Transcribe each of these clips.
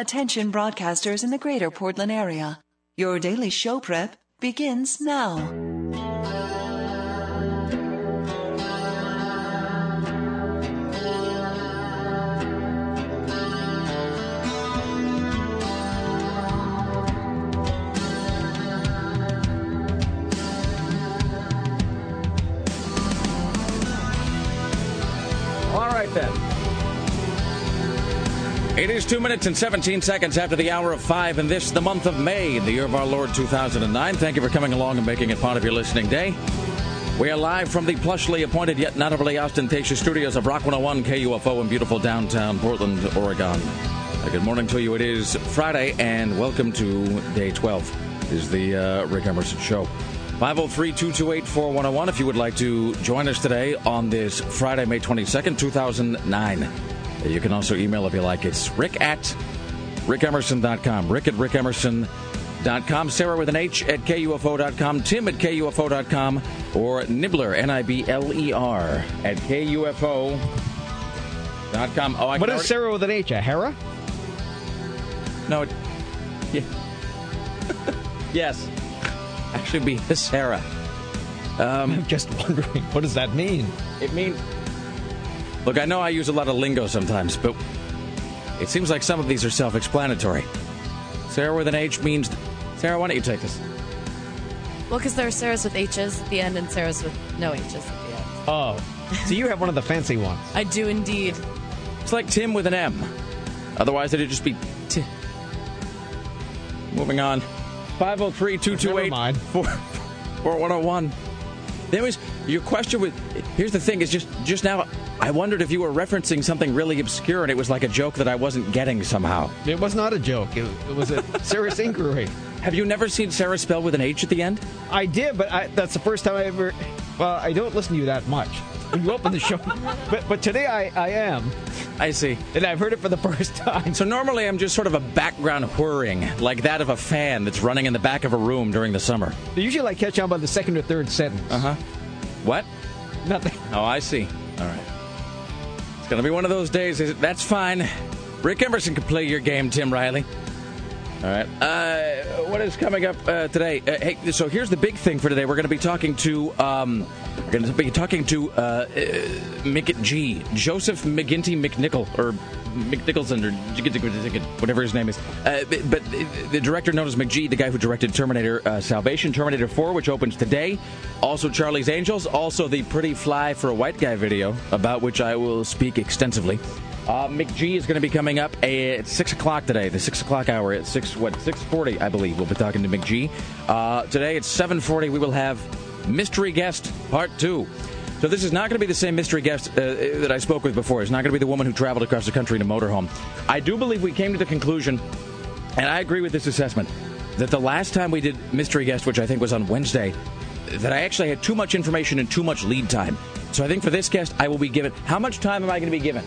Attention broadcasters in the greater Portland area. Your daily show prep begins now. Two minutes and 17 seconds after the hour of five, and this, the month of May, the year of our Lord 2009. Thank you for coming along and making it part of your listening day. We are live from the plushly appointed yet not overly ostentatious studios of Rock 101 KUFO in beautiful downtown Portland, Oregon. Uh, good morning to you. It is Friday, and welcome to day 12. Is the uh, Rick Emerson Show. 503 228 4101 if you would like to join us today on this Friday, May 22nd, 2009. You can also email if you like. It's rick at rickemerson.com. Rick at rickemerson.com. Sarah with an H at KUFO.com. Tim at KUFO.com. Or Nibbler, N I B L E R, at KUFO.com. Oh, I what is is Sarah with an H? A Hera? No. It, yeah. yes. Actually, be Sarah. Um, I'm just wondering, what does that mean? It means. Look, I know I use a lot of lingo sometimes, but it seems like some of these are self explanatory. Sarah with an H means. Sarah, why don't you take this? Well, because there are Sarahs with H's at the end and Sarahs with no H's at the end. Oh, so you have one of the fancy ones. I do indeed. It's like Tim with an M. Otherwise, it'd just be T. Moving on. 503 Never 228 mind. 4101. There was your question with here's the thing is just just now I wondered if you were referencing something really obscure and it was like a joke that I wasn't getting somehow. It was not a joke. It, it was a serious inquiry. Have you never seen Sarah spell with an H at the end? I did, but I, that's the first time I ever. Well, I don't listen to you that much when you open the show, but but today I, I am, I see. and I've heard it for the first time. So normally I'm just sort of a background whirring, like that of a fan that's running in the back of a room during the summer. They Usually I catch on by the second or third sentence. Uh huh. What? Nothing. Oh, I see. All right. It's going to be one of those days. That's fine. Rick Emerson can play your game, Tim Riley. All right. Uh, what is coming up uh, today? Uh, hey, so here's the big thing for today. We're going to be talking to um, we're going to be talking to uh, uh, G, Joseph McGinty McNichol, or McNicholson, or whatever his name is. Uh, but but the director known as McG, the guy who directed Terminator uh, Salvation, Terminator 4, which opens today. Also Charlie's Angels. Also the Pretty Fly for a White Guy video, about which I will speak extensively. Uh, McG is going to be coming up at six o'clock today, the six o'clock hour at six what six forty, I believe. We'll be talking to McG. Uh, today at seven forty, we will have mystery guest part two. So this is not going to be the same mystery guest uh, that I spoke with before. It's not going to be the woman who traveled across the country in a motorhome. I do believe we came to the conclusion, and I agree with this assessment, that the last time we did mystery guest, which I think was on Wednesday, that I actually had too much information and too much lead time. So I think for this guest, I will be given. How much time am I going to be given?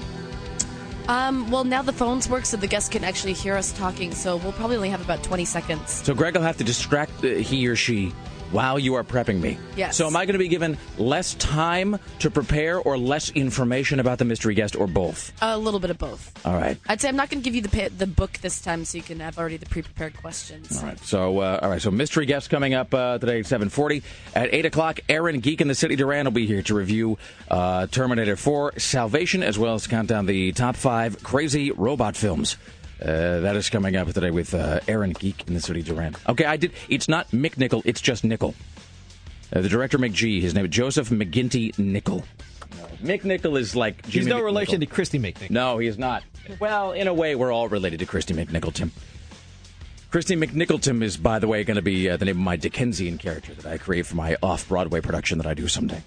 Um, well, now the phones work so the guests can actually hear us talking, so we'll probably only have about 20 seconds. So Greg will have to distract he or she while you are prepping me. Yes. So am I going to be given less time to prepare or less information about the mystery guest or both? A little bit of both. All right. I'd say I'm not going to give you the pa- the book this time, so you can have already the pre-prepared questions. All right. So, uh, all right. So, mystery guest coming up uh, today at seven forty. At eight o'clock, Aaron Geek in the City Duran will be here to review uh, Terminator Four: Salvation, as well as count down the top five crazy robot films. Uh, that is coming up today with uh, Aaron Geek in the City Duran. Okay, I did. It's not Mick Nickel. It's just Nichol. Uh, the director McG. His name is Joseph McGinty Nichol. Mick Nickel is like He's no McNichol. relation to Kristy McNichol. No, he is not. Well, in a way, we're all related to Christy McNichleton. Christy McNichleton is, by the way, going to be uh, the name of my Dickensian character that I create for my off-Broadway production that I do someday.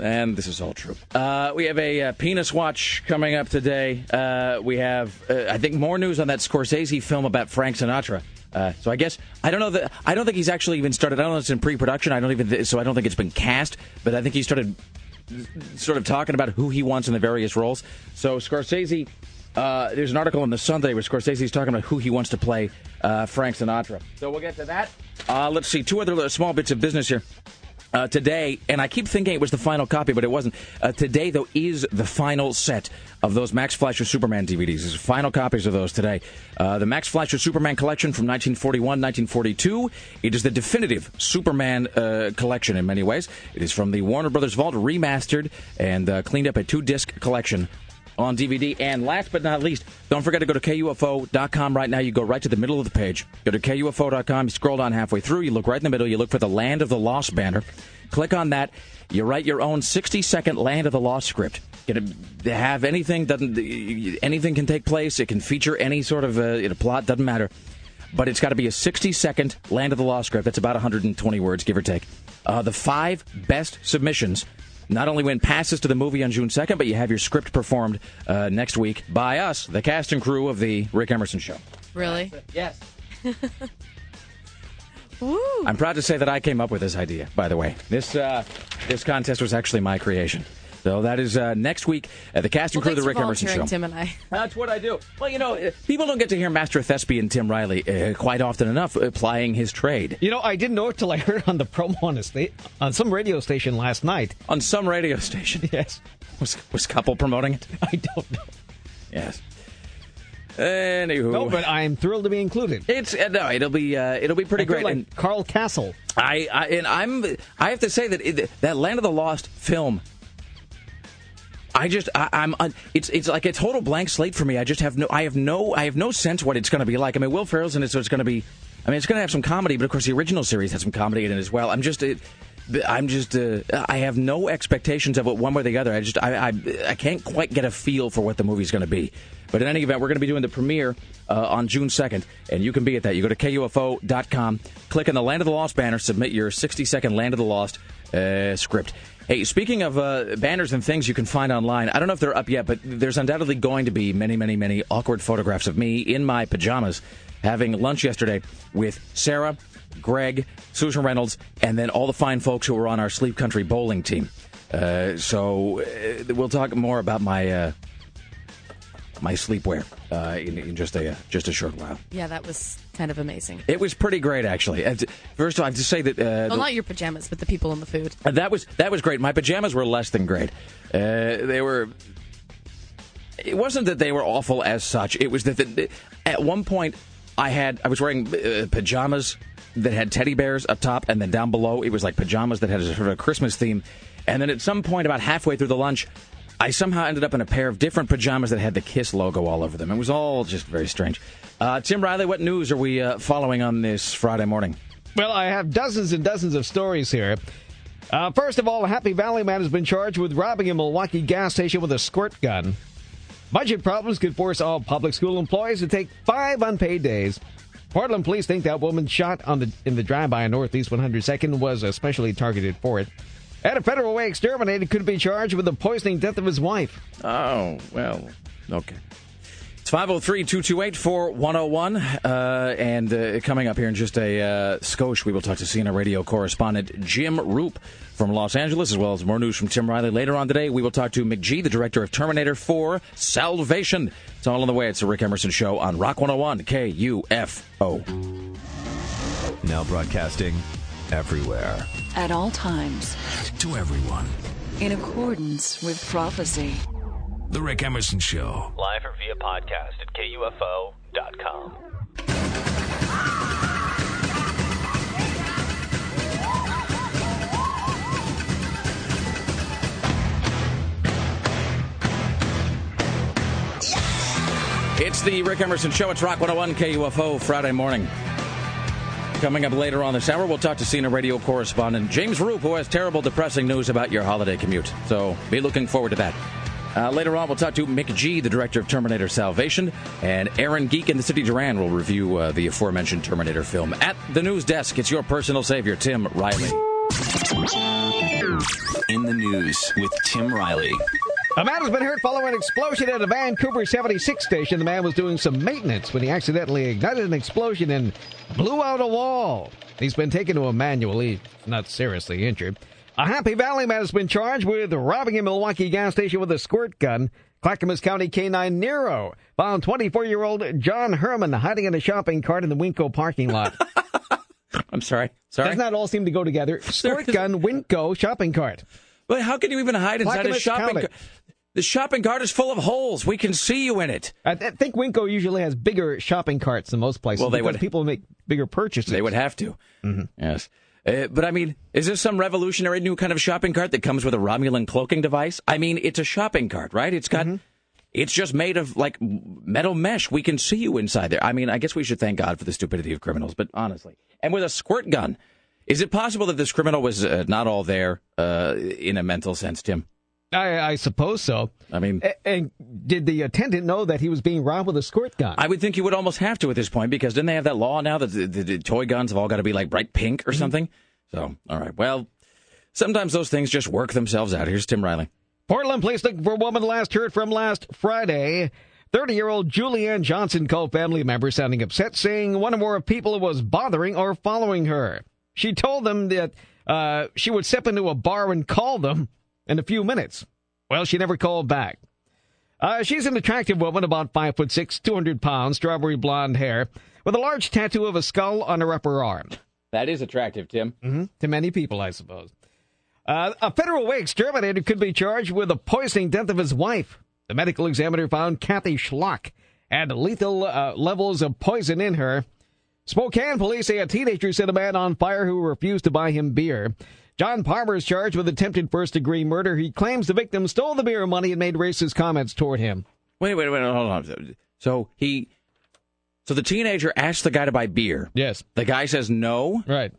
And this is all true. Uh, we have a uh, penis watch coming up today. Uh, we have, uh, I think, more news on that Scorsese film about Frank Sinatra. Uh, so I guess I don't know that I don't think he's actually even started. I don't know it's in pre-production. I don't even so I don't think it's been cast. But I think he started sort of talking about who he wants in the various roles. So Scorsese, uh, there's an article in the Sunday where Scorsese's talking about who he wants to play Frank Sinatra. So we'll get to that. Let's see two other small bits of business here. Uh, today, and I keep thinking it was the final copy, but it wasn't. Uh, today, though, is the final set of those Max Fleischer Superman DVDs. There's final copies of those today. Uh, the Max Fleischer Superman collection from 1941, 1942. It is the definitive Superman uh, collection in many ways. It is from the Warner Brothers Vault, remastered and uh, cleaned up a two disc collection on DVD. And last but not least, don't forget to go to KUFO.com right now. You go right to the middle of the page. Go to KUFO.com. You scroll down halfway through. You look right in the middle. You look for the Land of the Lost banner. Click on that. You write your own 60 second Land of the Lost script. To have anything doesn't anything can take place. It can feature any sort of uh, plot. Doesn't matter. But it's got to be a 60 second Land of the Lost script. That's about 120 words, give or take. Uh, the five best submissions not only win passes to the movie on June 2nd, but you have your script performed uh, next week by us, the cast and crew of the Rick Emerson Show. Really? Yes. Woo. I'm proud to say that I came up with this idea. By the way, this uh, this contest was actually my creation. So that is uh, next week at the cast and well, crew of the Rick Emerson Show. Tim and I. That's what I do. Well, you know, uh, people don't get to hear Master Thespian Tim Riley uh, quite often enough applying his trade. You know, I didn't know it till I heard on the promo on, a sta- on some radio station last night. On some radio station? Yes. Was, was Couple promoting it? I don't know. Yes. Anywho, no, but I'm thrilled to be included. It's uh, no, it'll be uh, it'll be pretty great. Like and Carl Castle. I, I and I'm I have to say that it, that Land of the Lost film I just I, am it's it's like a total blank slate for me. I just have no I have no I have no sense what it's going to be like. I mean, Will Ferrell's in it, so it's going to be. I mean, it's going to have some comedy, but of course, the original series had some comedy in it as well. I'm just. It, I'm just, uh, I have no expectations of it one way or the other. I just, I, I, I can't quite get a feel for what the movie's going to be. But in any event, we're going to be doing the premiere uh, on June 2nd, and you can be at that. You go to KUFO.com, click on the Land of the Lost banner, submit your 60 second Land of the Lost uh, script. Hey, speaking of uh, banners and things you can find online, I don't know if they're up yet, but there's undoubtedly going to be many, many, many awkward photographs of me in my pajamas having lunch yesterday with Sarah, Greg, Susan Reynolds, and then all the fine folks who were on our Sleep Country bowling team. Uh, so uh, we'll talk more about my uh, my sleepwear uh, in, in, just a just a short while. Yeah, that was kind of amazing. It was pretty great, actually. First of all, I have to say that. Uh, well, not your pajamas, but the people in the food. Uh, that was that was great. My pajamas were less than great. Uh, they were. It wasn't that they were awful as such. It was that the, at one point I had I was wearing uh, pajamas that had teddy bears up top, and then down below it was like pajamas that had a sort of a Christmas theme. And then at some point, about halfway through the lunch, I somehow ended up in a pair of different pajamas that had the Kiss logo all over them. It was all just very strange. Uh, Tim Riley, what news are we uh, following on this Friday morning? Well, I have dozens and dozens of stories here. Uh, first of all, a Happy Valley man has been charged with robbing a Milwaukie gas station with a squirt gun. Budget problems could force all public school employees to take five unpaid days. Portland police think that woman shot on the in the drive-by on Northeast 102nd was especially targeted for it. And a federal way exterminated could be charged with the poisoning death of his wife. Oh, well, okay. It's 503 228 4101. Uh, and uh, coming up here in just a uh, skosh, we will talk to CNN radio correspondent Jim Roope from Los Angeles, as well as more news from Tim Riley. Later on today, we will talk to McG, the director of Terminator 4 Salvation. It's all on the way. It's the Rick Emerson Show on Rock 101 KUFO. Now broadcasting everywhere. At all times. To everyone. In accordance with prophecy. The Rick Emerson Show. Live or via podcast at KUFO.com. It's the Rick Emerson Show. It's Rock 101 KUFO Friday morning. Coming up later on this hour, we'll talk to CNN radio correspondent James Roope, who has terrible, depressing news about your holiday commute. So be looking forward to that. Uh, later on, we'll talk to McG, the director of Terminator Salvation, and Aaron Geek in the City Duran will review uh, the aforementioned Terminator film. At the news desk, it's your personal savior, Tim Riley. In the news with Tim Riley. A man has been hurt following an explosion at a Vancouver 76 station. The man was doing some maintenance when he accidentally ignited an explosion and blew out a wall. He's been taken to Emanuel. He's not seriously injured. A Happy Valley man has been charged with robbing a Milwaukie gas station with a squirt gun. Clackamas County K9 Nero found 24 year old John Herman hiding in a shopping cart in the Winco parking lot. I'm sorry. Sorry. Doesn't that all seem to go together? Squirt gun, Winco, shopping cart. But how can you even hide inside a shopping cart? The shopping cart is full of holes. We can see you in it. I th- think Winco usually has bigger shopping carts than most places. Well, they because would- people make bigger purchases. They would have to. Yes. Uh, but I mean, is this some revolutionary new kind of shopping cart that comes with a Romulan cloaking device? I mean, it's a shopping cart, right? It's got, it's just made of like metal mesh. We can see you inside there. I mean, I guess we should thank God for the stupidity of criminals, but honestly, and with a squirt gun, is it possible that this criminal was uh, not all there uh, in a mental sense, Tim? I, I suppose so. I mean, A- and did the attendant know that he was being robbed with a squirt gun? I would think you would almost have to at this point because didn't they have that law now that the, the, the toy guns have all got to be like bright pink or something? So, all right. Well, sometimes those things just work themselves out. Here's Tim Riley. Portland police looking for a woman last heard from last Friday. 30 year old Julianne Johnson called family members sounding upset, saying one or more people was bothering or following her. She told them that uh, she would step into a bar and call them in a few minutes. Well, she never called back. Uh, she's an attractive woman, about five foot six, 200 pounds, strawberry blonde hair, with a large tattoo of a skull on her upper arm. That is attractive, Tim. Mm-hmm. To many people, I suppose. Uh, a federal way exterminator could be charged with the poisoning death of his wife. The medical examiner found Kathy Schlock had lethal uh, levels of poison in her. Spokane police say a teenager set a man on fire who refused to buy him beer. John Palmer is charged with attempted first degree murder. He claims the victim stole the beer money and made racist comments toward him. Wait, wait, wait. Hold on. So he, so the teenager asked the guy to buy beer. Yes. The guy says no, Right.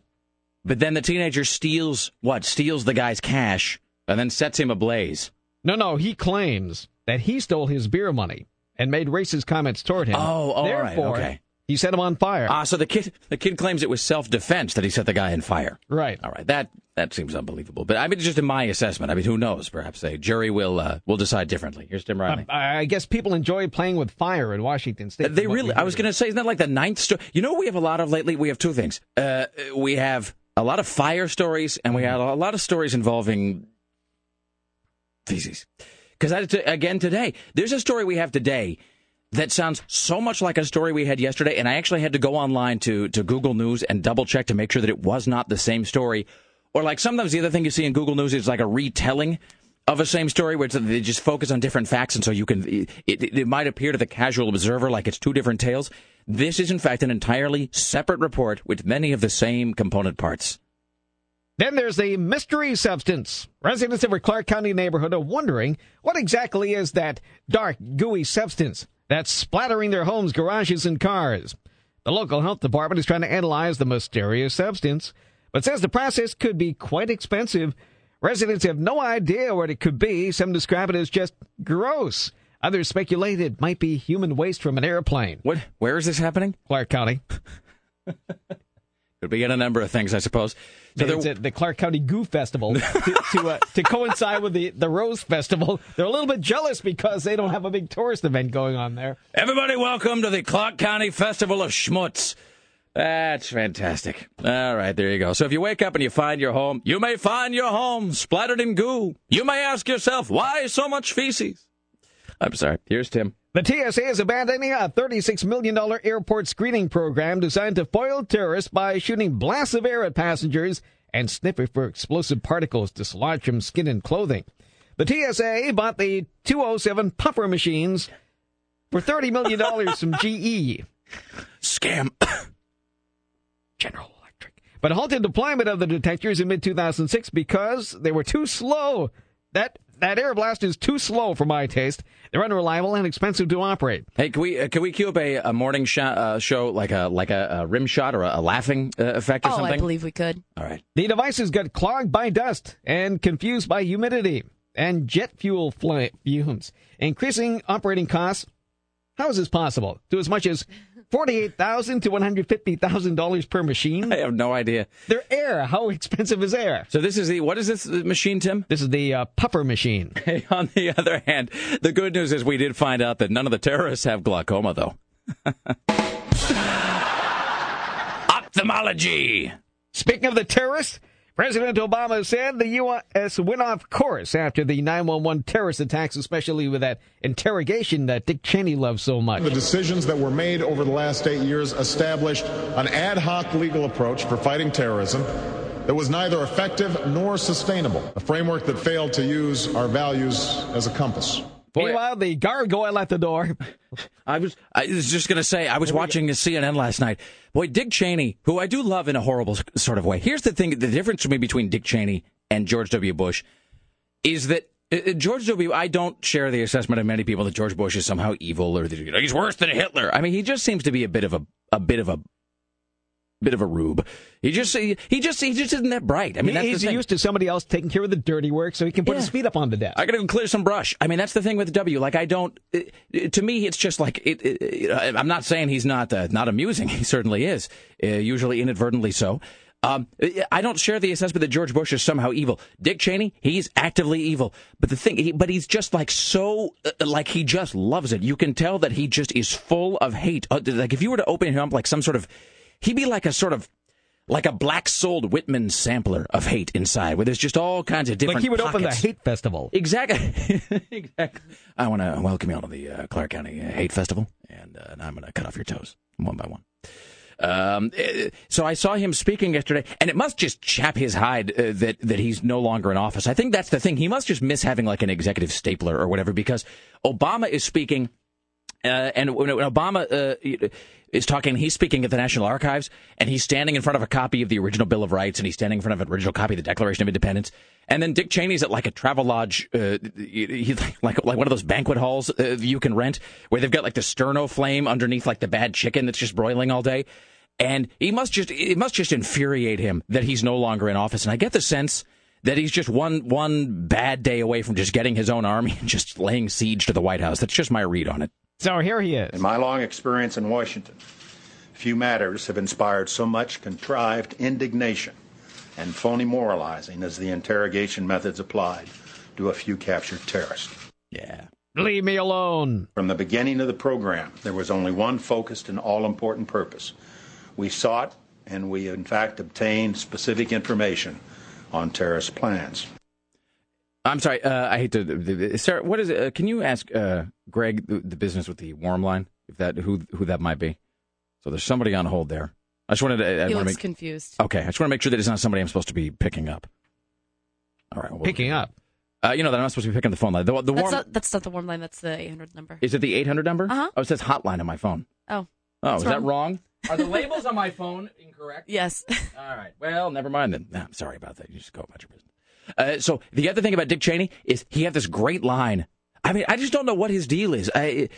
but then the teenager steals what? Steals the guy's cash and then sets him ablaze. No, no, he claims that he stole his beer money and made racist comments toward him. Oh, oh, all right, okay. He set him on fire. Ah, so the kid, the kid claims it was self defense that he set the guy on fire. right. All right, that that seems unbelievable. But I mean, just in my assessment, I mean, who knows? Perhaps a jury will uh, will decide differently. Here's Tim Riley. I I guess people enjoy playing with fire in Washington State. They really. I was going to say, isn't that like the ninth story? You know, what we have a lot of lately. We have two things. Uh, we have a lot of fire stories, and we have a lot of stories involving feces. Because again, today there's a story we have today that sounds so much like a story we had yesterday, and I actually had to go online to to Google News and double check to make sure that it was not the same story. Or like sometimes the other thing you see in Google News is like a retelling of a same story where they just focus on different facts, and so you can it, it, it might appear to the casual observer like it's two different tales. This is in fact an entirely separate report with many of the same component parts. Then there's the mystery substance. Residents of a Clark County neighborhood are wondering what exactly is that dark, gooey substance that's splattering their homes, garages, and cars. The local health department is trying to analyze the mysterious substance, but says the process could be quite expensive. Residents have no idea what it could be. Some describe it as just gross. Others speculate it might be human waste from an airplane. What? Where is this happening? Clark County. Could be in a number of things, I suppose. So it's at the Clark County Goo Festival to to, uh, to coincide with the, the Rose Festival. They're a little bit jealous because they don't have a big tourist event going on there. Everybody, welcome to the Clark County Festival of Schmutz. That's fantastic. All right, there you go. So if you wake up and you find your home, you may find your home splattered in goo. You may ask yourself, why so much feces? I'm sorry. Here's Tim. The TSA is abandoning a $36 million airport screening program designed to foil terrorists by shooting blasts of air at passengers and sniffing for explosive particles dislodged from skin and clothing. The TSA bought the 207 puffer machines for $30 million from. GE. Scam. General Electric. But halted deployment of the detectors in mid 2006 because they were too slow. That that air blast is too slow for my taste. They're unreliable and expensive to operate. Hey, can we uh, can we cue up a, a morning sh- uh, show like a like a, a rim shot or a, a laughing uh, effect or something? Oh, something? I believe we could. All right. The devices got clogged by dust and confused by humidity and jet fuel fl- fumes, increasing operating costs. How is this possible? To as much as forty-eight thousand to one hundred fifty thousand dollars per machine. I have no idea. They're air. How expensive is air? So this is the what is this machine, Tim? This is the uh, puffer machine. Hey, on the other hand, the good news is we did find out that none of the terrorists have glaucoma, though. Ophthalmology. Speaking of the terrorists, President Obama said the U.S. went off course after the 911 terrorist attacks, especially with that interrogation that Dick Cheney loves so much. The decisions that were made over the last eight years established an ad hoc legal approach for fighting terrorism that was neither effective nor sustainable, a framework that failed to use our values as a compass. Meanwhile, the gargoyle at the door. I was I was just going to say I was watching CNN last night. Boy, Dick Cheney, who I do love in a horrible sort of way. Here's the thing: the difference for me between Dick Cheney and George W. Bush is that uh, George W. I don't share the assessment of many people that George Bush is somehow evil or that he's worse than Hitler. I mean, he just seems to be a bit of a a bit of a bit of a rube. He just he, he just he just isn't that bright. I mean, that's he's used to somebody else taking care of the dirty work, so he can put Yeah. his feet up on the desk. I got to go clear some brush. I mean, that's the thing with W. Like, I don't. It, it- to me, it's just like it, it, it- I'm not saying he's not uh, not amusing. He certainly is, uh, usually inadvertently so. Um, I don't share the assessment that George Bush is somehow evil. Dick Cheney, he's actively evil. But the thing, he, but he's just like so, uh, like he just loves it. You can tell that he just is full of hate. Uh, like if you were to open him up like some sort of, he'd be like a sort of. Like a black-souled Whitman sampler of hate inside, where there's just all kinds of different. like he would open the hate festival. Exactly. exactly. I want to welcome you all to the uh, Clark County uh, Hate Festival, and uh, now I'm going to cut off your toes one by one. Um, eh, so I saw him speaking yesterday, and it must just chap his hide uh, that that he's no longer in office. I think that's the thing. He must just miss having like an executive stapler or whatever, because Obama is speaking uh, and when when Obama uh, is talking, he's speaking at the National Archives, and he's standing in front of a copy of the original Bill of Rights, and he's standing in front of an original copy of the Declaration of Independence. And then Dick Cheney's at like a travel lodge, uh, like like one of those banquet halls uh, you can rent, where they've got like the sterno flame underneath like the bad chicken that's just broiling all day. And he must just it must just infuriate him that he's no longer in office. And I get the sense that he's just one one bad day away from just getting his own army and just laying siege to the White House. That's just my read on it. So here he is. In my long experience in Washington, few matters have inspired so much contrived indignation and phony moralizing as the interrogation methods applied to a few captured terrorists. Yeah. Leave me alone. From the beginning of the program, there was only one focused and all important purpose. We sought and we, in fact, obtained specific information on terrorist plans. I'm sorry. Uh, I hate to, Sarah. What is it? Uh, can you ask uh, Greg the, the business with the warm line? If that who who that might be? So there's somebody on hold there. I just wanted to. I He want to looks make. confused. Okay, I just want to make sure that it's not somebody I'm supposed to be picking up. All right. well- Picking up. Uh, you know that I'm not supposed to be picking the phone line. The, the That's warm not, that's not the warm line. That's the 800 number. is it the 800 number? Uh-huh. Oh, it says hotline on my phone. Oh, Oh, That's is that wrong. wrong? Are the labels on my phone incorrect? yes. All right. Well, never mind then. Nah, I'm sorry about that. You just go about your business. Uh, so the other thing about Dick Cheney is he had this great line. I mean, I just don't know what his deal is. I,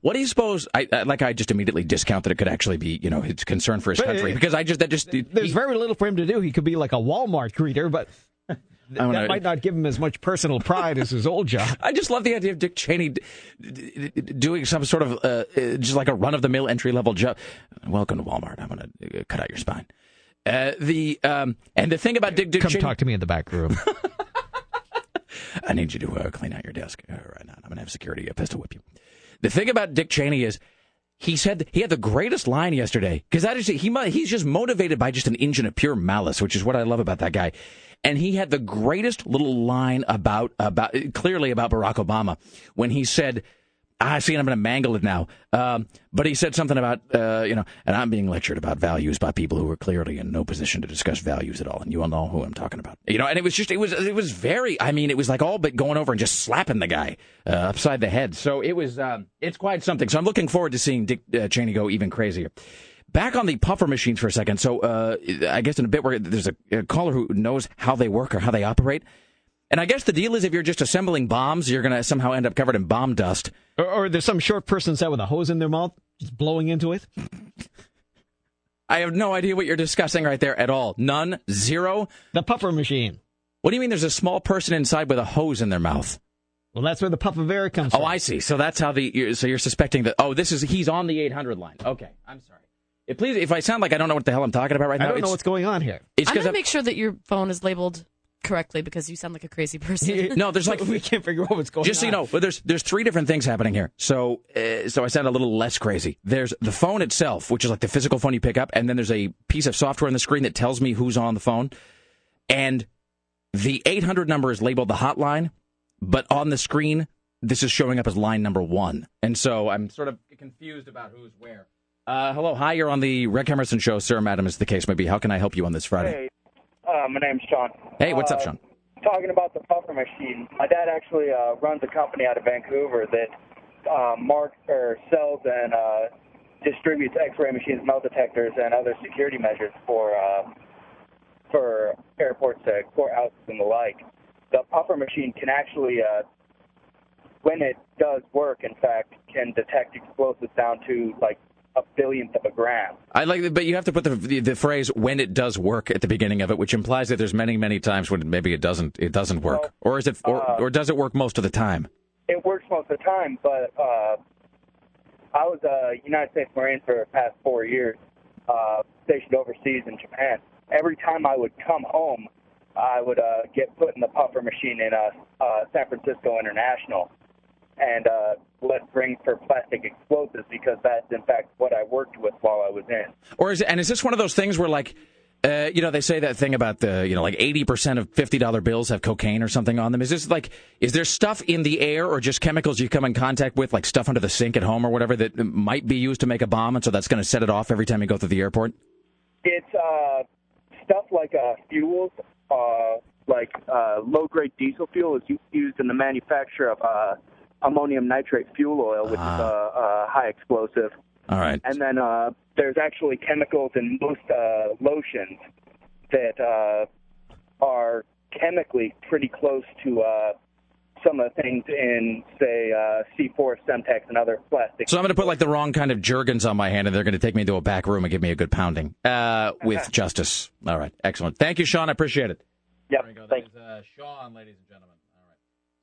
what do you suppose? I, I like. I just immediately discount that it could actually be, you know, his concern for his But, country uh, because I just that just There's he- very little for him to do. He could be like a Walmart greeter, but th- I wanna- that might not give him as much personal pride as his old job. I just love the idea of Dick Cheney d- d- d- doing some sort of uh, uh, just like a run of the mill entry level job. Welcome to Walmart. I'm going to cut out your spine. Uh, the um, and the thing about Dick, Dick Come talk to me in the back room. I need you to uh, clean out your desk uh, right now. I'm going to have security uh, pistol whip you. The thing about Dick Cheney is he said he had the greatest line yesterday because that is he he's just motivated by just an engine of pure malice, which is what I love about that guy. And he had the greatest little line about about clearly about Barack Obama when he said. I see, and I'm going to mangle it now. Um, but he said something about, uh, you know, and I'm being lectured about values by people who are clearly in no position to discuss values at all. And you all know who I'm talking about. You know, and it was just, it was, it was very, I mean, it was like all but going over and just slapping the guy uh, upside the head. So it was, um, it's quite something. So I'm looking forward to seeing Dick uh, Cheney go even crazier. Back on the puffer machines for a second. So uh, I guess in a bit where there's a, a caller who knows how they work or how they operate. And I guess the deal is if you're just assembling bombs, you're going to somehow end up covered in bomb dust. or, or there's some short person sat with a hose in their mouth, just blowing into it. I have no idea what you're discussing right there at all. None, zero. The puffer machine. What do you mean there's a small person inside with a hose in their mouth? Well, that's where the puff of air comes from. Oh, from. I see. So that's how the you're, so you're suspecting that. Oh, this is he's on the 800 line. Okay, I'm sorry. Eh, please, if I sound like I don't know what the hell I'm talking about right now, I don't know what's going on here. it's I'm because going to make sure that your phone is labeled correctly because you sound like a crazy person. no, there's like we can't figure out what's going on. Just so you know, well, there's there's three different things happening here. So uh, so I sound a little less crazy. There's the phone itself, which is like the physical phone you pick up, and then there's a piece of software on the screen that tells me who's on the phone. and the 800 number is labeled the hotline, but on the screen, this is showing up as line number one. And so I'm sort of confused about who's where. Uh, hello, hi, you're on the Rick Emerson show. Sir, madam, is the case may be. How can I help you on this Friday? Hey, uh, my name's Sean. Hey, what's up, Uh, Sean? Talking about the puffer machine, my dad actually uh, runs a company out of Vancouver that uh, marks or sells and uh, distributes X-ray machines, metal detectors, and other security measures for uh, for airports, uh, courthouses, and the like. The puffer machine can actually, uh, when it does work, in fact, can detect explosives down to like a billionth of a gram. I like, but you have to put the, the the phrase "when it does work" at the beginning of it, which implies that there's many, many times when maybe it doesn't it doesn't work, or is it, or, uh, or does it work most of the time? it works most of the time, but uh, I was a United States Marine for the past four years, uh, stationed overseas in Japan. Every time I would come home, I would uh, get put in the puffer machine in uh, uh, San Francisco International and uh, let bring for plastic explosives because that's in fact what I worked with while I was in. Or is it, and is this one of those things where like, uh, you know, they say that thing about the, you know, like eighty percent of fifty dollar bills have cocaine or something on them. Is this like, is there stuff in the air or just chemicals you come in contact with, like stuff under the sink at home or whatever that might be used to make a bomb, and so that's going to set it off every time you go through the airport? It's uh, stuff like uh, fuels, uh, like uh, low-grade diesel fuel is used in the manufacture of uh, ammonium nitrate fuel oil, which is a, a high explosive. All right. And then uh, there's actually chemicals in most uh, lotions that uh, are chemically pretty close to uh, some of the things in, say, uh, C4, Semtex, and other plastics. So I'm going to put like the wrong kind of Jergens on my hand, and they're going to take me into a back room and give me a good pounding uh, with justice. All right, excellent. Thank you, Sean. I appreciate it. Yep. Thank you. Uh, Sean, ladies and gentlemen.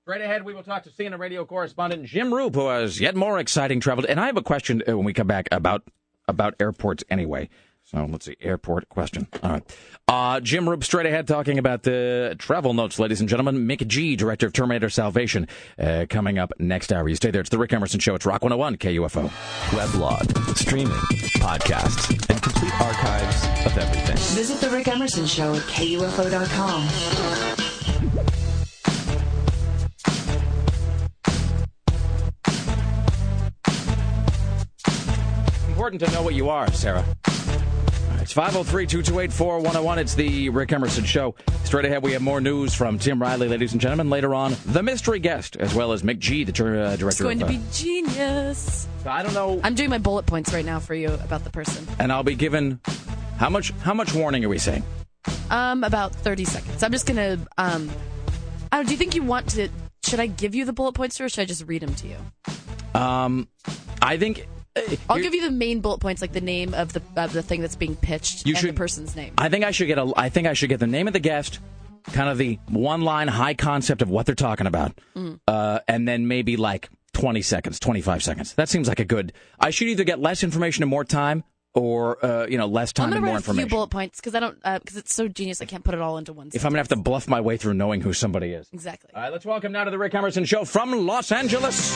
All right. Straight ahead, we will talk to CNN radio correspondent Jim Roope, who has yet more exciting travel. And I have a question uh, when we come back about about airports anyway. So let's see, airport question. All right. Uh, Jim Roope, straight ahead, talking about the travel notes, ladies and gentlemen. McG, director of Terminator Salvation, uh, coming up next hour. You stay there. It's the Rick Emerson Show. It's Rock 101 KUFO. Weblog, streaming, podcasts, and complete archives of everything. Visit The Rick Emerson Show at KUFO.com. Important to know what you are, Sarah. It's 503 228 4101. It's the Rick Emerson Show. Straight ahead, we have more news from Tim Riley, ladies and gentlemen. Later on, the mystery guest, as well as McG, the uh, director It's going to of. uh, be genius. I don't know. I'm doing my bullet points right now for you about the person. and I'll be given. How much? How much warning are we saying? Um, about 30 seconds. I'm just gonna. Um, I don't, do you think you want to? Should I give you the bullet points or should I just read them to you? Um, I think. Uh, I'll give you the main bullet points, like the name of the of the thing that's being pitched You and should- the person's name. I think I should get a. I think I should get the name of the guest, kind of the one line high concept of what they're talking about, Mm. uh, and then maybe like twenty seconds, twenty five seconds. That seems like a good. I should either get less information and more time, or uh, you know less I'm time gonna and more write a few bullet points because I don't because it's so genius. I can't put it all into one. if I'm gonna have to bluff my way through knowing who somebody is. Exactly. All right, let's welcome now to the Rick Emerson Show from Los Angeles.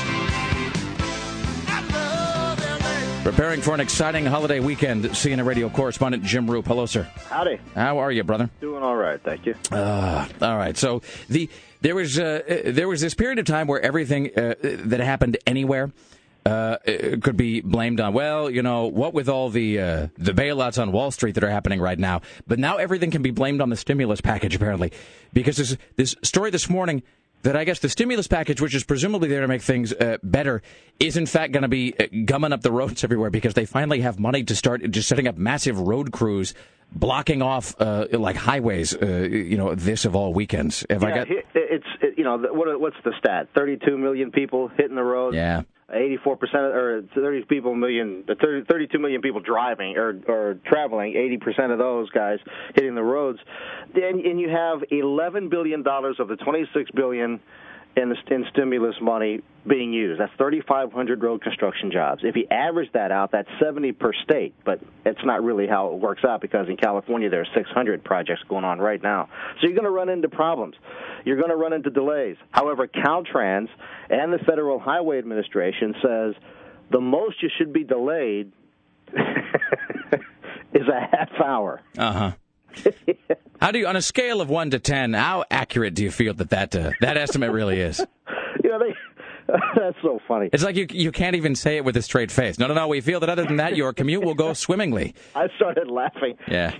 Preparing for an exciting holiday weekend, CNN radio correspondent Jim Roope. Hello, sir. Howdy. How are you, brother? Doing all right, thank you. Uh, all right. So the there was uh, uh, there was this period of time where everything uh, that happened anywhere uh, uh, could be blamed on. Well, you know what with all the uh, the bailouts on Wall Street that are happening right now, but now everything can be blamed on the stimulus package apparently, because this this story this morning. That I guess the stimulus package, which is presumably there to make things uh, better, is in fact going to be uh, gumming up the roads everywhere because they finally have money to start just setting up massive road crews, blocking off uh, like highways. Uh, you know, this of all weekends. Have I got? it's it, you know what what's the stat? Thirty-two million people hitting the road. Yeah. Eighty-four percent, or thirty people million, uh, 30, 32 million people driving or or traveling. Eighty percent of those guys hitting the roads. Then and you have eleven billion dollars of the twenty-six billion in, the, in stimulus money being used. That's 3,500 road construction jobs. If you average that out, that's 70 per state, but it's not really how it works out because in California there are 600 projects going on right now. So you're going to run into problems. You're going to run into delays. However, Caltrans and the Federal Highway Administration says the most you should be delayed is a half hour. Uh huh. How do you, on a scale of one to ten, how accurate do you feel that that uh, that estimate really is? You know, they. That's so funny. It's like you you can't even say it with a straight face. No, no, no. We feel that other than that, your commute will go swimmingly. I started laughing. Yeah.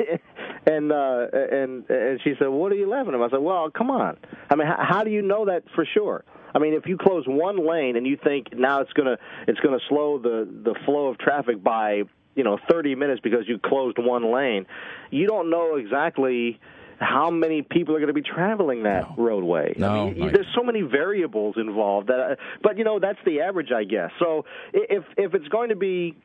and uh, and and she said, "What are you laughing at?" I said, "Well, come on. I mean, how, how do you know that for sure? I mean, if you close one lane and you think now it's gonna it's gonna slow the the flow of traffic by you know 30 minutes because you closed one lane, you don't know exactly." How many people are going to be traveling that roadway? No, I mean, there's so many variables involved. That, uh, but you know, that's the average, I guess. So i- if if it's going to be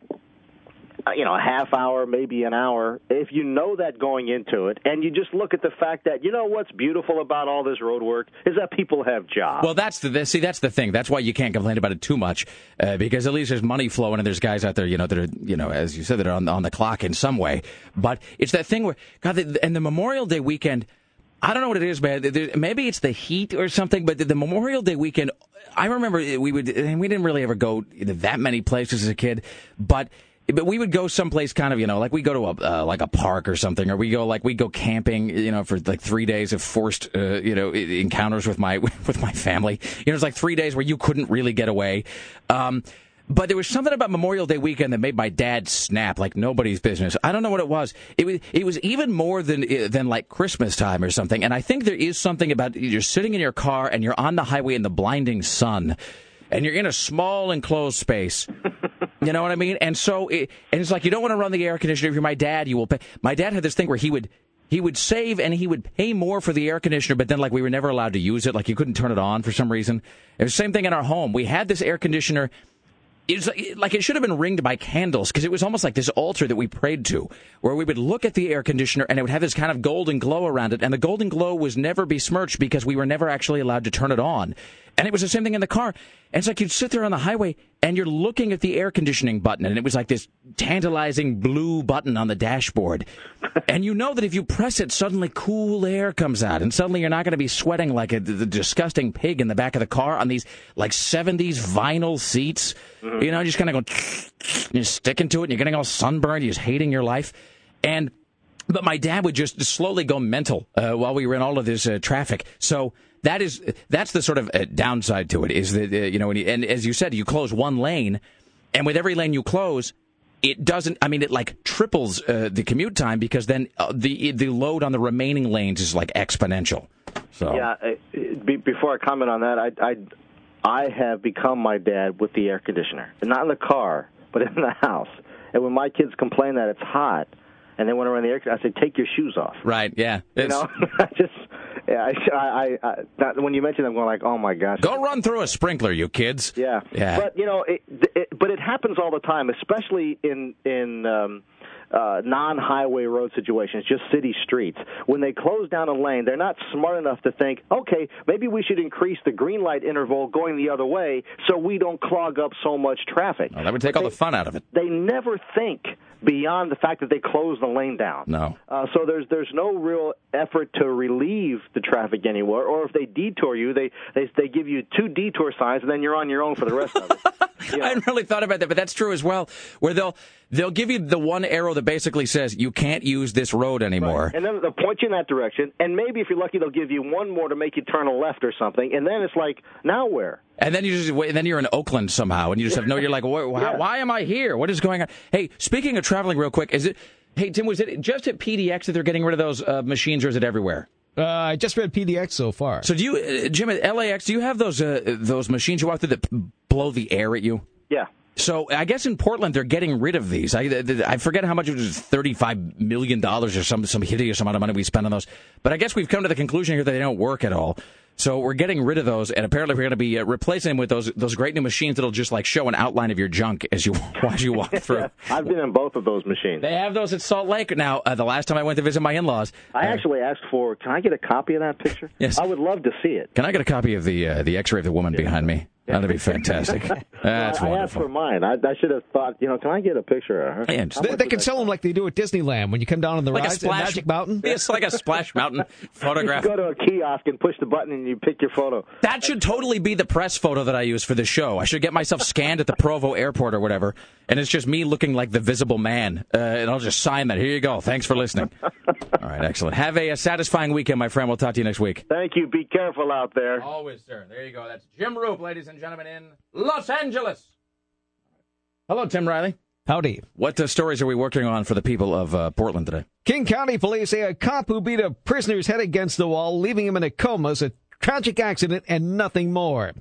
you know, a half hour, maybe an hour, if you know that going into it, and you just look at the fact that, you know, what's beautiful about all this road work is that people have jobs. Well, that's the, see. That's the thing. That's why you can't complain about it too much, uh, because at least there's money flowing, and there's guys out there, you know, that are, you know, as you said, that are on, on the clock in some way. But it's that thing where, God, and the Memorial Day weekend. I don't know what it is, man. Maybe it's the heat or something, but the, Memorial Day weekend, I remember we would, and we didn't really ever go that many places as a kid, but. But we would go someplace kind of, you know, like we go to a uh, like a park or something, or we go like we go camping, you know, for like three days of forced, uh, you know, encounters with my with my family. You know, it's like three days where you couldn't really get away. Um, but there was something about Memorial Day weekend that made my dad snap like nobody's business. I don't know what it was. It was it was even more than uh, than like Christmas time or something. And I think there is something about you're sitting in your car and you're on the highway in the blinding sun, and you're in a small enclosed space. You know what I mean? And so, it, and it's like you don't want to run the air conditioner. If you're my dad, you will pay. My dad had this thing where he would he would save and he would pay more for the air conditioner, but then like we were never allowed to use it. Like you couldn't turn it on for some reason. It was the same thing in our home. We had this air conditioner. It was like, like it should have been ringed by candles because it was almost like this altar that we prayed to, where we would look at the air conditioner and it would have this kind of golden glow around it, and the golden glow was never besmirched because we were never actually allowed to turn it on. And it was the same thing in the car. And it's like you'd sit there on the highway and you're looking at the air conditioning button, and it was like this tantalizing blue button on the dashboard. and you know that if you press it, suddenly cool air comes out, and suddenly you're not going to be sweating like a the disgusting pig in the back of the car on these like 70s vinyl seats. You know, just kind of go, you're sticking to it, and you're getting all sunburned, you're just hating your life. And but my dad would just slowly go mental uh, while we were in all of this uh, traffic. So that is that's the sort of uh, downside to it is that uh, you know you, and as you said you close one lane, and with every lane you close. It doesn't. I mean, it like triples uh, the commute time because then uh, the the load on the remaining lanes is like exponential. So Yeah, uh, be, before I comment on that, I, I I have become my dad with the air conditioner, not in the car, but in the house. And when my kids complain that it's hot, and they want to run the air, I said, take your shoes off. right, yeah, You It's- know, I just yeah, I, I, I that, when you mentioned, I'm going like, oh my gosh. go run through a sprinkler, you kids. Yeah, Yeah. But you know, it, it, but it happens all the time, especially in in um, uh, non-highway road situations, just city streets. When they close down a lane, they're not smart enough to think, okay, maybe we should increase the green light interval going the other way so we don't clog up so much traffic. Well, that would take all the fun out of it. They never think beyond the fact that they close the lane down. No. Uh, so there's there's no real effort to relieve the traffic anywhere. Or if they detour you, they they they give you two detour signs, and then you're on your own for the rest of it. I hadn't really thought about that, but that's true as well. Where they'll they'll give you the one arrow that basically says you can't use this road anymore. And then they'll point you in that direction, and maybe if you're lucky, they'll give you one more to make you turn a left or something. And then it's like, now where? And then you just wait, and then you're in Oakland somehow, and you just have no. You're like, why, why, Yeah. why am I here? What is going on? Hey, speaking of traveling, real quick, is it? Hey Tim, was it just at PDX that they're getting rid of those uh, machines, or is it everywhere? Uh, I just read PDX so far. So do you, uh, Jim, at LAX, do you have those uh, those machines you walk through that blow the air at you? Yeah. So I guess in Portland they're getting rid of these. I I forget how much it was, thirty five million dollars or some some hideous amount of money we spent on those. But I guess we've come to the conclusion here that they don't work at all. So we're getting rid of those, and apparently we're going to be uh, replacing them with those those great new machines that'll just like show an outline of your junk as you as you walk through. I've been in both of those machines. They have those at Salt Lake now. Uh, the last time I went to visit my in laws, I actually asked for, can I get a copy of that picture? Yes. I would love to see it. Can I get a copy of the uh, the X-ray of the woman behind me? That'd be fantastic. That's I, I asked for mine. I, I should have thought, you know, can I get a picture of her? Yeah, just- They, they can sell them like they do at Disneyland when you come down on the Like a rides at splash Magic Mountain. It's like a Splash Mountain You photograph. go to a kiosk and push the button and you pick your photo. That should totally be the press photo that I use for the show. I should get myself scanned at the Provo airport or whatever, and it's just me looking like the visible man, uh, and I'll just sign that. Here you go. Thanks for listening. All right, excellent. Have a, a satisfying weekend, my friend. We'll talk to you next week. Thank you. Be careful out there. Always, sir. There you go. That's Jim Roope, ladies and gentlemen, in Los Angeles. Hello, Tim Riley. Howdy. What uh, stories are we working on for the people of uh, Portland today? King County police say a cop who beat a prisoner's head against the wall, leaving him in a coma, is a tragic accident and nothing more.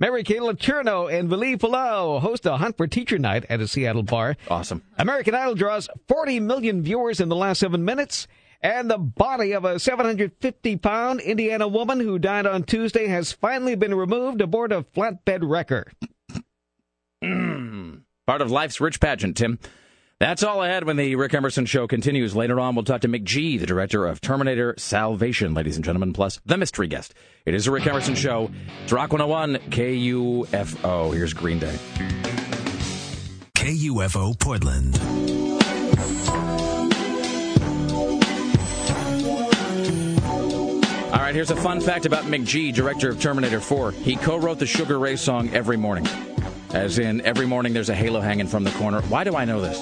Mary Kay Letourneau and Vili Fualaau host a Hunt for Teacher Night at a Seattle bar. Awesome. American Idol draws 40 million viewers in the last seven minutes. And the body of a 750 pound Indiana woman who died on Tuesday has finally been removed aboard a flatbed wrecker. Hmm. Part of life's rich pageant, Tim. That's all ahead when the Rick Emerson show continues. Later on, we'll talk to McG, the director of Terminator Salvation, ladies and gentlemen, plus the mystery guest. It is a Rick Emerson show. It's Rock 101 KUFO. Here's Green Day. KUFO Portland. All right, here's a fun fact about McG, director of Terminator 4. He co wrote the Sugar Ray song every morning. As in, every morning there's a halo hanging from the corner. Why do I know this?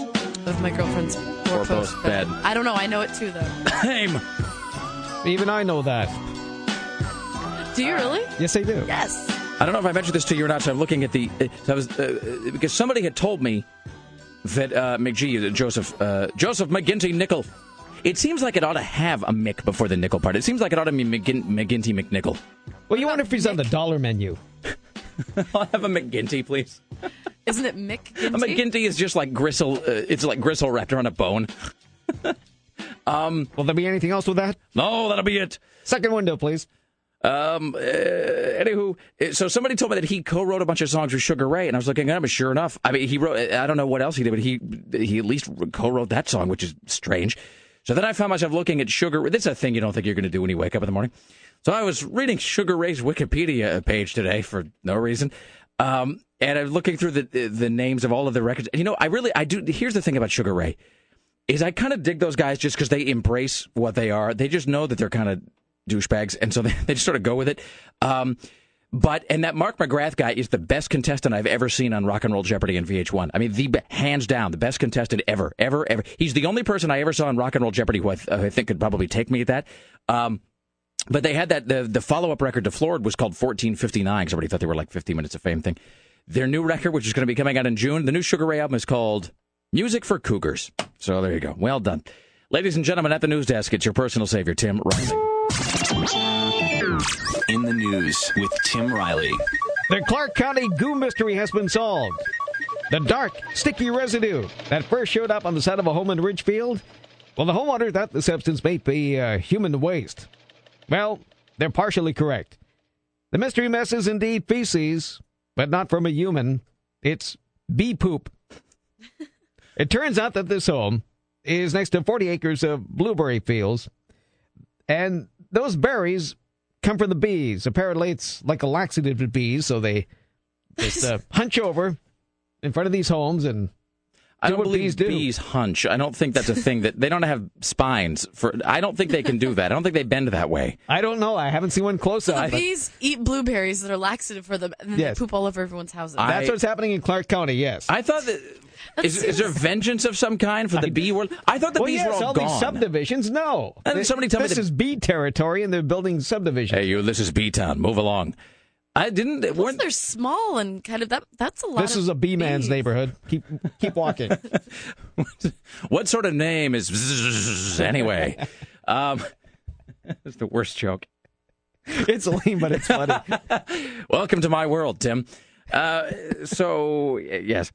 Of my girlfriend's four post post bed. I don't know. I know it too, though. Same. Even I know that. Do you really? Yes, I do. Yes. I don't know if I mentioned this to you or not. So I'm looking at the. Uh, so I was uh, because somebody had told me that uh, McG, uh, Joseph uh, Joseph McGinty Nichol. It seems like it ought to have a Mick before the Nichol part. It seems like it ought to be McGin- McGinty McNichol. Well, you wonder if he's on the dollar menu. I'll have a McGinty, please. Isn't it Mick A McGinty is just like gristle. Uh, it's like gristle wrapped around a bone. um, Will there be anything else with that? No, that'll be it. Second window, please. Um. Uh, anywho, uh, so somebody told me that he co-wrote a bunch of songs with Sugar Ray, and I was looking at him. And sure enough, I mean, he wrote. I don't know what else he did, but he he at least co-wrote that song, which is strange. So then I found myself looking at Sugar. This is a thing you don't think you're going to do when you wake up in the morning. So I was reading Sugar Ray's Wikipedia page today for no reason. Um, and I'm looking through the the names of all of the records. You know, I really I do. Here's the thing about Sugar Ray is I kind of dig those guys just because they embrace what they are. They just know that they're kind of douchebags, and so they, they just sort of go with it. Um, but and that Mark McGrath guy is the best contestant I've ever seen on Rock and Roll Jeopardy and VH1. I mean, the hands down the best contestant ever, ever, ever. He's the only person I ever saw on Rock and Roll Jeopardy who I, th- I think could probably take me at that. Um, but they had that the the follow up record to Floored was called 1459 because everybody thought they were like 50 minutes of fame thing. Their new record, which is going to be coming out in June, the new Sugar Ray album is called Music for Cougars. So there you go. Well done. Ladies and gentlemen, at the news desk, it's your personal savior, Tim Riley. In the news with Tim Riley. The Clark County goo mystery has been solved. The dark, sticky residue that first showed up on the side of a home in Ridgefield. Well, the homeowner thought the substance may be uh, human waste. Well, they're partially correct. The mystery mess is indeed feces, but not from a human. It's bee poop. it turns out that this home is next to 40 acres of blueberry fields, and those berries come from the bees. Apparently, it's like a laxative to bees, so they just uh, hunch over in front of these homes and I do don't believe bees do. bees hunch. I don't think that's a thing that they don't have spines for. I don't think they can do that. I don't think they bend that way. I don't know. I haven't seen one close So up. the bees eat blueberries that are laxative for them, and then Yes. they poop all over everyone's houses. That's what's happening in Clark County. Yes. I thought that. Is, is there vengeance of some kind for the bee world? I thought the well, bees yes, were all, all gone. these subdivisions. No, And Th- somebody tell me this is bee territory, and they're building subdivisions. Hey, you! This is B Town. Move along. I didn't. Plus, weren't- they're small and kind of that. That's a lot. This of is a bee man's bees. neighborhood. Keep keep walking. what sort of name is anyway? um, it's the worst joke. it's lame, but it's funny. Welcome to my world, Tim. Uh, so yes.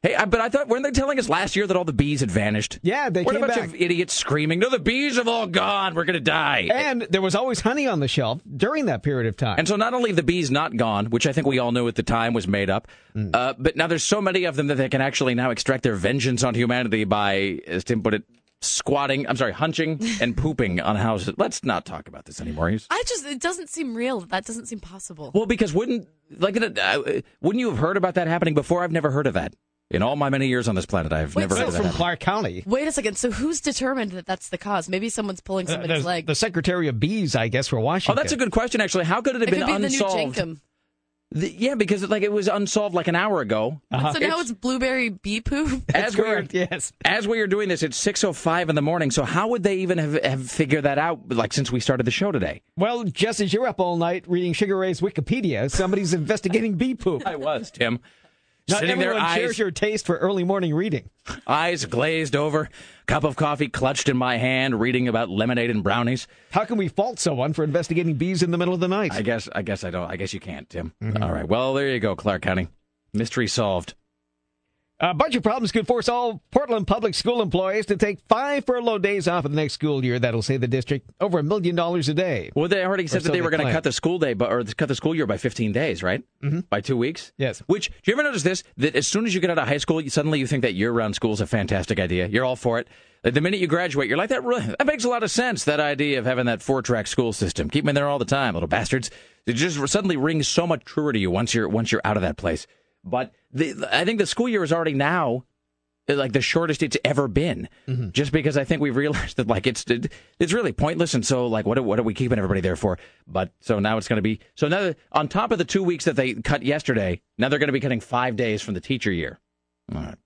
Hey, I, but I thought weren't they telling us last year that all the bees had vanished? Yeah, they Weren't came a bunch back. of idiots screaming, "No, the bees have all gone. We're going to die." And there was always honey on the shelf during that period of time. And so not only have the bees not gone, which I think we all knew at the time was made up, Mm. uh, but now there's so many of them that they can actually now extract their vengeance on humanity by, as Tim put it, squatting. I'm sorry, hunching and pooping on houses. Let's not talk about this anymore. I just it doesn't seem real. That doesn't seem possible. well, because wouldn't like uh, wouldn't you have heard about that happening before? I've never heard of that. In all my many years on this planet, I've Wait, never so heard of that. from happening. Clark County. Wait a second. So who's determined that that's the cause? Maybe someone's pulling Uh, somebody's the, leg. the Secretary of Bees, I guess, for Washington. Oh, that's a good question. Actually, how could it have it been could be the new unsolved? Jenkum. The- yeah, because like it was unsolved like an hour ago. So now it's blueberry bee poop. as we are, yes. as we are doing this, it's six oh five in the morning. So how would they even have, have figured that out? Like since we started the show today, Well, just as you're up all night reading Sugar Ray's Wikipedia, somebody's investigating bee poop. I was Tim. Not Sitting there, everyone shares eyes, your taste for early morning reading. eyes glazed over, cup of coffee clutched in my hand, reading about lemonade and brownies. How can we fault someone for investigating bees in the middle of the night? I guess, I guess I don't. I guess you can't, Tim. Mm-hmm. All right. Well, there you go, Clark County. Mystery solved. Uh, of problems could force all Portland public school employees to take five furlough days off in the next school year. That'll save the district over a million dollars a day. Well, they already said so that they they were going to cut the school day, but or cut the school year by 15 days, right? Mm-hmm. By two weeks. Yes. Which do you ever notice this? That as soon as you get out of high school, you, suddenly you think that year-round school is a fantastic idea. You're all for it. The minute you graduate, you're like that. Really, that makes a lot of sense. That idea of having that four-track school system, keep them in there all the time, little bastards. It just suddenly rings so much truer to you once you're once you're out of that place. But the, I think the school year is already now like the shortest it's ever been. Just because i think we've realized that like it's it's really pointless and so like what are, what are we keeping everybody there for? But so now it's going to be so now on top of the two weeks that they cut yesterday now they're going to be cutting five days from the teacher year. All right.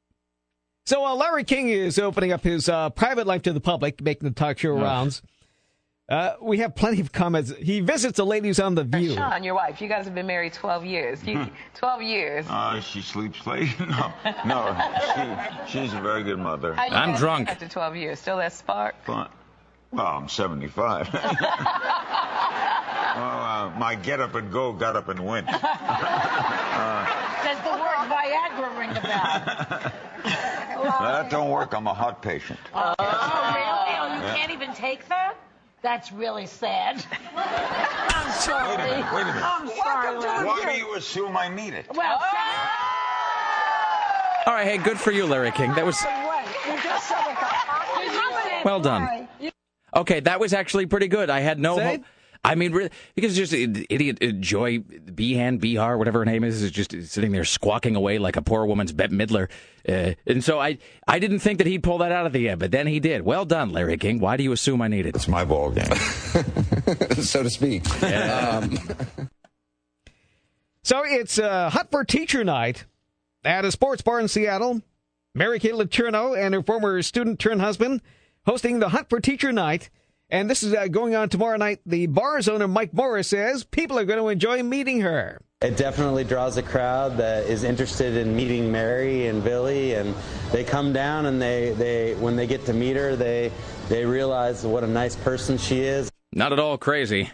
So uh, Larry King is opening up his uh, private life to the public, making the talk show rounds. Uh, we have plenty of comments. He visits the ladies on The View. Sean, your wife, you guys have been married 12 years. You, 12 years. Uh, she sleeps late. no, no, she, she's a very good mother. I'm drunk. After 12 years, still that spark? But, well, I'm 75. well, uh, my get up and go got up and went. Does the word Viagra ring a bell? that don't work. I'm a heart patient. Oh, really? Oh, you Yeah. can't even take that? That's really sad. I'm sorry. Wait a minute, wait a minute. I'm sorry. Larry. Why do you assume I need it? Well, all right hey good for you larry king that was you just said it. well done okay that was actually pretty good i had no Say? Hope I mean, really, because just idiot uh, Joy Behan, Bihar, whatever her name is, is just sitting there squawking away like a poor woman's Bette Midler. Uh, and so I, I didn't think that he'd pull that out of the end, but then he did. Well done, Larry King. Why do you assume I need it? It's my ball game. so to speak. Um, So it's uh, Hot for Teacher Night at a sports bar in Seattle. Mary Kay Letourneau and her former student turned husband hosting the Hunt for Teacher Night. And this is uh, going on tomorrow night. The bar's owner, Mike Morris, says people are going to enjoy meeting her. It definitely draws a crowd that is interested in meeting Mary and Vili, and they come down and they, they when they get to meet her, they they realize what a nice person she is. Not at all crazy.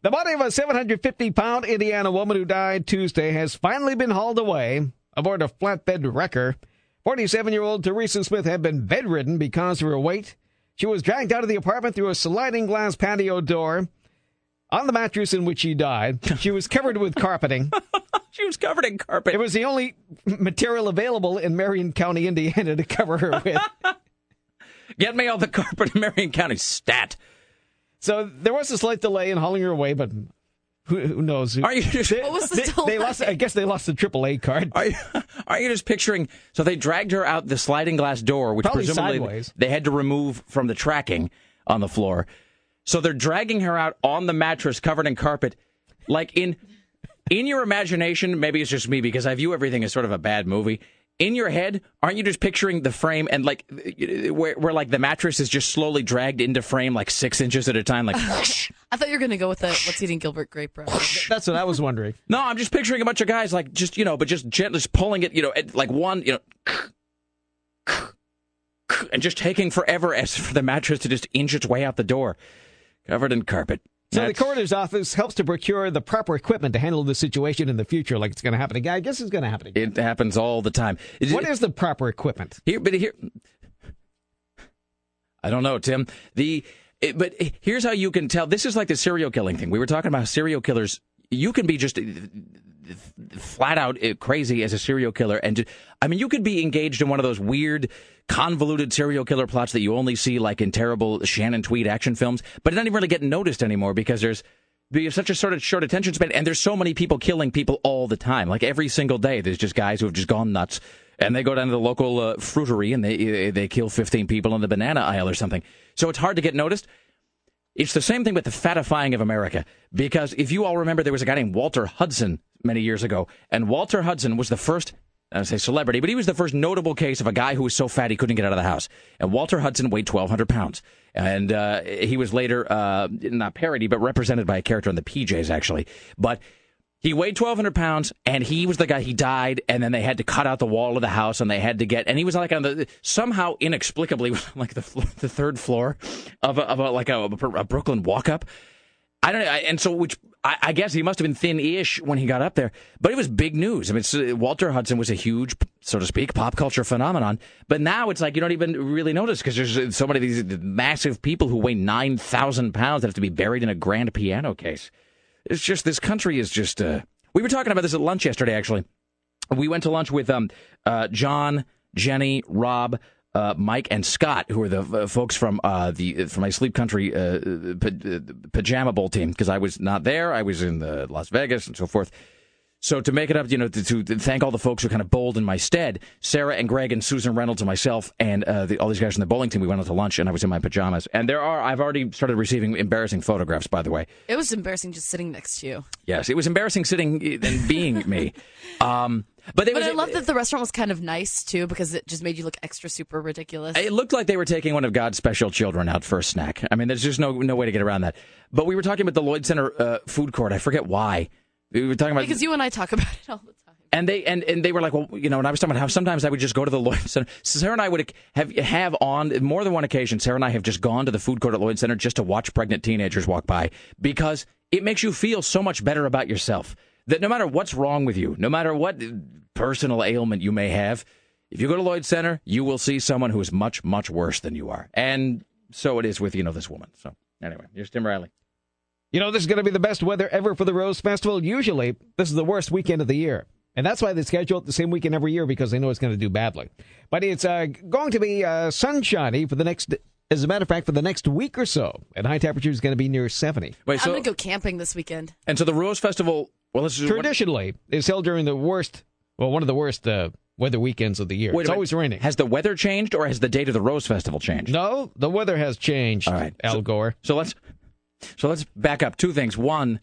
The body of a 750 pound Indiana woman who died Tuesday has finally been hauled away aboard a flatbed wrecker. 47 year old Teresa Smith had been bedridden because of her weight. She was dragged out of the apartment through a sliding glass patio door. On the mattress in which she died, she was covered with carpeting. she was covered in carpet. It was the only material available in Marion County, Indiana to cover her with. Get me all the carpet in Marion County. Stat. So there was a slight delay in hauling her away, but who, who knows? Are you just, They, What was the they, they lost. I guess they lost the AAA card. Are you, are you just picturing? So they dragged her out the sliding glass door, which Probably presumably sideways. they had to remove from the tracking on the floor. So they're dragging her out on the mattress covered in carpet, like in in your imagination. Maybe it's just me because I view everything as sort of a bad movie. In your head, aren't you just picturing the frame and like where, where like the mattress is just slowly dragged into frame like six inches at a time, like. I thought you were going to go with the what's eating Gilbert Grape reference. That's what I was wondering. No, I'm just picturing a bunch of guys like just you know, but just gently just pulling it, you know, at, like one, you know, and just taking forever as for the mattress to just inch its way out the door, covered in carpet. So That's- the coroner's office helps to procure the proper equipment to handle the situation in the future, like it's going to happen again. I guess it's going to happen again. it happens all the time. What is the proper equipment? here? But here, I don't know, Tim. The it, but here's how you can tell. This is like the serial killing thing. We were talking about serial killers. You can be just flat out uh, crazy as a serial killer. And I mean, you could be engaged in one of those weird, convoluted serial killer plots that you only see like in terrible Shannon Tweed action films, but it doesn't even really get noticed anymore because there's be such a sort of short attention span, and there's so many people killing people all the time. Like every single day, there's just guys who have just gone nuts, and they go down to the local uh, fruitery and they they kill 15 people in the banana aisle or something. So it's hard to get noticed. It's the same thing with the fatifying of America. Because if you all remember, there was a guy named Walter Hudson many years ago, and Walter Hudson was the first. I say celebrity, but he was the first notable case of a guy who was so fat he couldn't get out of the house. And Walter Hudson weighed 1,200 pounds. And uh, he was later, uh, not parody, but represented by a character on the PJs, actually. But he weighed 1,200 pounds, and he was the guy. He died, and then they had to cut out the wall of the house, and they had to get. And he was like on the somehow inexplicably like the the third floor of a, of a like a, a Brooklyn walk up. I don't know, and so which I, I guess he must have been thin-ish when he got up there, but it was big news. I mean, Walter Hudson was a huge, so to speak, pop culture phenomenon. But now it's like you don't even really notice because there's uh, so many of these massive people who weigh nine thousand pounds that have to be buried in a grand piano case. It's just this country is just. Uh, we were talking about this at lunch yesterday. Actually, we went to lunch with um, uh, John, Jenny, Rob, uh, Mike, and Scott, who are the uh, folks from uh, the from my Sleep Country uh, uh, pajama bowl team. Because I was not there, I was in the Las Vegas and so forth. So to make it up, you know, to, to thank all the folks who kind of bowled in my stead, Sarah and Greg and Susan Reynolds and myself and uh, the, all these guys from the bowling team, we went out to lunch and I was in my pajamas. And there are, I've already started receiving embarrassing photographs, by the way. It was embarrassing just sitting next to you. Yes, it was embarrassing sitting and being me. Um, but they But was, I love that the restaurant was kind of nice too because it just made you look extra super ridiculous. It looked like they were taking one of God's special children out for a snack. I mean, there's just no no way to get around that. But we were talking about the Lloyd Center uh, food court. I forget why. We were talking about because you and I talk about it all the time. and they and, and they were like, well, you know, and I was talking about how sometimes I would just go to the Lloyd Center. Sarah and I would have have on more than one occasion. Sarah and I have just gone to the food court at Lloyd Center just to watch pregnant teenagers walk by because it makes you feel so much better about yourself. That no matter what's wrong with you, no matter what personal ailment you may have, if you go to Lloyd Center, you will see someone who is much much worse than you are. And so it is with you know this woman. So anyway, here's Tim Riley. You know, this is going to be the best weather ever for the Rose Festival. Usually, this is the worst weekend of the year. And that's why they schedule it the same weekend every year because they know it's going to do badly. But it's uh, going to be uh, sunshiny for the next, as a matter of fact, for the next week or so. And high temperature is going to be near 70. Wait, I'm gonna go camping this weekend. and so the Rose Festival. Well, this is Traditionally, is held during the worst, well, one of the worst uh, weather weekends of the year. Wait it's minute. always raining. Has the weather changed, or has the date of the Rose Festival changed? No, the weather has changed. All right, Al so, Gore. So let's so let's back up two things. One,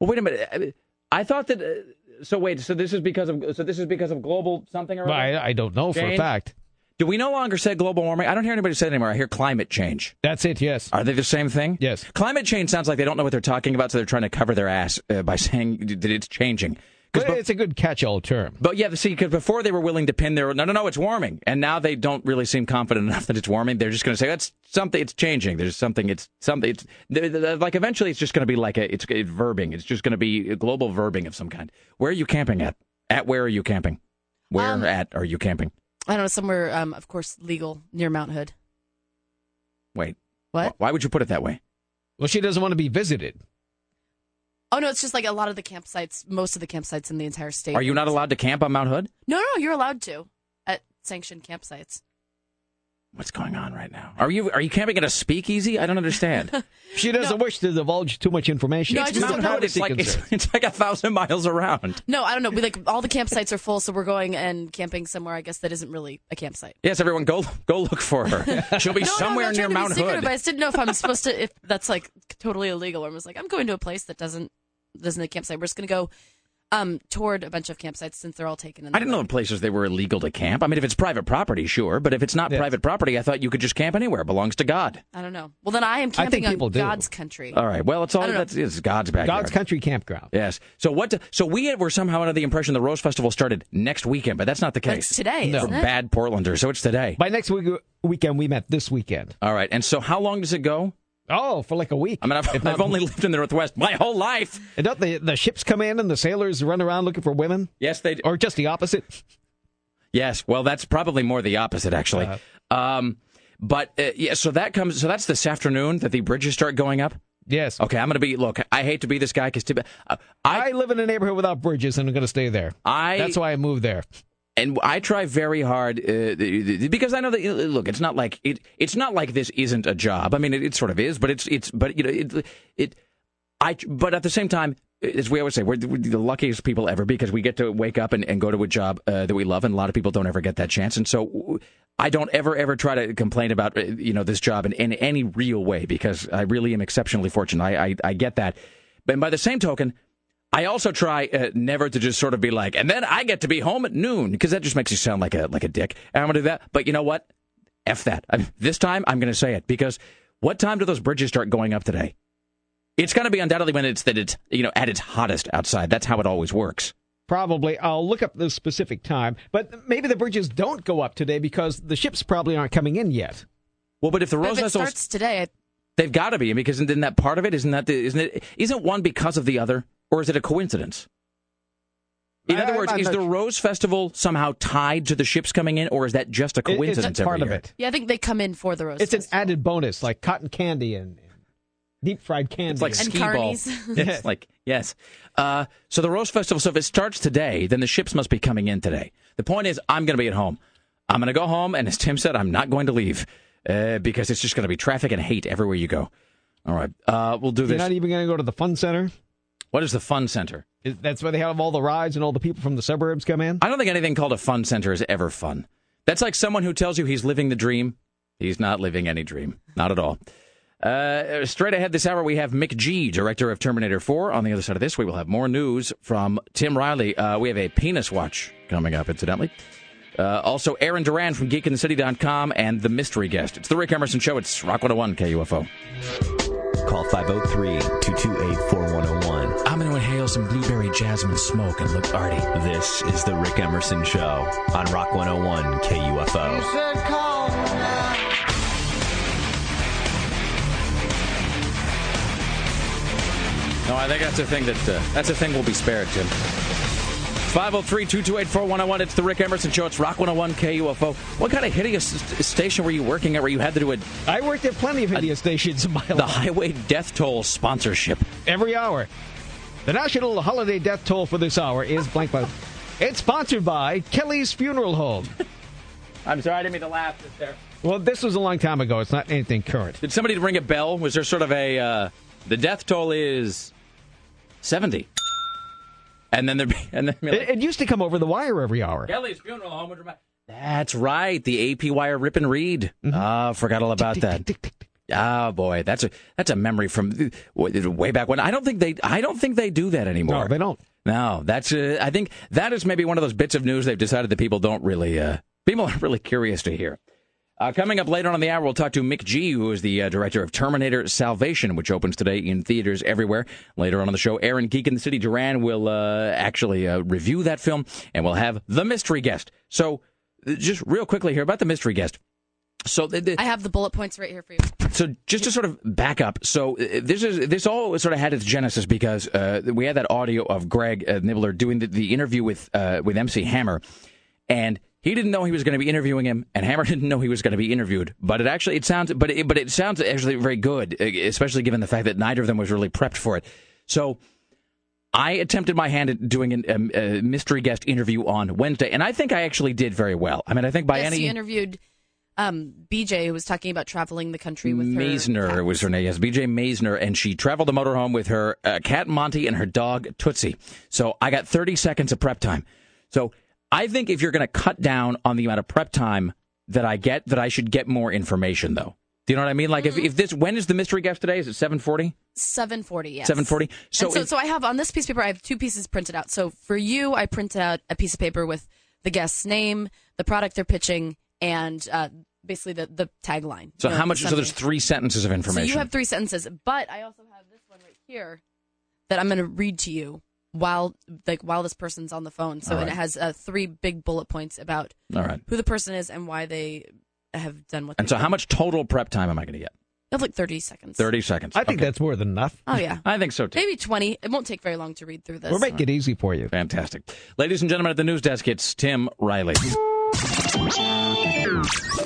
well, wait a minute. I thought that. Uh, so wait. So this is because of. So this is because of global something or. I, I don't know for a fact. Do we no longer say global warming? I don't hear anybody say it anymore. I hear climate change. That's it. Yes. Are they the same thing? Yes. Climate change sounds like they don't know what they're talking about, so they're trying to cover their ass uh, by saying that it's changing. 'Cause But it's a good catch-all term. But yeah, see, because before they were willing to pin their no, no, no, it's warming, and now they don't really seem confident enough that it's warming. They're just going to say that's something. It's changing. There's something. It's something. It's th- th- like eventually it's just going to be like a it's, it's verbing. It's just going to be a global verbing of some kind. Where are you camping at? At where are you camping? Where Um, at are you camping? I don't know somewhere, um, of course, legal near Mount Hood. Wait, What? Why would you put it that way? Well, she doesn't want to be visited. Oh no, it's just like a lot of the campsites, most of the campsites in the entire state. Are you not allowed to camp on Mount Hood? No, no, you're allowed to at sanctioned campsites. What's going on right now? Are you are you camping at a speakeasy? I don't understand. She doesn't wish to divulge too much information. No, I It's just not don't know. privacy it's like it's, it's like a thousand miles around. No, I don't know. We like all the campsites are full, so we're going and camping somewhere. I guess that isn't really a campsite. Yes, everyone, go go look for her. She'll be no, somewhere no, I'm not near trying to Mount be secretive, Hood. But I just didn't know if I'm supposed to. If that's like totally illegal, or I was like, I'm going to a place that doesn't doesn't have a campsite. We're just going to go um toward a bunch of campsites since they're all taken. In I didn't know in places they were illegal to camp. I mean, if it's private property, sure, but if it's not private property, I thought you could just camp anywhere. It belongs to God. I don't know. Well, then I am I think camping people on do. God's country. All right. Well, it's all I don't know. that's it's God's backyard. God's country campground. Yes. So what? so we were somehow under the impression the Rose Festival started next weekend, but that's not the case. It's today, For isn't it? bad Portlanders. So it's today. By next week, weekend, we met this weekend. All right. And so how long does it go? Oh, for like a week. I mean, I've, I've only lived in the Northwest my whole life. And don't the, the ships come in and the sailors run around looking for women? Yes, they do. Or just the opposite? Yes, well, that's probably more the opposite, actually. Uh-huh. Um, but uh, yeah, so that comes. So that's this afternoon that the bridges start going up. Yes. Okay, I'm going to be. Look, I hate to be this guy because uh, I, live in a neighborhood without bridges, and I'm going to stay there. I That's why I moved there. And I try very hard uh, because I know that uh, look, it's not like it. It's not like this isn't a job. I mean, it, it sort of is, but it's it's but you know it it. I but at the same time, as we always say, we're, we're the luckiest people ever because we get to wake up and, and go to a job uh, that we love, and a lot of people don't ever get that chance. And so, I don't ever ever try to complain about uh, you know this job in, in any real way because I really am exceptionally fortunate. I I, I get that, but by the same token. I also try uh, never to just sort of be like, and then I get to be home at noon because that just makes you sound like a like a dick. And I'm gonna do that, but you know what? F that. I this time I'm gonna say it because what time do those bridges start going up today? It's gonna be undoubtedly when it's that it's you know at its hottest outside. That's how it always works. Probably. I'll look up the specific time, but maybe the bridges don't go up today because the ships probably aren't coming in yet. Well, but if the But Rose if it vessels starts today, I- They've got to be because isn't that part of it? Isn't that the, isn't it? Isn't one because of the other, or is it a coincidence? In I- other words, I'm is not the Rose Festival somehow tied to the ships coming in, or is that just a It- it's coincidence? part every of year? it. yeah, I think they come in for the roast. It's an added bonus, like cotton candy and deep fried candy. It's like And skee ball. carnies. yes, like yes. Uh, so the Rose Festival. So if it starts today, then the ships must be coming in today. The point is, I'm going to be at home. I'm going to go home, and as Tim said, I'm not going to leave uh, because it's just going to be traffic and hate everywhere you go. All right, uh, we'll do this. You're not even going to go to the fun center. What is the fun center? Is- That's where they have all the rides and all the people from the suburbs come in. I don't think anything called a fun center is ever fun. That's like someone who tells you he's living the dream. He's not living any dream. Not at all. Uh, straight ahead this hour, we have McG, director of Terminator 4. On the other side of this, we will have more news from Tim Riley. Uh, we have a penis watch coming up, incidentally. Uh, also, Aaron Duran from geekinthecity.com and the mystery guest. It's the Rick Emerson Show. It's Rock 101 KUFO. Call 503 228 4101. I'm going to inhale some blueberry jasmine smoke and look arty. This is The Rick Emerson Show on Rock 101 KUFO. No, I think that's a thing that uh, that's a thing we'll be spared, Tim. 503-228-4101. It's the Rick Emerson Show. It's Rock 101 KUFO. What kind of hideous station were you working at where you had to do a, I worked at plenty of hideous stations in my the life. Highway Death Toll sponsorship? Every hour. The national holiday death toll for this hour is blank blank. It's sponsored by Kelly's Funeral Home. I'm sorry, I didn't mean to laugh just there. Well, this was a long time ago. It's not anything current. Did somebody ring a bell? Was there sort of a uh, the death toll is 70. And then there and then like, It, it used to come over the wire every hour. Kelly's funeral home would remind. That's right, the AP wire rip and read. Ah, forgot all about that. Ah, boy, that's a that's a memory from way back when. I don't think they I don't think they do that anymore. No, they don't. No, that's uh, I think that is maybe one of those bits of news they've decided that people don't really uh, people aren't really curious to hear. Uh, coming up later on in the hour, we'll talk to McG, who is the uh, director of Terminator Salvation, which opens today in theaters everywhere. Later on in the show, Aaron Geek in the City Duran will uh, actually uh, review that film, and we'll have the mystery guest. So, uh, just real quickly here about the mystery guest. So, the, the, I have the bullet points right here for you. so just to sort of back up, so uh, this is this all sort of had its genesis because uh, we had that audio of Greg uh, Nibler doing the, the interview with uh, with MC Hammer, and he didn't know he was going to be interviewing him, and Hammer didn't know he was going to be interviewed. But it actually it sounds, but it, but it sounds actually very good, uh, especially given the fact that neither of them was really prepped for it. So. I attempted my hand at doing an, um, a mystery guest interview on Wednesday, and I think I actually did very well. I mean, I think by yes, any you interviewed um, BJ, who was talking about traveling the country with her. Maisner was her name. Yes, BJ Maisner, and she traveled the motorhome with her uh, cat Monty and her dog Tootsie. So I got 30 seconds of prep time. So I think if you're going to cut down on the amount of prep time that I get, that I should get more information, though. Do you know what I mean? Like if, if this, when is the mystery guest today? Is it 7:40? 740, yes. 7:40. So, So, so, if- so I have on this piece of paper, I have two pieces printed out. So for you, I printed out a piece of paper with the guest's name, the product they're pitching, and uh, basically the, the tagline. so you know, how much? So there's three sentences of information. So you have three sentences, but I also have this one right here that I'm going to read to you while like while this person's on the phone. So All and right. it has uh, three big bullet points about All right. who the person is and why they have done what. And so done. how much total prep time am I going to get? You have like 30 seconds. 30 seconds. I think that's more than enough. Oh yeah, I think so too. maybe 20. It won't take very long to read through this. We'll make it easy for you. Fantastic. Ladies and gentlemen at the news desk, it's Tim Riley.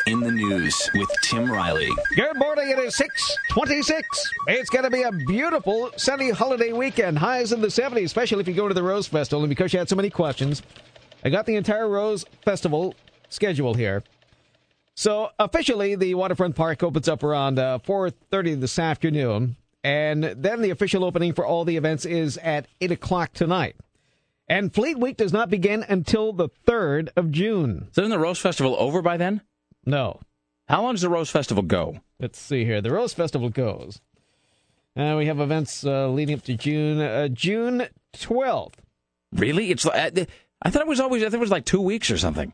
In the news with Tim Riley. Good morning. It is 626. It's going to be a beautiful sunny holiday weekend. Highs in the 70s, especially if you go to the Rose Festival. And because you had so many questions, I got the entire Rose Festival schedule here. So officially, the Waterfront Park opens up around uh, 4.30 this afternoon. And then the official opening for all the events is at 8 o'clock tonight. And Fleet Week does not begin until the 3rd of June. So isn't the Rose Festival over by then? No. How long does the Rose Festival go? Let's see here. The Rose Festival goes. Uh, we have events uh, leading up to June uh, June 12th. Really? It's like- I thought it was always I thought it was like two weeks or something.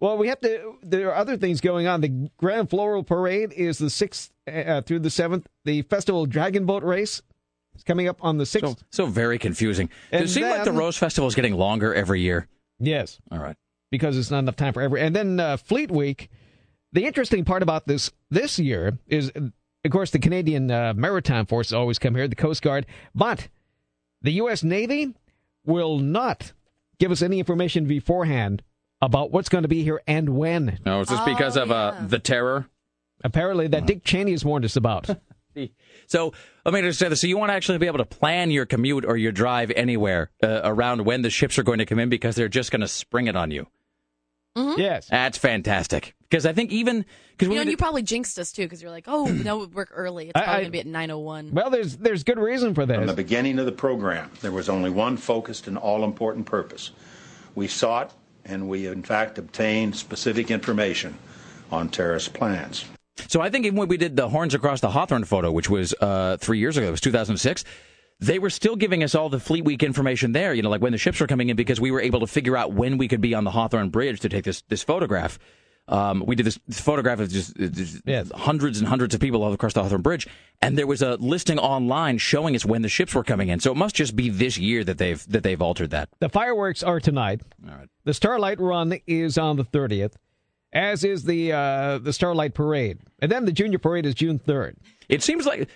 Well, we have to. There are other things going on. The Grand Floral Parade is the sixth uh, through the seventh. The Festival Dragon Boat Race is coming up on the sixth. So, so very confusing. Does And it seem like the Rose Festival is getting longer every year? Yes. All right. Because it's not enough time for every. And then uh, Fleet Week. The interesting part about this this year is, of course, the Canadian uh, Maritime Force always come here, the Coast Guard, but the U.S. Navy will not give us any information beforehand about what's going to be here and when. No, is this because of uh, the terror? Apparently, that Dick Cheney has warned us about. So let me just say this: so you want to actually be able to plan your commute or your drive anywhere uh, around when the ships are going to come in because they're just going to spring it on you. Yes, that's fantastic. Because I think even because You when know, you probably jinxed us too because you're like, oh, no, we work early. It's probably I- going to be at 9:01. Well, there's there's good reason for this. From the beginning of the program, there was only one focused and all important purpose. We sought and we, in fact, obtained specific information on terrorist plans. So I think even when we did the horns across the Hawthorne photo, which was uh, three years ago, it was 2006. They were still giving us all the Fleet Week information there, you know, like when the ships were coming in, because we were able to figure out when we could be on the Hawthorne Bridge to take this this photograph. Um, we did this, this photograph of just, uh, just hundreds and hundreds of people all across the Hawthorne Bridge, and there was a listing online showing us when the ships were coming in. So it must just be this year that they've that they've altered that. The fireworks are tonight. All right. The Starlight Run is on the 30th, as is the uh, the Starlight Parade, and then the Junior Parade is June 3rd. It seems like,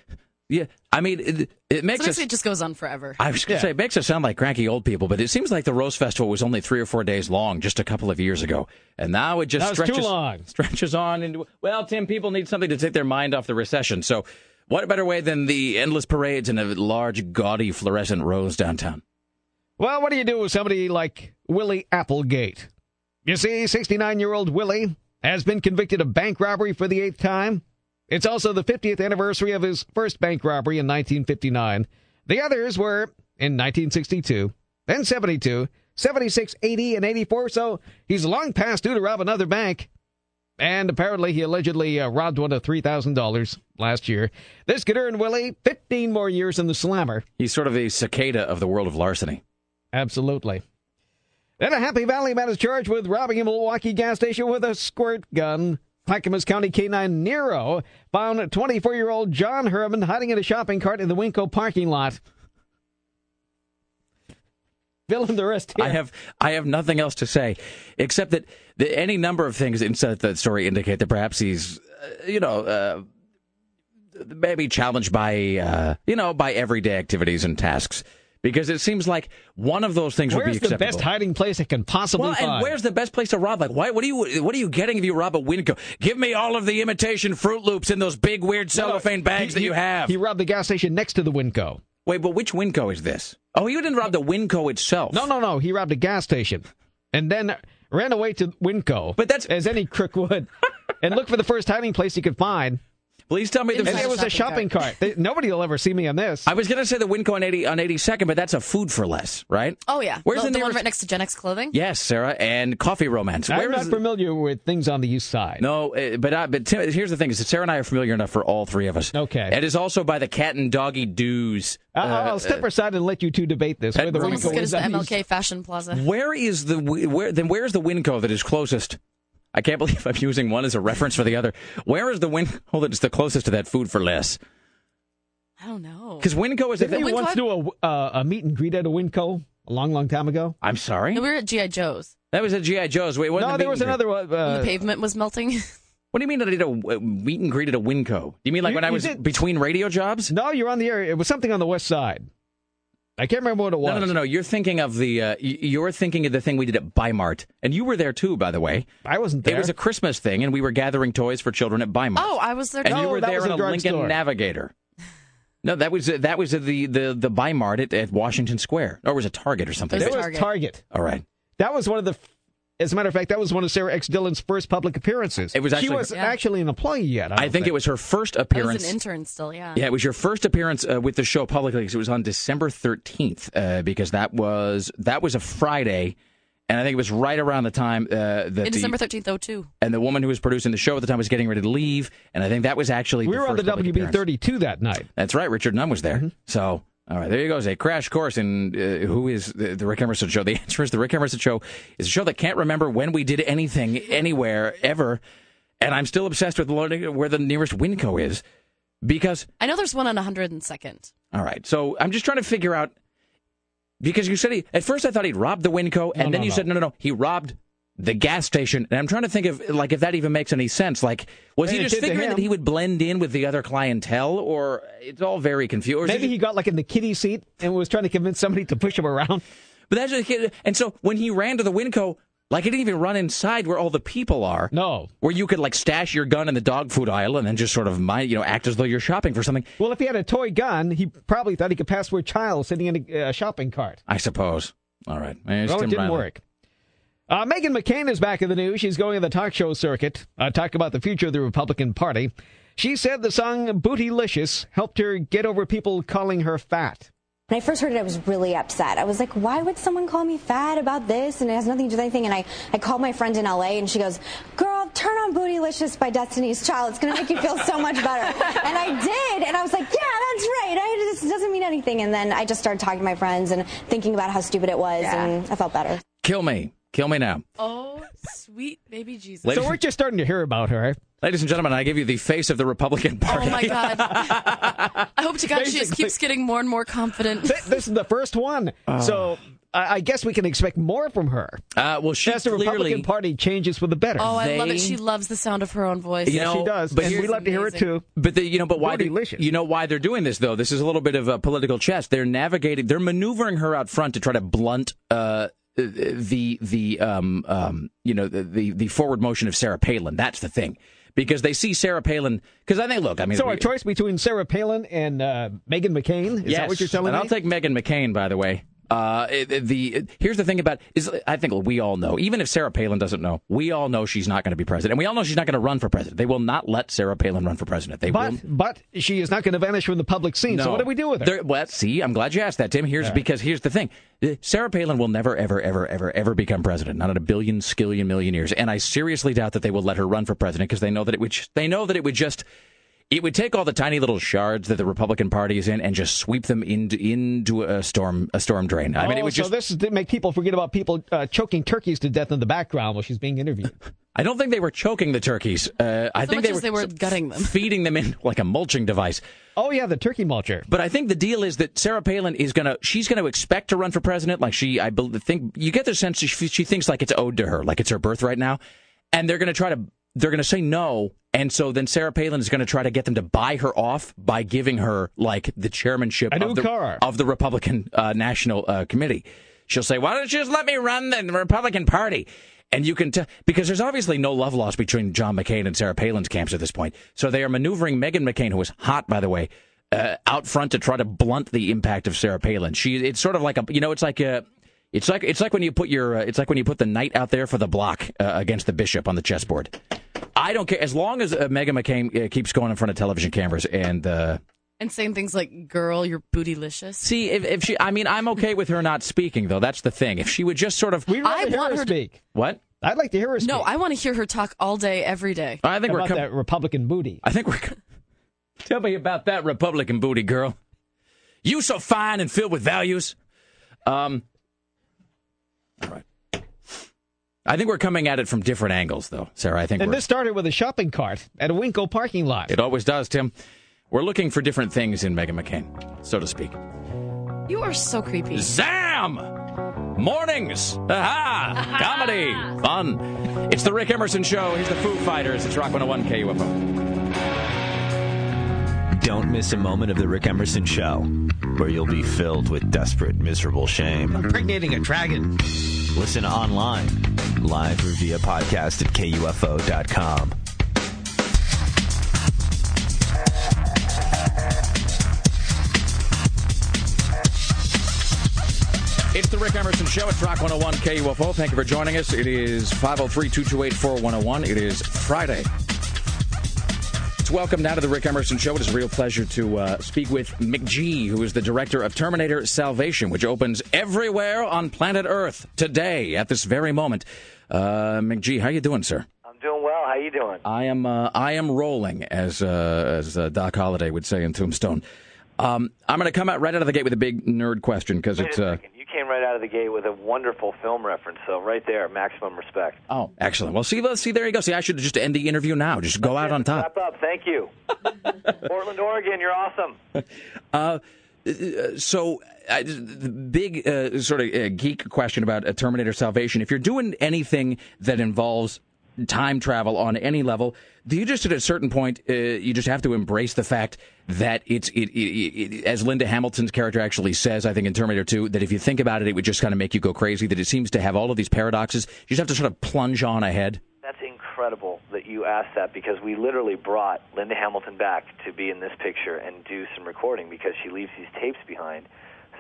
yeah, I mean, it, it makes So us. it just goes on forever. I was going to say, it makes us sound like cranky old people, but it seems like the Rose Festival was only three or four days long just a couple of years ago. And now it just Now it's too stretches, long. stretches on into, well, Tim, people need something to take their mind off the recession. So what better way than the endless parades and a large, gaudy, fluorescent rose downtown? Well, what do you do with somebody like Willie Applegate? You see, 69 year old Willie has been convicted of bank robbery for the eighth time. It's also the 50th anniversary of his first bank robbery in 1959. The others were in 1962, then 72, 76, 80, and 84, so he's long past due to rob another bank. And apparently, he allegedly uh, robbed one of $3,000 last year. This could earn Willie 15 more years in the slammer. He's sort of a cicada of the world of larceny. Absolutely. Then a Happy Valley man is charged with robbing a Milwaukie gas station with a squirt gun. Clackamas County K9 Nero found 24-year-old John Herman hiding in a shopping cart in the Winco parking lot. Fill in the rest here. I have I have nothing else to say except that the, any number of things inside that story indicate that perhaps he's, uh, you know, uh, maybe challenged by, uh, you know, by everyday activities and tasks. Because it seems like one of those things would Where's be the best hiding place it can possibly well, find? and where's the best place to rob? Like, why? What are you? What are you getting if you rob a Winco? Give me all of the imitation Froot Loops in those big weird No, no, cellophane bags he- that you have. He robbed the gas station next to the Winco. Wait, but which Winco is this? Oh, he didn't rob the Winco itself. No, no, no. He robbed a gas station and then ran away to Winco. But that's as any crook would, and looked for the first hiding place he could find. Please tell me And it was a shopping cart. They- Nobody will ever see me on this. I was going to say the Winco on 80 on 82nd, but that's a food for less, right? Oh yeah, Where's the, the the one nearest- right next to Gen X clothing? Yes, Sarah, and Coffee Romance. I'm not is- familiar with things on the east side. No, uh, but I, but Tim, here's the thing: is that Sarah and I are familiar enough for all three of us. Okay. It is also by the Cat and Doggy Doos. I'll, uh, I'll step aside and let you two debate this. Where the Almost Winco as good is as the on the east- MLK Fashion Plaza. Where is the where? Then where's the Winco that is closest? I can't believe I'm using one as a reference for the other. Where is the Winco that is the closest to that food for less? I don't know. Because Winco is. Didn't a you once do a, uh, a meet and greet at a Winco a long, long time ago? I'm sorry. No, we were at GI Joe's. That was at GI Joe's. Wait, wasn't No, the there was another one. Uh, the pavement was melting. What do you mean that I did a uh, meet and greet at a Winco? Do you mean like You- when I was did- between radio jobs? no, you're on the air. It was something on the west side. I can't remember what it was. No, no, no, no. You're thinking of the. Uh, you're thinking of the thing we did at Bimart, and you were there too, by the way. I wasn't there. It was a Christmas thing, and we were gathering toys for children at Bimart. Oh, I was there. and too. you were that there in a a Lincoln drugstore. Navigator. No, that was that was the the the Bimart at, at Washington Square, or was it Target or something? It was Target. All right. That was one of the. As a matter of fact, that was one of Sarah X. Dillon's first public appearances. It was she actually- was Yeah. actually an employee yet. I, I don't think it was her first I appearance. was an intern still. Yeah. Yeah, it was your first appearance uh, with the show publicly because It was on December thirteenth uh, because that was that was a Friday, and I think it was right around the time uh, that In the, December thirteenth, oh two. and the woman who was producing the show at the time was getting ready to leave, and I think that was actually We the were on the WB 32 that night. That's right. Richard Nunn was Mm-hmm. there. So, all right, there you go. It's a crash course in uh, who is the, the Rick Emerson Show. The answer is the Rick Emerson Show is a show that can't remember when we did anything anywhere ever, and I'm still obsessed with learning where the nearest Winco is because. I know there's one on 102nd. All right, so I'm just trying to figure out because you said he at first I thought he'd robbed the Winco, and No, then no, you no. said no, no, no, he robbed. The gas station, and I'm trying to think of like if that even makes any sense. Like, was he just figuring that he would blend in with the other clientele, or it's all very confused? or is it Maybe he got like in the kiddie seat and was trying to convince somebody to push him around. But that's just, and so when he ran to the Winco, like he didn't even run inside where all the people are. No. Where you could like stash your gun in the dog food aisle and then just sort of mind, you know, act as though you're shopping for something. Well, if he had a toy gun, he probably thought he could pass for a child sitting in a uh, shopping cart. I suppose. All right. Well, it didn't Riley. work. Uh, Meghan McCain is back in the news. She's going to the talk show circuit, uh, talk about the future of the Republican Party. She said the song Bootylicious helped her get over people calling her fat. When I first heard it, I was really upset. I was like, why would someone call me fat about this? And it has nothing to do with anything. And I, I called my friend in LA and she goes, girl, turn on Bootylicious by Destiny's Child. It's going to make you feel so much better. and I did. And I was like, yeah, that's right. I, this doesn't mean anything. And then I just started talking to my friends and thinking about how stupid it was. And I felt better. Kill me. Kill me now. Oh, sweet baby Jesus. Ladies, So we're just starting to hear about her. ladies and gentlemen, I give you the face of the Republican Party. Oh my God. I hope to God she just keeps getting more and more confident. This is the first one. so I, I guess we can expect more from her. Uh, well, she As the clearly. Republican Party changes for the better. Oh, I love They- it. She loves the sound of her own voice. You Yes, know, she does. but we love to hear it too. But the, you know, but why? They, you know why they're doing this though? This is a little bit of a political chess. They're navigating. They're maneuvering her out front to try to blunt uh, the the um, um, you know the, the the forward motion of Sarah Palin. That's the thing. Because they see Sarah Palin. Because I think, look, I mean, So we- choice between Sarah Palin and uh, Meghan McCain is yes, that what you're telling and me? I'll take Meghan McCain, by the way. Uh, the here's the thing about is I think we all know, even if Sarah Palin doesn't know, we all know she's not going to be president, and we all know she's not going to run for president. They will not let Sarah Palin run for president. They but will but she is not going to vanish from the public scene. So what do we do with her? There- well, see, I'm glad you asked that, Tim. Here's because here's the thing: Uh, Sarah Palin will never, ever, ever, ever, ever become president. Not in a billion, skillion, million years. And I seriously doubt that they will let her run for president because they know that it would. They know that it would just. It would take all the tiny little shards that the Republican Party is in and just sweep them into into a storm a storm drain. I mean, it Oh, would so just. this is to make people forget about people uh, choking turkeys to death in the background while she's being interviewed. I don't think they were choking the turkeys. Uh, I So think they were, they were gutting them. feeding them in like a mulching device. Oh yeah, the turkey mulcher. But I think the deal is that Sarah Palin is gonna she's gonna expect to run for president. Like she, I bel- think you get the sense she, she thinks like it's owed to her, like it's her birthright now, and they're gonna try to they're gonna say no, and so then Sarah Palin is gonna try to get them to buy her off by giving her like the chairmanship of the car. of the Republican uh, National uh, Committee. She'll say, "Why don't you just let me run the Republican Party?" And you can tell because there's obviously no love lost between John McCain and Sarah Palin's camps at this point. So they are maneuvering Meghan McCain, who is hot, by the way, uh, out front to try to blunt the impact of Sarah Palin. She, it's sort of like a, you know, it's like a, it's like it's like when you put your, uh, it's like when you put the knight out there for the block uh, against the bishop on the chessboard. I don't care as long as uh, Meghan McCain uh, keeps going in front of television cameras and. Uh, And saying things like, girl, you're bootylicious. See, if, if she, I mean, I'm okay with her not speaking, though. That's the thing. If she would just sort of. We'd rather I hear want her her to- speak. What? I'd like to hear her speak. No, I want to hear her talk all day, every day. I think we're about com- that Republican booty. I think we're. Tell me about that Republican booty, girl. You so fine and filled with values. Um. All right. I think we're coming at it from different angles, though, Sarah. I think And we're, this started with a shopping cart at a Winco parking lot. it always does, Tim. We're looking for different things in Meghan McCain, so to speak. You are so creepy. Zam! Mornings! Aha! Comedy! Fun! It's the Rick Emerson Show. Here's the Foo Fighters. It's Rock 101 KUFO. Don't miss a moment of The Rick Emerson Show, where you'll be filled with desperate, miserable shame. Impregnating a dragon. Listen online, live or via podcast at KUFO.com. It's the Rick Emerson Show. It's Rock 101 KUFO. Thank you for joining us. It is 503 228 4101. It is Friday. It's welcome now to the Rick Emerson Show. It is a real pleasure to uh, speak with McG, who is the director of Terminator Salvation, which opens everywhere on planet Earth today at this very moment. Uh, McG, how are you doing, sir? I'm doing well. How you doing? I am. Uh, I am rolling, as uh, as uh, Doc Holliday would say in Tombstone. Um, I'm going to come out right out of the gate with a big nerd question because it's. Uh, second. You came right out of the gate with a wonderful film reference, so right there, maximum respect. oh, excellent. Well, see, let's see. There you go. See, I should just end the interview now. Just go out on top. Wrap up. Thank you. Portland, Oregon, you're awesome. Uh, so, uh, the big uh, sort of uh, geek question about uh, Terminator Salvation. If you're doing anything that involves time travel on any level, do you just at a certain point uh, you just have to embrace the fact that it's it, it, it, as Linda Hamilton's character actually says, I think in Terminator 2, that if you think about it, it would just kind of make you go crazy. That it seems to have all of these paradoxes. You just have to sort of plunge on ahead. That's incredible that you asked that because we literally brought Linda Hamilton back to be in this picture and do some recording because she leaves these tapes behind.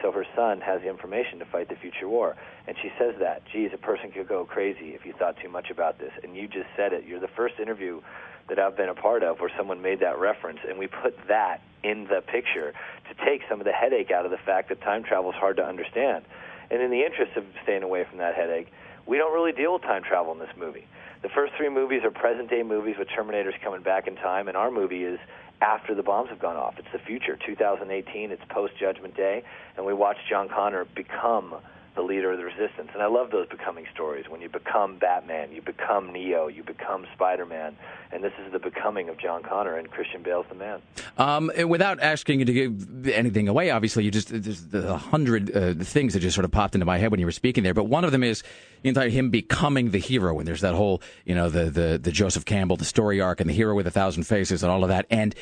So her son has the information to fight the future war. And she says that, geez, a person could go crazy if you thought too much about this. And you just said it. You're the first interview that I've been a part of where someone made that reference. And we put that in the picture to take some of the headache out of the fact that time travel is hard to understand. And in the interest of staying away from that headache, we don't really deal with time travel in this movie. The first three movies are present day movies with Terminators coming back in time, and our movie is after the bombs have gone off. It's the future, 2018. It's post Judgment Day, and we watch John Connor become the leader of the resistance. And I love those becoming stories. When you become Batman, you become Neo, you become Spider Man, and this is the becoming of John Connor, and Christian Bale's the man. Um, without asking you to give anything away, obviously, you just there's a hundred uh, things that just sort of popped into my head when you were speaking there. But one of them is the entire him becoming the hero, and there's that whole you know the the the Joseph Campbell, the story arc, and the hero with a thousand faces, and all of that. And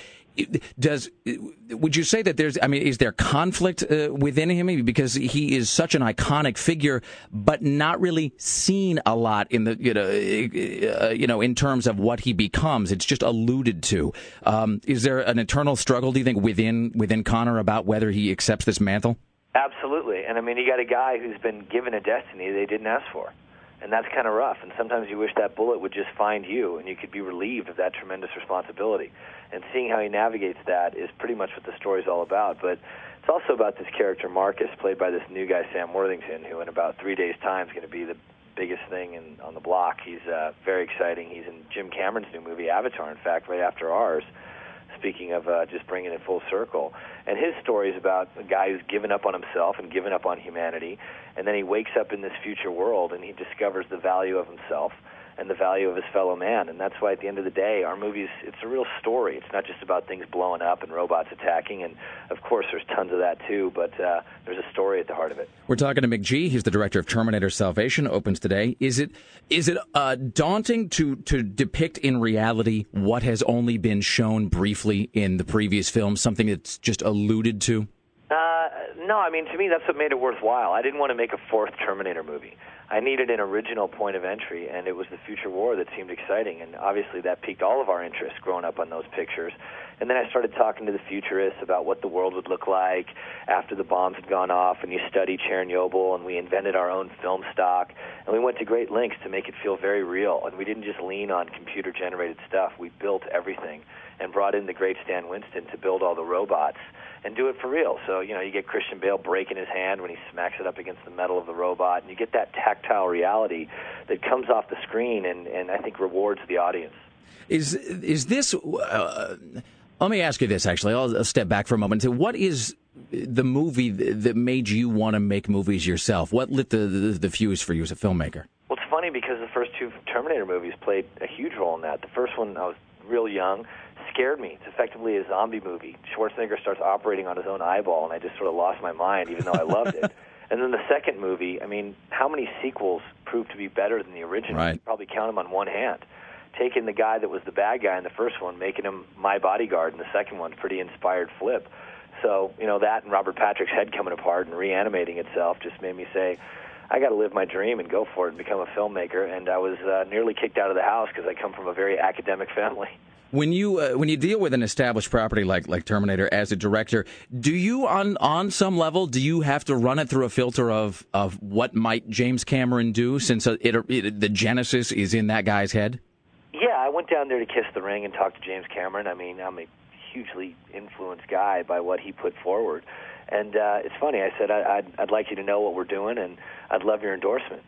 does would you say that there's i mean is there conflict uh, within him because he is such an iconic figure but not really seen a lot in the you know uh, you know in terms of what he becomes it's just alluded to um, is there an eternal struggle do you think within within connor about whether he accepts this mantle Absolutely. And I mean, you got a guy who's been given a destiny they didn't ask for. And that's kind of rough. And sometimes you wish that bullet would just find you and you could be relieved of that tremendous responsibility. And seeing how he navigates that is pretty much what the story's all about. But it's also about this character, Marcus, played by this new guy, Sam Worthington, who in about three days' time is going to be the biggest thing in, on the block. He's uh, very exciting. He's in Jim Cameron's new movie, Avatar, in fact, right after ours speaking of uh, just bringing it full circle. And his story is about a guy who's given up on himself and given up on humanity, and then he wakes up in this future world and he discovers the value of himself and the value of his fellow man. And that's why at the end of the day, our movies, it's a real story. It's not just about things blowing up and robots attacking. And of course, there's tons of that too, but uh, there's a story at the heart of it. We're talking to McG. He's the director of Terminator Salvation. Opens today. Is it is it uh, daunting to to depict in reality what has only been shown briefly in the previous film? Something that's just alluded to. Uh, no, I mean to me that's what made it worthwhile. I didn't want to make a fourth Terminator movie. I needed an original point of entry, and it was the future war that seemed exciting, and obviously that piqued all of our interest growing up on those pictures. And then I started talking to the futurists about what the world would look like after the bombs had gone off, and you study Chernobyl, and we invented our own film stock, and we went to great lengths to make it feel very real. And we didn't just lean on computer-generated stuff; we built everything, and brought in the great Stan Winston to build all the robots and do it for real. So, you know, you get Christian Bale breaking his hand when he smacks it up against the metal of the robot, and you get that tactile reality that comes off the screen and, and I think rewards the audience. Is is this? Uh, let me ask you this. Actually, I'll, I'll step back for a moment. So what is the movie that made you want to make movies yourself? What lit the, the the fuse for you as a filmmaker? Well, it's funny because the first two Terminator movies played a huge role in that. The first one, I was real young, scared me. It's effectively a zombie movie. Schwarzenegger starts operating on his own eyeball, and I just sort of lost my mind, even though I loved it. And then the second movie, I mean, how many sequels proved to be better than the original? Right. You probably count them on one hand. taking the guy that was the bad guy in the first one, making him my bodyguard in the second one. Pretty inspired flip. So you know that and Robert Patrick's head coming apart and reanimating itself just made me say, I got to live my dream and go for it and become a filmmaker. And I was uh, nearly kicked out of the house because I come from a very academic family. When you uh, when you deal with an established property like like Terminator as a director, do you on on some level do you have to run it through a filter of of what might James Cameron do since uh, it, it, the genesis is in that guy's head? Yeah, I went down there to kiss the ring and talk to James Cameron. I mean, I'm a hugely influenced guy by what he put forward. And uh, it's funny. I said I, I'd, I'd like you to know what we're doing, and I'd love your endorsement.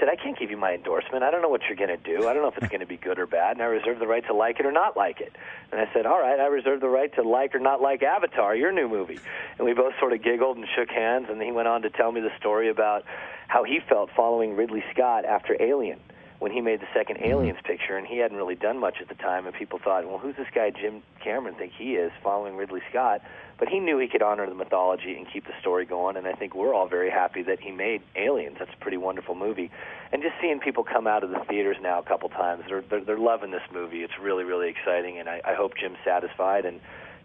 Said, I can't give you my endorsement. I don't know what you're going to do. I don't know if it's going to be good or bad, and I reserve the right to like it or not like it. And I said, All right, I reserve the right to like or not like Avatar, your new movie. And we both sort of giggled and shook hands, and he went on to tell me the story about how he felt following Ridley Scott after Alien when he made the second mm-hmm. Aliens picture, and he hadn't really done much at the time, and people thought, well, who's this guy Jim Cameron think he is following Ridley Scott? But he knew he could honor the mythology and keep the story going, and I think we're all very happy that he made Aliens. That's a pretty wonderful movie, and just seeing people come out of the theaters now a couple times, they're they're, they're loving this movie. It's really really exciting, and I, I hope Jim's satisfied and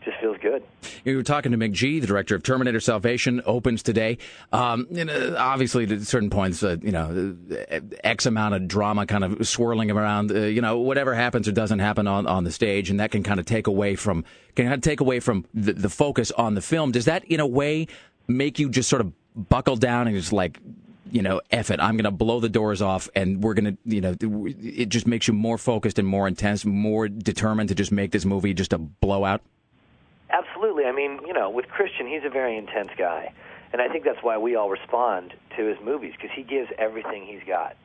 just feels good. You were talking to McG, the director of Terminator Salvation, opens today. Um, you know, obviously, at certain points, uh, you know, X amount of drama kind of swirling around. Uh, you know, whatever happens or doesn't happen on, on the stage, and that can kind of take away from can kind of take away from the, the focus on the film. Does that, in a way, make you just sort of buckle down and just like you know, F it, I'm going to blow the doors off and we're going to, you know, it just makes you more focused and more intense, more determined to just make this movie just a blowout? Absolutely. I mean, you know, with Christian, he's a very intense guy. And I think that's why we all respond to his movies because he gives everything he's got.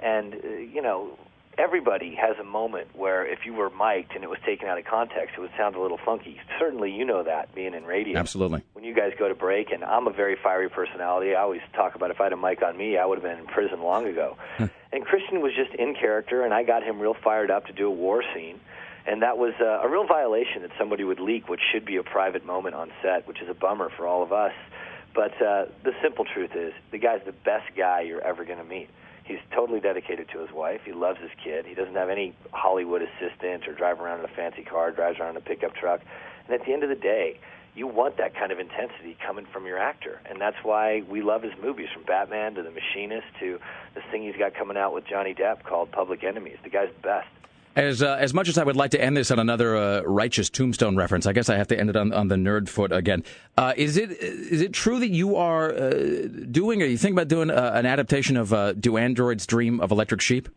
And, uh, you know, everybody has a moment where if you were mic'd and it was taken out of context, it would sound a little funky. Certainly, you know that being in radio. Absolutely. When you guys go to break, and I'm a very fiery personality, I always talk about if I had a mic on me, I would have been in prison long ago. and Christian was just in character, and I got him real fired up to do a war scene and that was uh, a real violation that somebody would leak what should be a private moment on set, which is a bummer for all of us. But uh, the simple truth is, the guy's the best guy you're ever going to meet. He's totally dedicated to his wife. He loves his kid. He doesn't have any Hollywood assistant or drive around in a fancy car, drives around in a pickup truck. And at the end of the day, you want that kind of intensity coming from your actor. And that's why we love his movies, from Batman to The Machinist to this thing he's got coming out with Johnny Depp called Public Enemies. The guy's best. As uh, as much as I would like to end this on another uh, righteous tombstone reference, I guess I have to end it on, on the nerd foot again. Uh, is it is it true that you are uh, doing, or you think about doing uh, an adaptation of uh, "Do Androids Dream of Electric Sheep"?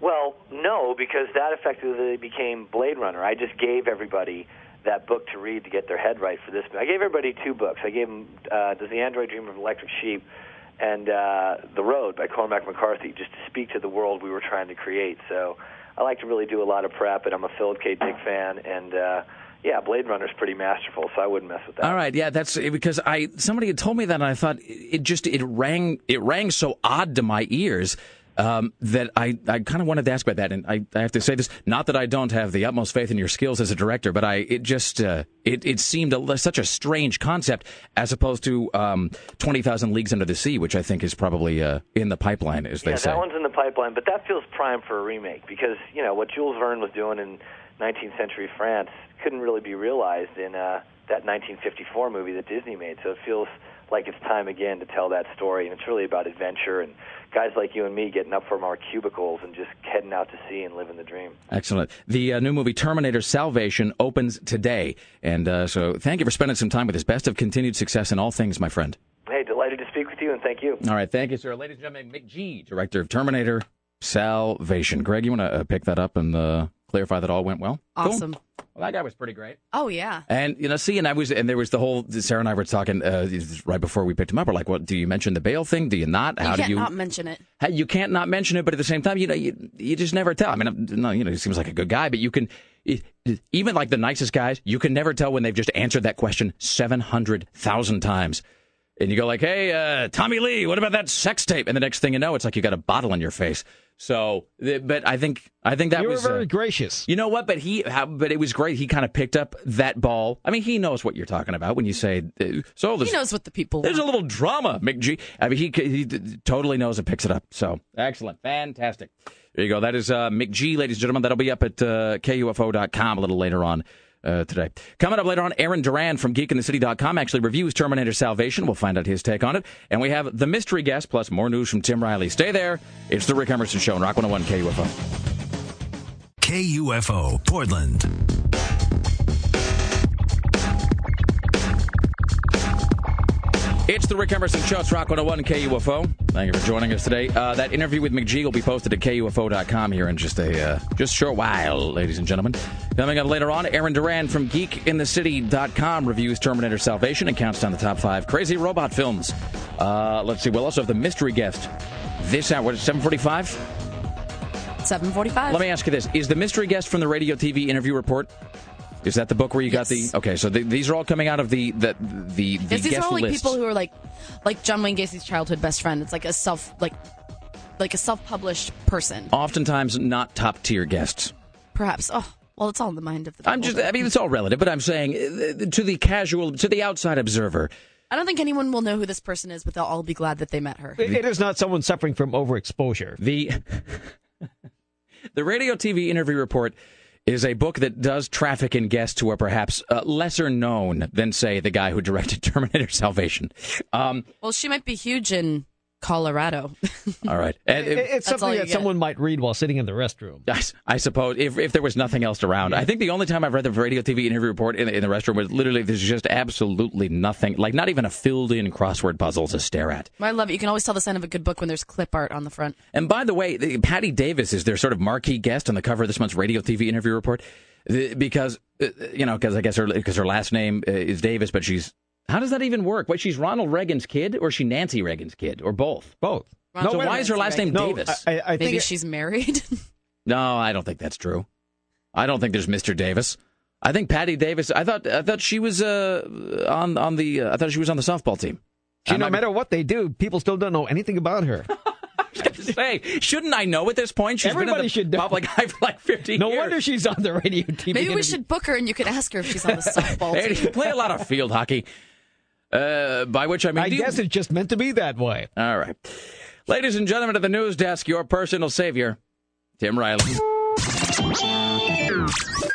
Well, no, because that effectively became Blade Runner. I just gave everybody that book to read to get their head right for this. I gave everybody two books. I gave them "Does the Android Dream of Electric Sheep." and "The Road" by Cormac McCarthy, just to speak to the world we were trying to create. So. I like to really do a lot of prep, and I'm a Philip K. Dick fan, and uh, yeah, Blade Runner's pretty masterful, so I wouldn't mess with that. All right, yeah, that's because I somebody had told me that, and I thought it just it rang it rang so odd to my ears. Um, that I, I kind of wanted to ask about that, and I, I have to say this: not that I don't have the utmost faith in your skills as a director, but I it just uh, it it seemed a, such a strange concept as opposed to um, Twenty Thousand Leagues Under the Sea, which I think is probably uh, in the pipeline, as they yeah, say. that one's in the pipeline, but that feels prime for a remake because you know what Jules Verne was doing in 19th century France couldn't really be realized in uh, that 1954 movie that Disney made. So it feels like it's time again to tell that story, and it's really about adventure and guys like you and me getting up from our cubicles and just heading out to sea and living the dream. Excellent. The uh, new movie Terminator Salvation opens today, and uh, so thank you for spending some time with us. Best of continued success in all things, my friend. Hey, delighted to speak with you, and thank you. All right, thank you, sir. Ladies and gentlemen, McG, director of Terminator Salvation. Greg, you want to uh, pick that up and uh, clarify that all went well? Awesome. Cool. Well, that guy was pretty great. Oh yeah. And you know, see, and I was, and there was the whole. Sarah and I were talking uh, right before we picked him up. We're like, "What? Do you mention the bail thing? Do you not? You How can't do you not mention it. How, you can't not mention it, but at the same time, you know, you, you just never tell. I mean, no, you know, he seems like a good guy, but you can. Even like the nicest guys, you can never tell when they've just answered that question seven hundred thousand times. And you go like, "Hey, uh, Tommy Lee, what about that sex tape?" And the next thing you know, it's like you got a bottle in your face. So, but I think I think that you were was very uh, gracious. You know what? But he, but it was great. He kind of picked up that ball. I mean, he knows what you're talking about when you say. Uh, so He knows what the people. there's want. a little drama, McG. I mean, he he totally knows and picks it up. So excellent, fantastic. There you go. That is uh, McG, ladies and gentlemen. That'll be up at uh, KUFO.com a little later on uh, today. Coming up later on, Aaron Duran from GeekInTheCity.com actually reviews Terminator Salvation. We'll find out his take on it. And we have the mystery guest plus more news from Tim Riley. Stay there. It's the Rick Emerson Show on Rock 101 KUFO. KUFO, Portland. It's the Rick Emerson Show. It's Rock 101 KUFO. Thank you for joining us today. Uh, that interview with McG will be posted at KUFO.com here in just a uh, just short while, ladies and gentlemen. Coming up later on, Aaron Duran from GeekInTheCity.com reviews Terminator Salvation and counts down the top five crazy robot films. Uh, let's see. We'll also have the mystery guest this hour. What, 745? 745. Let me ask you this. Is the mystery guest from the radio TV interview report? Is that the book where you got the? Okay, so the, these are all coming out of the the the, the Yes, these guest are all like lists. people who are like, like John Wayne Gacy's childhood best friend. It's like a self, like, like a self-published person, Oftentimes not top tier guests. perhaps. Oh, well, it's all in the mind of the. I'm just. I mean, it's all relative, but I'm saying uh, to the casual, to the outside observer. I don't think anyone will know who this person is, but they'll all be glad that they met her. It- it is not someone suffering from overexposure. The the radio TV interview report is a book that does traffic in guests who are perhaps uh, lesser known than, say, the guy who directed Terminator Salvation. Um, Well, she might be huge in Colorado. all right, And- It- it's something that get. someone might read while sitting in the restroom. I suppose if, if there was nothing else around, I think the only time I've read the radio TV interview report in, in the restroom was literally there's just absolutely nothing, like not even a filled-in crossword puzzle to stare at. I love it. You can always tell the sign of a good book when there's clip art on the front. And by the way, the- Patti Davis is their sort of marquee guest on the cover of this month's radio TV interview report The- because uh, you know because I guess her because her last name uh, is Davis, but she's how does that even work? What she's Ronald Reagan's kid or is she Nancy Reagan's kid or both? Both. so why is her last name No, Davis? I, I Maybe think it- she's married. No, I don't think that's true. I don't think there's Mr. Davis. I think Patti Davis. I thought I thought she was uh, on on the. Uh, I thought she was on the softball team. See, I no might- matter what they do, people still don't know anything about her. Say, shouldn't I know at this point? She's been in Everybody the should know. public eye for like 50 No years. wonder she's on the radio TV. Maybe we interview. should book her and you could ask her if she's on the softball Hey, team. you play a lot of field hockey. Uh, by which I mean, I do you- guess it's just meant to be that way. All right, ladies and gentlemen, at the news desk, your personal savior, Tim Riley.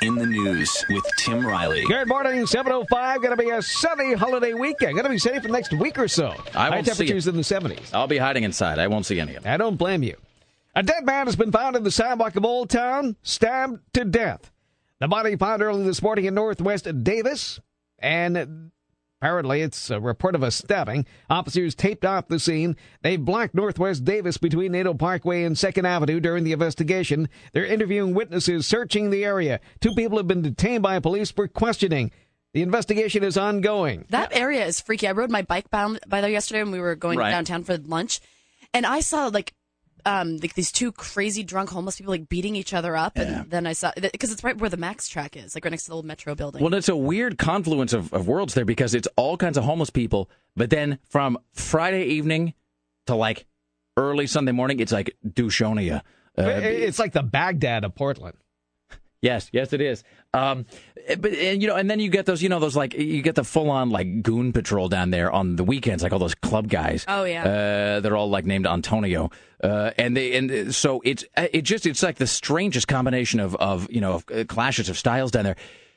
In the news with Tim Riley. Good morning, 705. Going to be a sunny holiday weekend. Going to be sunny for the next week or so. I High won't see temperatures it. in the 70s. I'll be hiding inside. I won't see any of it. I don't blame you. A dead man has been found in the sidewalk of Old Town, stabbed to death. The body found early this morning in Northwest Davis, and apparently it's a report of a stabbing. Officers taped off the scene. They blocked Northwest Davis between Naito Parkway and Second Avenue during the investigation. They're interviewing witnesses, searching the area. Two people have been detained by police for questioning. The investigation is ongoing. That area is freaky. I rode my bike bound by there yesterday when we were going Right. downtown for lunch, and I saw like um like these two crazy drunk homeless people like beating each other up, and then I saw because it's right where the Max track is, like right next to the old Metro building. Well, it's a weird confluence of, of worlds there because it's all kinds of homeless people, but then from Friday evening to like early Sunday morning, it's like Dushonia. Uh, it's like the Baghdad of Portland. Yes, yes, it is. Um, but and, you know, and then you get those, you know, those like you get the full on like goon patrol down there on the weekends, like all those club guys. Oh, yeah. uh, they're all like named Antonio, uh, and they and so it's it just it's like the strangest combination of of you know of, uh, clashes of styles down there.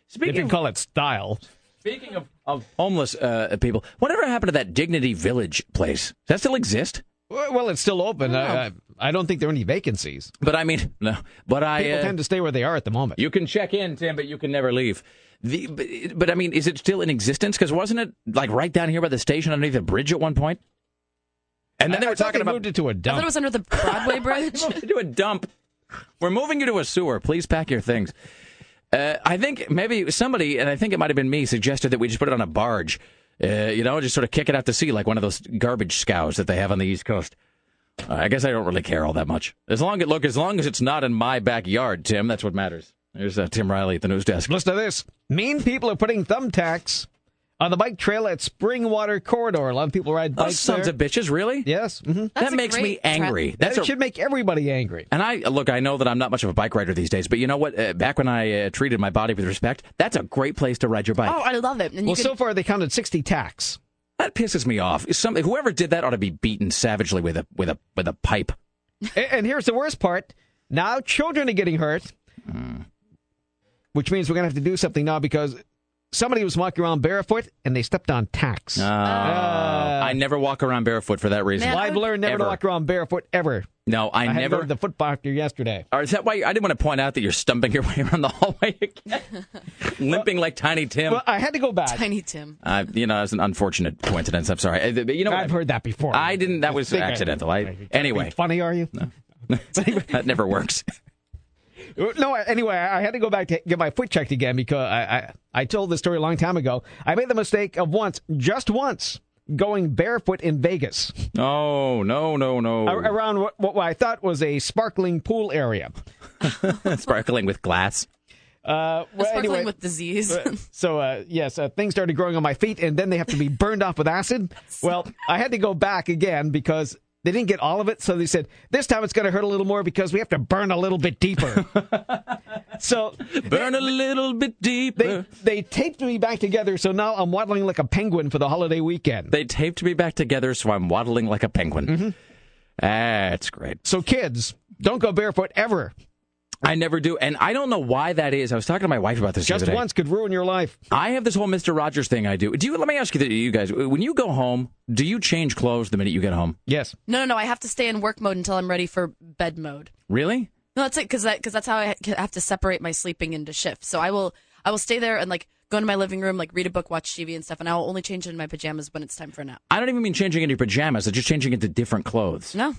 Speaking If you of, call it style. speaking of, of homeless uh, people, whatever happened to that Dignity Village place? Does that still exist? Well, well, it's still open. I, I, I don't think there are any vacancies. But I mean, no. But I People uh, tend to stay where they are at the moment. You can check in, Tim, but you can never leave. The, but, but I mean, is it still in existence? Because wasn't it like right down here by the station underneath the bridge at one point? And then they I were thought talking they about moved it to a I thought dump. it was under the Broadway Bridge. to a dump. We're moving you to a sewer. Please pack your things. Uh, I think maybe somebody, and I think it might have been me, suggested that we just put it on a barge. Uh, you know, just sort of kick it out to sea like one of those garbage scows that they have on the East Coast. I guess I don't really care all that much. As long as look, as long as it's not in my backyard, Tim, that's what matters. There's uh, Tim Riley at the news desk. Listen to this. Mean people are putting thumbtacks on the bike trail at Springwater Corridor. A lot of people ride Oh, bikes sons there. of bitches, really? Yes. hmm that makes me angry. That's that a, should make everybody angry. and I look. I know that I'm not much of a bike rider these days, but you know what? Uh, back when I uh, treated my body with respect, that's a great place to ride your bike. Oh, I love it. And you Well, can, so far they counted 60 tacks. That pisses me off. Some, whoever did that ought to be beaten savagely with a with a with a pipe. And here's the worst part. Now children are getting hurt, hmm. which means we're going to have to do something now because somebody was walking around barefoot and they stepped on tacks. Oh, Uh, I never walk around barefoot for that reason. well, I've learned never Ever. to walk around barefoot ever. No, I, had to never. go to the foot doctor yesterday. Or is that why I didn't want to point out that you're stumping your way around the hallway again, limping like Tiny Tim? Well, I had to go back. Tiny Tim. Uh, you know, it's an unfortunate coincidence. I'm sorry. Uh, but You know, I've heard that before. I didn't. That was accidental. I, anyway, Funny, are you? No. that never works. No, anyway, I had to go back to get my foot checked again because I, I, I told this story a long time ago. I made the mistake of once, just once, going barefoot in Vegas Oh no, no, no! around what, what I thought was a sparkling pool area. Sparkling with glass. Uh, well, Sparkling anyway, with disease. uh, so uh, yes, uh, things started growing on my feet, and then they have to be burned off with acid. Well, I had to go back again because they didn't get all of it. So they said this time it's going to hurt a little more because we have to burn a little bit deeper. so Burn a little bit they deeper. they taped me back together, so now I'm waddling like a penguin for the holiday weekend. They taped me back together, so I'm waddling like a penguin. Mm-hmm. That's great. So kids, don't go barefoot ever. I never do, and I don't know why that is. I was talking to my wife about this. the Just other day. once could ruin your life. I have this whole Mister Rogers thing. I do. Do you? Let me ask you, that, you guys. When you go home, do you change clothes the minute you get home? Yes. No, no, no. I have to stay in work mode until I'm ready for bed mode. Really? No, that's it, because that, cause that's how I have to separate my sleeping into shifts. So I will, I will stay there and like go into my living room, like read a book, watch TV and stuff, and I will only change into my pajamas when it's time for a nap. I don't even mean changing into your pajamas. It's just changing into different clothes. No.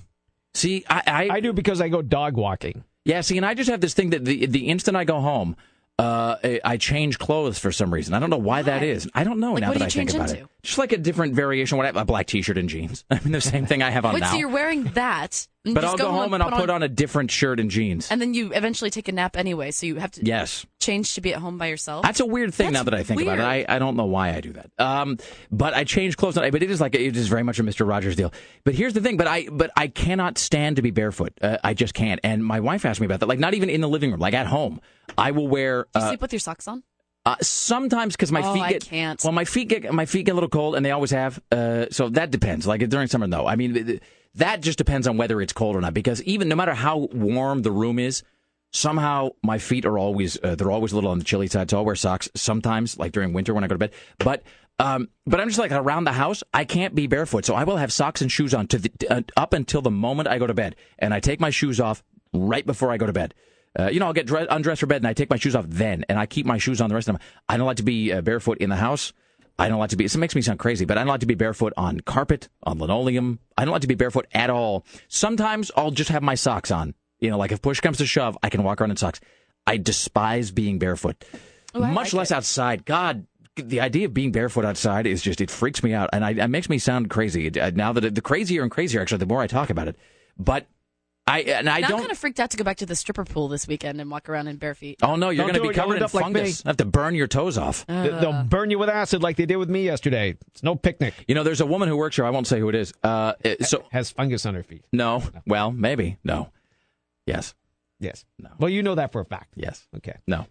See, I, I, I do because I go dog walking. Yeah. See, and I just have this thing that the the instant I go home, uh, I- I change clothes for some reason. I don't know why, that is. I don't know Like, now that I think about into? it. Just like a different variation. What I- a black T-shirt and jeans. I mean, the same thing I have on Wait, now. so you're wearing that, but I'll go home and I'll put on a different shirt and jeans. and then you eventually take a nap anyway. So you have to yes. change to be at home by yourself. That's a weird thing now that I think about it. I. I don't know why I do that. Um, but I change clothes. But it is like it is very much a Mister Rogers deal. But here's the thing. But I but I cannot stand to be barefoot. Uh, I just can't. And my wife asked me about that. Like not even in the living room. Like at home, I will wear. Do you Uh, sleep with your socks on? uh, sometimes because my Oh, feet I get can't. well, my feet get my feet get a little cold, and they always have. Uh, so that depends. Like during summer, though, I mean, that just depends on whether it's cold or not. Because even no matter how warm the room is, somehow my feet are always uh, they're always a little on the chilly side. So I'll wear socks sometimes, like during winter when I go to bed. But um, but I'm just like around the house, I can't be barefoot, so I will have socks and shoes on to the, uh, up until the moment I go to bed, and I take my shoes off right before I go to bed. Uh, you know, I'll get dress, undressed for bed and I take my shoes off then, and I keep my shoes on the rest of the time. I don't like to be uh, barefoot in the house. I don't like to be. It makes me sound crazy, but I don't like to be barefoot on carpet, on linoleum. I don't like to be barefoot at all. Sometimes I'll just have my socks on. You know, like if push comes to shove, I can walk around in socks. I despise being barefoot, Oh, I much like less it. outside. God, the idea of being barefoot outside is just it freaks me out, and I, it makes me sound crazy. Uh, Now that it, the crazier and crazier, actually, the more I talk about it. But I and I now don't. I'm kind of freaked out to go back to the stripper pool this weekend and walk around in bare feet. Oh no, you're going to be it. Covered in up like fungus. me. have to burn your toes off. They- They'll burn you with acid like they did with me yesterday. It's no picnic. You know, there's a woman who works here. I won't say who it is. Uh, so Has fungus on her feet. no, well, maybe no, yes, Yes. No. Well, you know that for a fact. yes, Okay. no.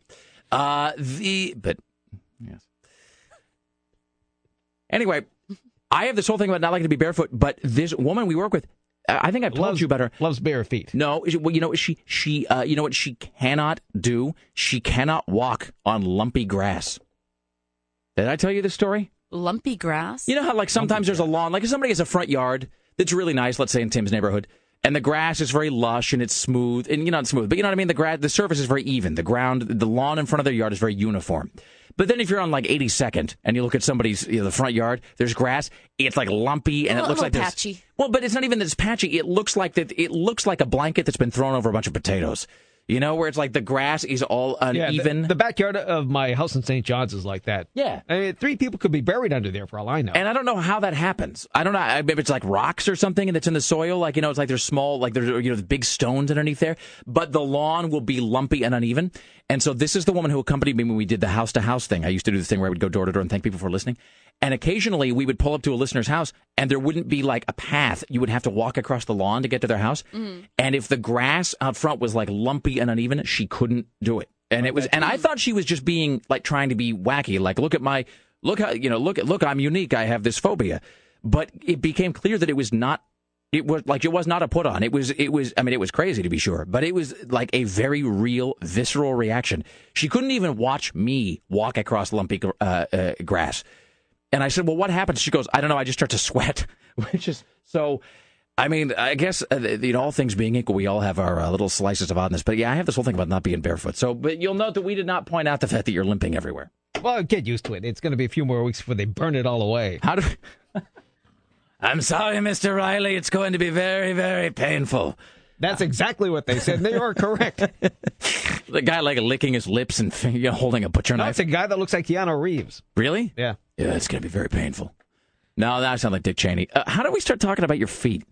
Uh, the but yes. Anyway, I have this whole thing about not liking to be barefoot, but this woman we work with, I I think I've told Loves- you about her. Loves bare feet. No, well, you know she she uh, you know what she cannot do? She cannot walk on lumpy grass. Did I tell you this story? Lumpy grass. You know how like sometimes there's a lawn, like if somebody has a front yard that's really nice, let's say in Tim's neighborhood, and the grass is very lush and it's smooth, and you know not smooth, but you know what I mean. The grass, the surface is very even. The ground, the lawn in front of their yard is very uniform. But then if you're on like 82nd and you look at somebody's you know, the front yard, there's grass. It's like lumpy and it looks like patchy. Well, but it's not even that it's patchy. It looks like that. It looks like a blanket that's been thrown over a bunch of potatoes. You know, where it's like the grass is all Yeah, the- uneven. the, backyard of my house in St. John's is like that. Yeah. I mean, three people could be buried under there for all I know. And I don't know how that happens. I don't know I- if it's like rocks or something that's in the soil. Like, you know, it's like there's small, like there's, you know, the big stones underneath there. But the lawn will be lumpy and uneven. And so this is the woman who accompanied me when we did the house to house thing. I used to do this thing where I would go door to door and thank people for listening. And occasionally we would pull up to a listener's house and there wouldn't be like a path. You would have to walk across the lawn to get to their house. And if the grass out front was like lumpy and uneven, she couldn't do it. And it was, and I thought she was just being like trying to be wacky. Like, look at my, look how, you know, look at, look, I'm unique. I have this phobia. But it became clear that it was not It was like it was not a put on. It was it was I mean it was crazy to be sure, but it was like a very real visceral reaction. She couldn't even watch me walk across lumpy uh, uh, grass. And I said, "Well, what happens?" She goes, "I don't know. I just start to sweat," which is so. I mean, I guess uh, you know, all things being equal, we all have our uh, little slices of oddness. But yeah, I have this whole thing about not being barefoot. So, but you'll note that we did not point out the fact that you're limping everywhere. Well, get used to it. It's going to be a few more weeks before they burn it all away. How do? I'm sorry, Mr. Riley. It's going to be very, very painful. That's exactly what they said. They are correct. the guy like licking his lips and know, holding a butcher no, knife. It's a guy that looks like Keanu Reeves. Really? Yeah. Yeah, it's going to be very painful. No, that sounds like Dick Cheney. Uh, how do we start talking about your feet?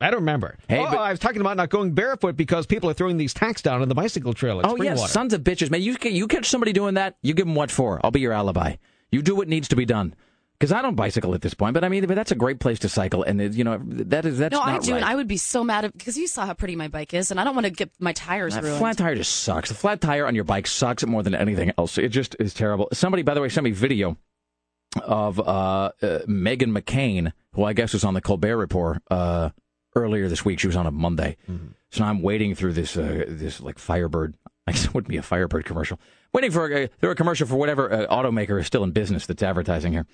I don't remember. Hey, oh, but- I was talking about not going barefoot because people are throwing these tacks down on the bicycle trail at oh yes, Springwater. sons of bitches, man! You you catch somebody doing that, you give them what for? I'll be your alibi. You do what needs to be done. Because I don't bicycle at this point, but I mean, but that's a great place to cycle, and you know that is that's no, I do, right. and I would be so mad because you saw how pretty my bike is, and I don't want to get my tires That ruined. flat tire just sucks. The flat tire on your bike sucks more than anything else. It just is terrible. Somebody, by the way, sent me video of uh, uh, Meghan McCain, who I guess was on the Colbert Report uh, earlier this week. She was on a Monday, so now I'm waiting through this uh, this like Firebird. I guess it would be a Firebird commercial. Waiting for a, through a commercial for whatever uh, automaker is still in business that's advertising here.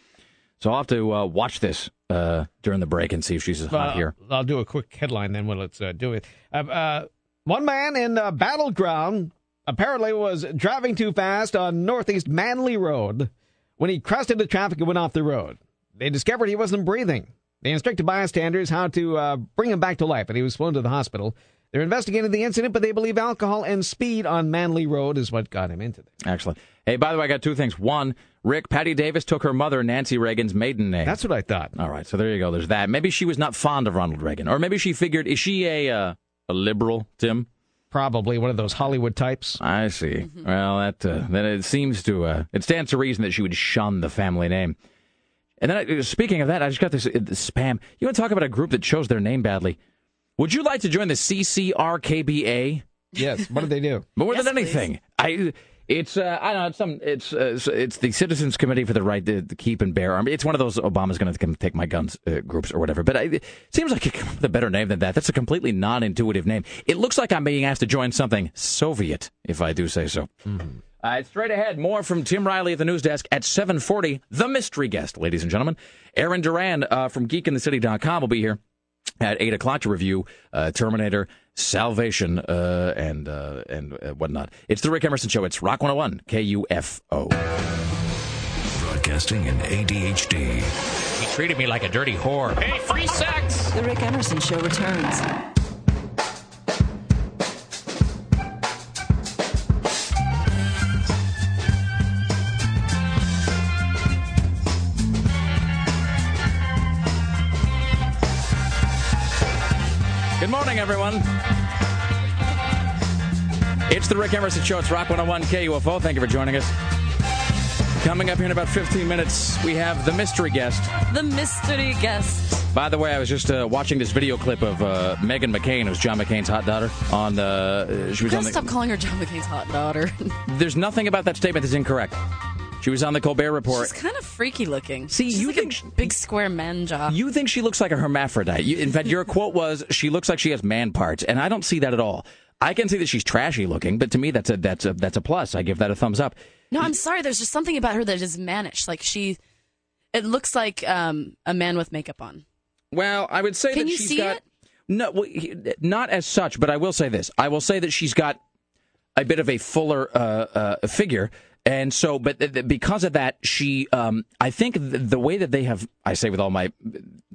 So I'll have to uh, watch this uh, during the break and see if she's hot here. I'll do a quick headline then when let's uh, do it. Uh, uh, one man in uh, Battleground apparently was driving too fast on Northeast Manley Road when he crossed into traffic and went off the road. They discovered he wasn't breathing. They instructed bystanders how to uh, bring him back to life, and he was flown to the hospital. They're investigating the incident, but they believe alcohol and speed on Manley Road is what got him into this. Excellent. Hey, by the way, I got two things. One, Rick, Patti Davis took her mother, Nancy Reagan's maiden name. That's what I thought. All right, so there you go. There's that. Maybe she was not fond of Ronald Reagan, or maybe she figured, is she a uh, a liberal, Tim? Probably one of those Hollywood types. I see. Well, that uh, then it seems to uh, it stands to reason that she would shun the family name. And then, I, speaking of that, I just got this, uh, this spam. You want to talk about a group that chose their name badly? Would you like to join the CCRKBA? Yes. What did they do? More than anything, I it's uh, I don't know it's some it's uh, it's the Citizens Committee for the Right to, to Keep and Bear Arms. It's one of those Obama's going to come take my guns uh, groups or whatever. But I, it seems like a, better name than that. That's a completely non-intuitive name. It looks like I'm being asked to join something Soviet, if I do say so. Uh, straight ahead, more from Tim Riley at the news desk at 7:40. The mystery guest, ladies and gentlemen, Aaron Duran uh, from GeekInTheCity.com will be here at eight o'clock to review uh, Terminator, Salvation, uh, and uh, and uh, whatnot. It's the Rick Emerson Show. It's Rock 101 KUFO. Broadcasting in ADHD. He treated me like a dirty whore. Hey, free sex. The Rick Emerson Show returns. Morning, everyone. It's the Rick Emerson Show. It's Rock 101 KUFO. Thank you for joining us. Coming up here in about 15 minutes, we have the mystery guest. The mystery guest. By the way, I was just uh, watching this video clip of uh, Meghan McCain, who's John McCain's hot daughter. On the, uh, she was on the. stop calling her John McCain's hot daughter. There's nothing about that statement that's incorrect. She was on the Colbert Report. She's kind of freaky looking. See, She's you like think a big square man jaw. You think she looks like a hermaphrodite. You, in fact, your quote was, "She looks like she has man parts," and I don't see that at all. I can see that she's trashy looking, but to me, that's a that's a that's a plus. I give that a thumbs up. No, I'm sorry. There's just something about her that is mannish. Like she, it looks like um, a man with makeup on. Well, I would say Can that you she's see got it? no, well, not as such, but I will say this: I will say that she's got a bit of a fuller uh, uh, figure. And so, but th- th- because of that, she, um, I think th- the way that they have, I say with all my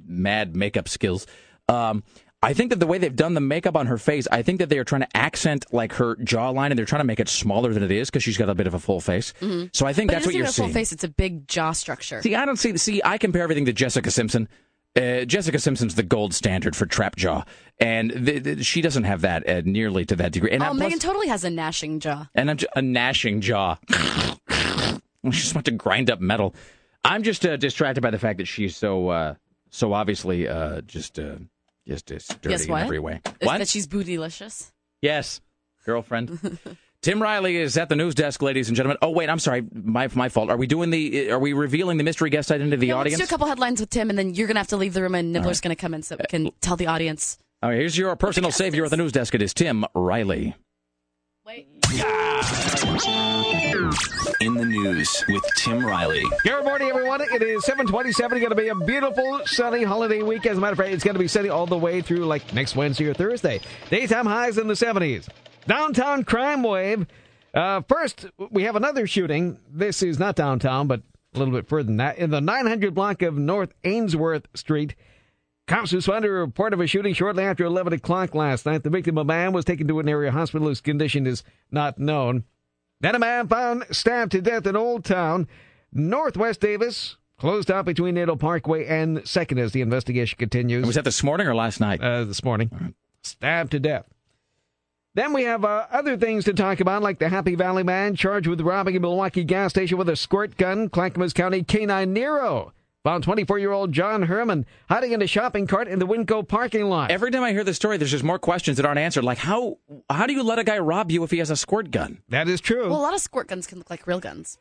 mad makeup skills, um, I think that the way they've done the makeup on her face, I think that they are trying to accent like her jawline and they're trying to make it smaller than it is because she's got a bit of a full face. Mhm. So I think but that's what you're a full seeing. face. It's a big jaw structure. See, I don't see. See, I compare everything to Jessica Simpson. Uh, Jessica Simpson's the gold standard for trap jaw, and th- th- she doesn't have that uh, nearly to that degree. And oh, Meghan totally has a gnashing jaw. and a, a gnashing jaw. she's about to grind up metal. I'm just uh, distracted by the fact that she's so uh, so obviously uh, just uh, just, just dirty what? in every way. Is What? That she's bootylicious. Yes, girlfriend. Tim Riley is at the news desk, ladies and gentlemen. Oh wait, I'm sorry, my my fault. Are we doing the? Are we revealing the mystery guest identity to the Yeah, audience? Let's do a couple headlines with Tim, and then you're gonna have to leave the room, and Nibler's right. gonna come in so we can uh, tell the audience. All right, here's your personal savior at the news desk. It is Tim Riley. Wait. In the news with Tim Riley. Good morning, everyone. It is 727. It's Going to be a beautiful, sunny holiday week. As a matter of fact, it's going to be sunny all the way through like next Wednesday or Thursday. Daytime highs in the 70s. Downtown crime wave. Uh, first, we have another shooting. This is not downtown, but a little bit further than that. In the 900 block of North Ainsworth Street, Cops responded to a report of a shooting shortly after 11 o'clock last night. The victim, a man, was taken to an area hospital. His condition is not known. Then a man found stabbed to death in Old Town. Northwest Davis closed out between Naito Parkway and 2nd as the investigation continues. Was that this morning or last night? Uh, this morning. Stabbed to death. Then we have uh, other things to talk about, like the Happy Valley man charged with robbing a Milwaukie gas station with a squirt gun. Clackamas County K-9 Nero found 24-year-old John Herman hiding in a shopping cart in the Winco parking lot. Every time I hear this story, there's just more questions that aren't answered. Like how how do you let a guy rob you if he has a squirt gun? That is true. Well, a lot of squirt guns can look like real guns.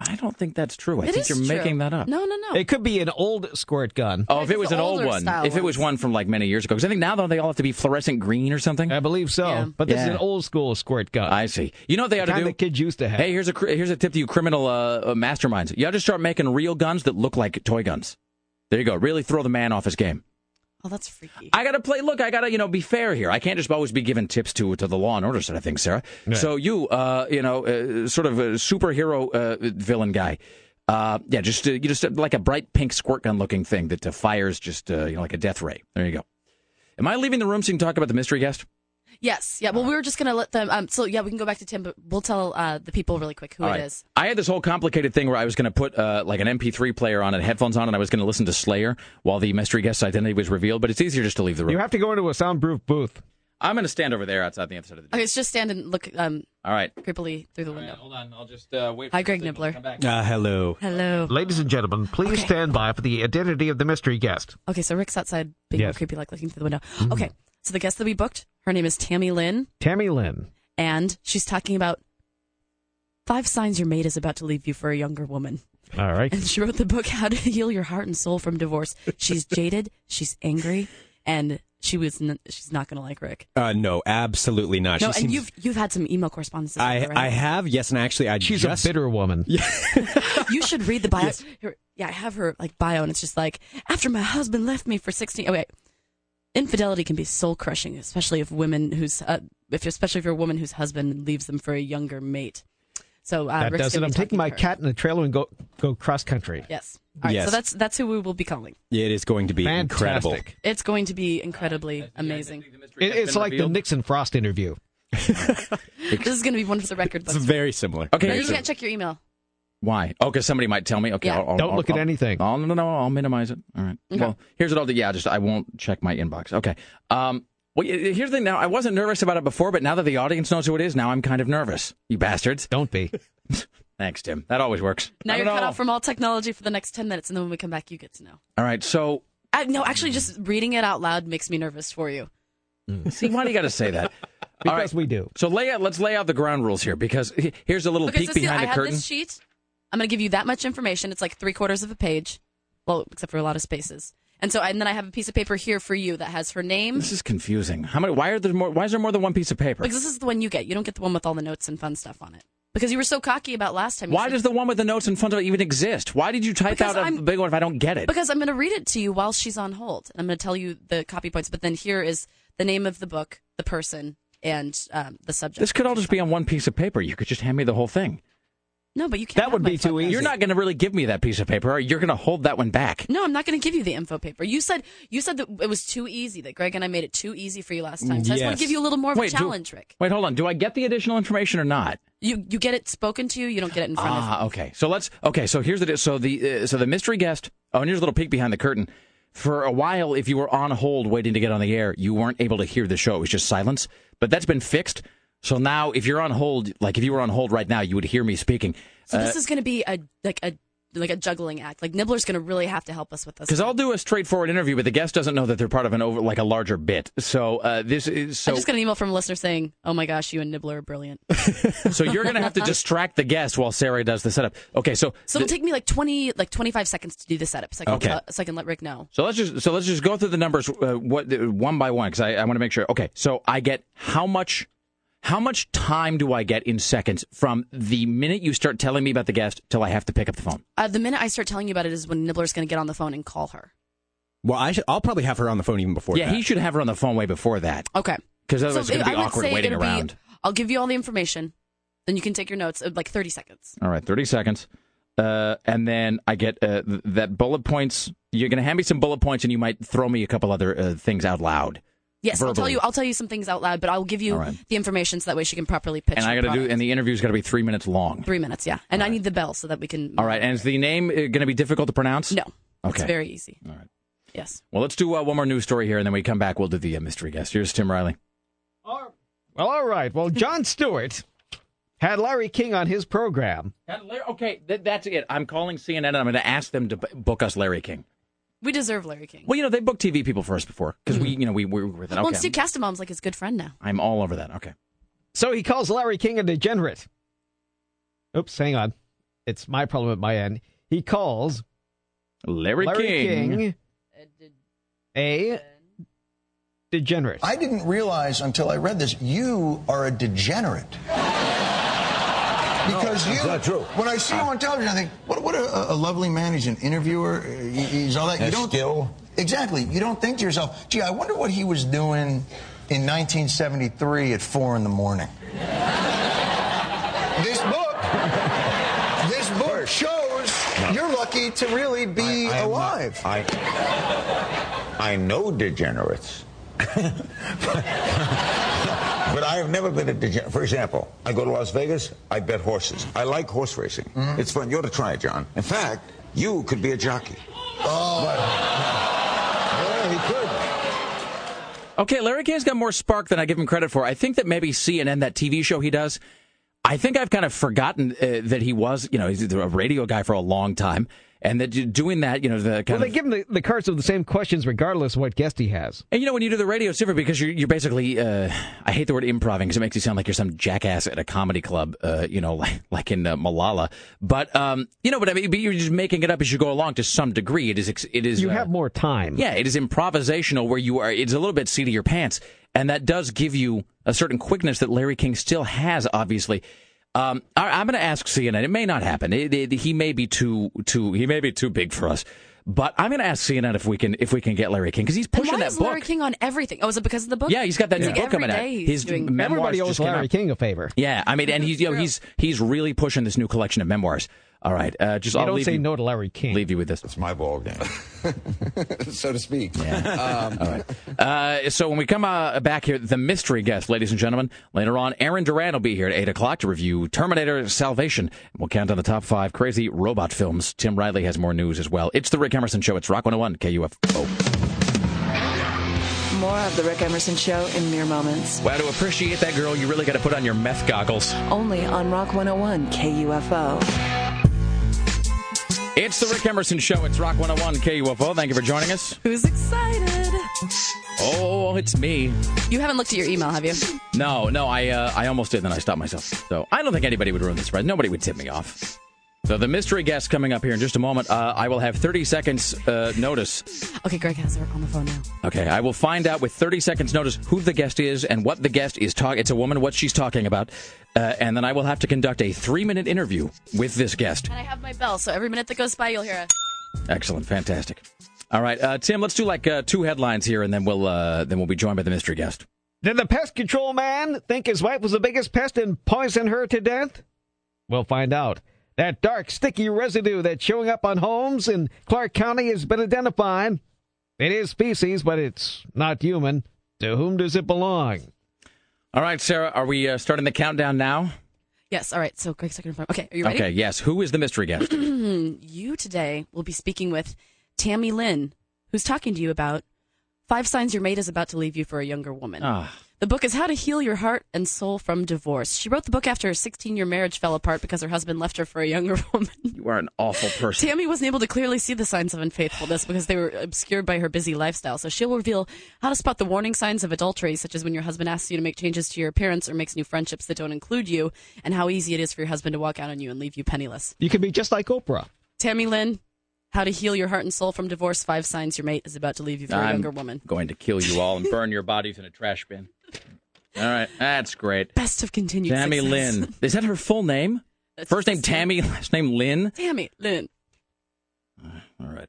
I don't think that's true. I It think is you're true. making that up. No, no, no. It could be an old squirt gun. Oh, if it was an old one, style if it was one from like many years ago, because I think now though they all have to be fluorescent green or something. I believe so. Yeah. But this is an old school squirt gun. I see. You know what they ought to do? that kids used to have. Hey, here's a here's a tip to you criminal uh, uh, masterminds. You ought to start making real guns that look like toy guns. There you go. Really throw the man off his game. Oh, that's freaky. I gotta play. Look, I gotta you know be fair here. I can't just always be giving tips to to the law and order side of things, Sarah. So you, uh, you know, uh, sort of a superhero uh, villain guy. Uh, yeah, just uh, you just uh, like a bright pink squirt gun looking thing that uh, fires just uh, you know like a death ray. There you go. Am I leaving the room so you can talk about the mystery guest? Yes. Yeah. Well, we were just gonna let them. Um. So yeah, we can go back to Tim, but we'll tell uh, the people really quick who All it right. is. I had this whole complicated thing where I was going to put uh, like an MP3 player on and headphones on, and I was going to listen to Slayer while the mystery guest's identity was revealed. But it's easier just to leave the room. You have to go into a soundproof booth. I'm going to stand over there outside the other side of the. Okay, it's just stand and look um All right. creepily through the window. hold on. I'll just uh, wait. Hi, Greg Nibler. Uh, hello. Hello. Ladies and gentlemen, please stand by for the identity of the mystery guest. Okay, so Rick's outside being Yes. creepy, like looking through the window. Okay, so the guest that we booked, her name is Tammy Lynn, Tammy Lynn. and she's talking about five signs your mate is about to leave you for a younger woman. All right. And she wrote the book How to Heal Your Heart and Soul from Divorce. She's jaded, she's angry, and she was n- she's not going to like Rick. Uh, no, absolutely not. no, She and seems- you've you've had some email correspondence. I her, right? I have yes, and actually I She's just a bitter woman. you should read the bio. Here- yeah, I have her like bio, and it's just like after my husband left me for sixteen. Oh wait, infidelity can be soul crushing, especially if women whose uh, if especially if you're a woman whose husband leaves them for a younger mate. So uh, that Rick's does it. gonna I'm taking my cat in the trailer and go go cross country. Yes. All right. Yes. So that's that's who we will be calling. it is going to be incredible. It's going to be incredibly amazing. It, it's like the Nixon Frost interview. This is going to be one for the record It's very similar. Okay. No, you can't check your email. Why? Oh, because somebody might tell me. Okay, Yeah. I'll, I'll, Don't I'll- look at I'll- anything. Oh no, no, no, I'll minimize it. All right. Okay. Well, here's what I'll do. Yeah, just I won't check my inbox. Okay. Um. Well, here's the thing. Now, I wasn't nervous about it before, but now that the audience knows who it is, now I'm kind of nervous. You bastards. Don't be. Thanks, Tim. That always works. Now you're don't cut know. off from all technology for the next ten minutes, and then when we come back, you get to know. All right. So, I, no, actually, just reading it out loud makes me nervous for you. see, why do you got to say that? Because right. we do. So lay out. Let's lay out the ground rules here, because here's a little Okay, peek so see, behind I the have curtain. this sheet. I'm going to give you that much information. It's like three quarters of a page, well, except for a lot of spaces. And so, and then I have a piece of paper here for you that has her name. This is confusing. How many? Why are there more? Why is there more than one piece of paper? Because this is the one you get. You don't get the one with all the notes and fun stuff on it. Because you were so cocky about last time. You Why said- does the one with the notes and fun stuff even exist? Why did you type Because out a I'm- big one if I don't get it? Because I'm going to read it to you while she's on hold. I'm going to tell you the copy points. But then here is the name of the book, the person, and um, the subject. This could all just be on one piece of paper. You could just hand me the whole thing. No, but you can't. That would be too easy. You're not going to really give me that piece of paper. Or you're going to hold that one back. No, I'm not going to give you the info paper. You said you said that it was too easy. That Greg and I made it too easy for you last time. So I just want to give you a little more of Wait, a do- challenge, Rick. Wait, hold on. Do I get the additional information or not? You you get it spoken to you. You don't get it in front of Ah, okay. So let's. Okay, so here's the. So the. Uh, so the mystery guest. Oh, and here's a little peek behind the curtain. For a while, if you were on hold waiting to get on the air, you weren't able to hear the show. It was just silence. But that's been fixed. So now, if you're on hold, like if you were on hold right now, you would hear me speaking. So Uh, this is going to be a like a like a juggling act. Like Nibler's going to really have to help us with this. Because I'll do a straightforward interview, but the guest doesn't know that they're part of an over like a larger bit. So uh, this is so. I just got an email from a listener saying, "Oh my gosh, you and Nibbler are brilliant." so you're going to have to distract the guest while Sarah does the setup. Okay, so So it'll take me like twenty, like twenty five seconds to do the setup, so I can, Okay. uh, so I can let Rick know. So let's just so let's just go through the numbers uh, what one by one because I, I want to make sure. Okay, so I get how much how much time do I get in seconds from the minute you start telling me about the guest till I have to pick up the phone? Uh, the minute I start telling you about it is when Nibler's going to get on the phone and call her. Well, I should, I'll probably have her on the phone even before yeah, that. he should have her on the phone way before that Okay. because otherwise So it's going to I be would awkward say waiting it'll be- around. I'll give you all the information, then you can take your notes. uh, Like thirty seconds. All right, thirty seconds, uh, and then I get uh, th- that bullet points. You're going to hand me some bullet points, and you might throw me a couple other uh, things out loud. Yes, I'll tell you. I'll tell you some things out loud, but I'll give you All right. the information so that way she can properly pitch. and I got to do, and the interview's got to be three minutes long. three minutes. Yeah, and I need the bell so that we can. All right, and is the name going to be difficult to pronounce? No, Okay. it's very easy. All right. Yes. Well, let's do uh, one more news story here, and then we come back. We'll do the uh, mystery guest. Here's Tim Riley. Well, all right. Well, Jon Stewart had Larry King on his program. Okay, th- that's it. I'm calling CNN, and I'm going to ask them to b- book us Larry King. We deserve Larry King. Well, you know they booked TV people for us before because we, mm-hmm. you know, we, we were with it. Well, Okay, and Steve Castamom's like his good friend now. I'm all over that. Okay. So he calls Larry King a degenerate. Oops, hang on. It's my problem at my end. He calls Larry, Larry King. King a degenerate. I didn't realize until I read this, you are a degenerate. Because you, that's not true. when I see you on television, I think, what, what a, a lovely man. He's an interviewer. He- he's all that. You don't skill. exactly. You don't think to yourself, gee, I wonder what he was doing in 1973 at four in the morning. this book, this book shows you're lucky to really be I not- alive. I, I know degenerates. but, but I have never been a degenerate. For example, I go to Las Vegas, I bet horses. I like horse racing. Mm-hmm. It's fun. You ought to try it, John. In fact, you could be a jockey. Oh. Yeah, he could. Okay, Larry King's got more spark than I give him credit for. I think that maybe CNN, that TV show he does, I think I've kind of forgotten uh, that he was, you know, he's a radio guy for a long time, and that doing that, you know, the Well, they of. give him the, the cards of the same questions regardless of what guest he has. And you know, when you do the radio, it's different because you're, you're basically, uh, I hate the word improving because it makes you sound like you're some jackass at a comedy club, uh, you know, like, like in uh, Malala. But, um, you know, but I mean, but you're just making it up as you go along to some degree. It is, it is, You uh, have more time. Yeah, it is improvisational where you are, it's a little bit seat of your pants. And that does give you a certain quickness that Larry King still has, obviously. Um, I, I'm going to ask CNN. It may not happen. It, it- he may be too, too, he may be too big for us. But I'm going to ask CNN if we can, if we can get Larry King because he's And pushing why that is book. Larry King on everything? Oh, is it because of the book? Yeah, he's got that It's new like book coming out. His doing- memoirs Everybody owes just Larry. King a favor. Yeah, I mean, and he's, you know, he's he's really pushing this new collection of memoirs. All right, uh, just They I'll don't say you, no to Larry King. leave you with this. It's my ball game. so to speak. Um, All right. Uh, so when we come uh, back here, the mystery guest, ladies and gentlemen, later on, Aaron Duran will be here at 8 o'clock to review Terminator Salvation. We'll count down the top five crazy robot films. Tim Riley has more news as well. It's the Rick Emerson Show. It's Rock 101 KUFO. More of The Rick Emerson Show in mere moments. Wow, to appreciate that girl, you really got to put on your meth goggles. Only on Rock 101 KUFO. It's the Rick Emerson Show. It's Rock 101 KUFO. Thank you for joining us. Who's excited? Oh, it's me. You haven't looked at your email, have you? No, no, I uh, I almost did, then I stopped myself. So I don't think anybody would ruin the surprise. Nobody would tip me off. So the mystery guest coming up here in just a moment. Uh, I will have 30 seconds uh, notice. Okay, Greg has her on the phone now. Okay, I will find out with 30 seconds notice who the guest is and what the guest is talking. It's a woman, what she's talking about, uh, and then I will have to conduct a three-minute interview with this guest. And I have my bell, so every minute that goes by, you'll hear a. Excellent, fantastic. All right, uh, Tim, let's do like uh, two headlines here, and then we'll uh, then we'll be joined by the mystery guest. Did the pest control man think his wife was the biggest pest and poison her to death? We'll find out. That dark, sticky residue that's showing up on homes in Clark County has been identified. It is species, but it's not human. To whom does it belong? All right, Sarah, are we uh, starting the countdown now? Yes, all right, so Greg's second. Okay, are you ready? Okay, yes. Who is the mystery guest? you today will be speaking with Tammy Lynn, who's talking to you about Five signs your mate is about to leave you for a younger woman. Ah. The book is How to Heal Your Heart and Soul from Divorce. She wrote the book after her 16 year marriage fell apart because her husband left her for a younger woman. You are an awful person. Tammy wasn't able to clearly see the signs of unfaithfulness because they were obscured by her busy lifestyle. So she'll reveal how to spot the warning signs of adultery, such as when your husband asks you to make changes to your appearance or makes new friendships that don't include you, and how easy it is for your husband to walk out on you and leave you penniless. You can be just like Oprah. Tammy Lynn, How to Heal Your Heart and Soul from Divorce Five Signs Your Mate is About to Leave You for a Younger Woman. going to kill you all and burn your bodies in a trash bin. All right, that's great. Best of continued Tammy success. Lynn. Is that her full name? First name Tammy, last name Lynn. Tammy Lynn. All right.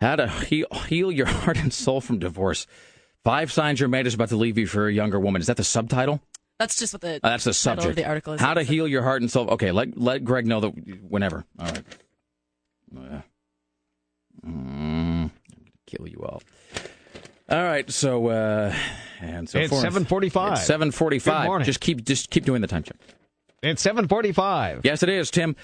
How to heal, heal your heart and soul from divorce. Five signs your mate is about to leave you for a younger woman. Is that the subtitle? That's just what the, Uh, that's the subject. of the article is. How to heal your heart and soul. Okay, let let Greg know that whenever. All right. Uh, mm, I'm gonna kill you all. All right. So uh, and so It's forth. 7:45. It's seven morning. Just keep just keep doing the time check. It's 745. Yes, it is, Tim.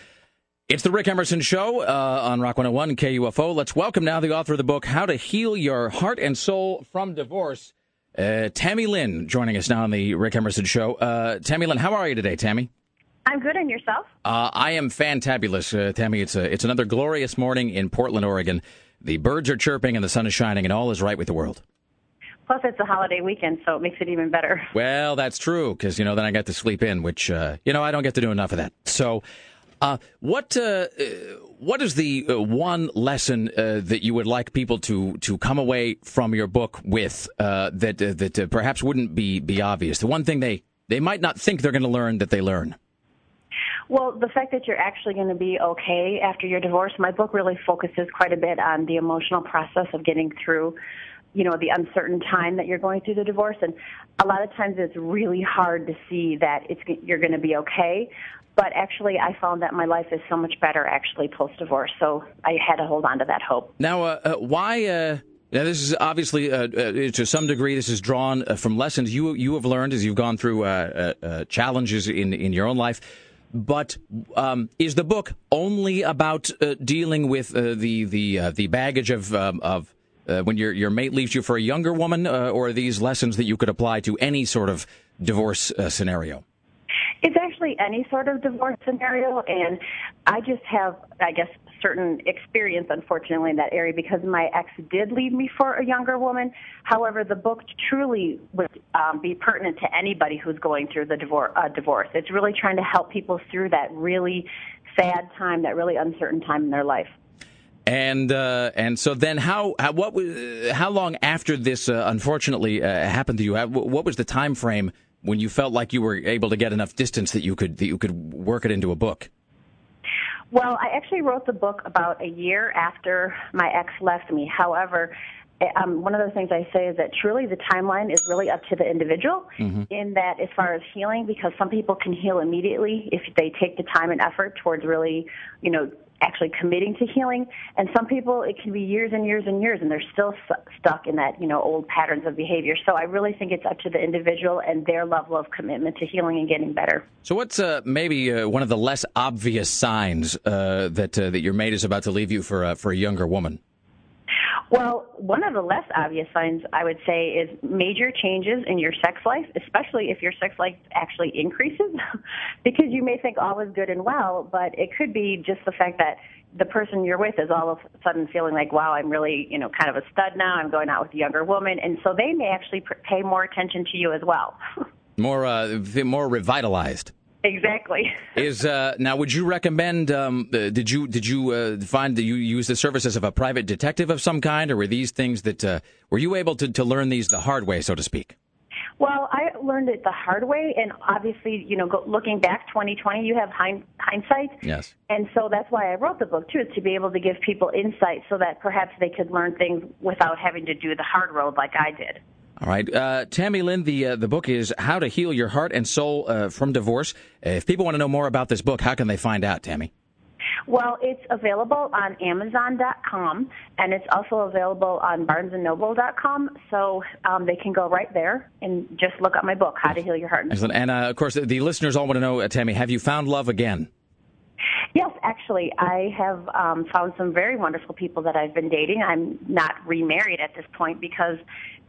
It's the Rick Emerson Show uh, on Rock 101 KUFO. Let's welcome now the author of the book, How to Heal Your Heart and Soul from Divorce, uh, Tammy Lynn, joining us now on the Rick Emerson Show. Uh, Tammy Lynn, how are you today, Tammy? I'm good, and yourself? Uh, I am fantabulous, uh, Tammy. It's a, it's another glorious morning in Portland, Oregon. The birds are chirping and the sun is shining, and all is right with the world. Plus, it's a holiday weekend, so it makes it even better. Well, that's true because you know then I get to sleep in, which uh, you know I don't get to do enough of that. So, uh, what uh, uh, what is the uh, one lesson uh, that you would like people to to come away from your book with uh, that uh, that uh, perhaps wouldn't be be obvious? The one thing they they might not think they're going to learn that they learn. Well, the fact that you're actually going to be okay after your divorce, my book really focuses quite a bit on the emotional process of getting through, you know, the uncertain time that you're going through the divorce. And a lot of times it's really hard to see that it's you're going to be okay. But actually, I found that my life is so much better actually post divorce. So I had to hold on to that hope. Now, uh, uh, why? Uh, now, this is obviously uh, uh, to some degree this is drawn uh, from lessons you you have learned as you've gone through uh, uh, uh, challenges in in your own life. But um, is the book only about dealing with the the the baggage of um, of uh, when your your mate leaves you for a younger woman, uh, or these lessons that you could apply to any sort of divorce uh, scenario? It's actually any sort of divorce scenario, and I just have, I guess, certain experience, unfortunately, in that area because my ex did leave me for a younger woman. However, the book truly would um, be pertinent to anybody who's going through the divorce. Uh, divorce. It's really trying to help people through that really sad time, that really uncertain time in their life. And uh, and so then how, how what was how long after this uh, unfortunately uh, happened to you? How- What was the time frame when you felt like you were able to get enough distance that you could that you could work it into a book? Well, I actually wrote the book about a year after my ex left me. However, eh, um, one of the things I say is that truly the timeline is really up to the individual in that as far as healing, because some people can heal immediately if they take the time and effort towards really, you know, actually committing to healing. And some people, it can be years and years and years, and they're still stuck in that, you know, old patterns of behavior. So I really think it's up to the individual and their level of commitment to healing and getting better. So what's uh, maybe uh, one of the less obvious signs uh, that uh, that your mate is about to leave you for for a younger woman? Well, one of the less obvious signs I would say is major changes in your sex life, especially if your sex life actually increases, because you may think all is good and well, but it could be just the fact that the person you're with is all of a sudden feeling like, wow, I'm really, you know, kind of a stud now. I'm going out with a younger woman, and so they may actually pay more attention to you as well. More uh, more revitalized. Exactly. Is uh, now? Would you recommend? Um, uh, did you did you uh, find that you use the services of a private detective of some kind, or were these things that uh, were you able to, to learn these the hard way, so to speak? Well, I learned it the hard way, and obviously, you know, go, looking back 2020, you have hind, hindsight. Yes. And so that's why I wrote the book too, is to be able to give people insight so that perhaps they could learn things without having to do the hard road like I did. All right, uh, Tammy Lynn. The uh, the book is How to Heal Your Heart and Soul uh, from Divorce. If people want to know more about this book, how can they find out, Tammy? Well, it's available on Amazon.com, and it's also available on BarnesandNoble.com. So um, they can go right there and just look up my book, How to Heal Your Heart. and Excellent. And uh, of course, the listeners all want to know, uh, Tammy, have you found love again? Yes, actually, I have um, found some very wonderful people that I've been dating. I'm not remarried at this point because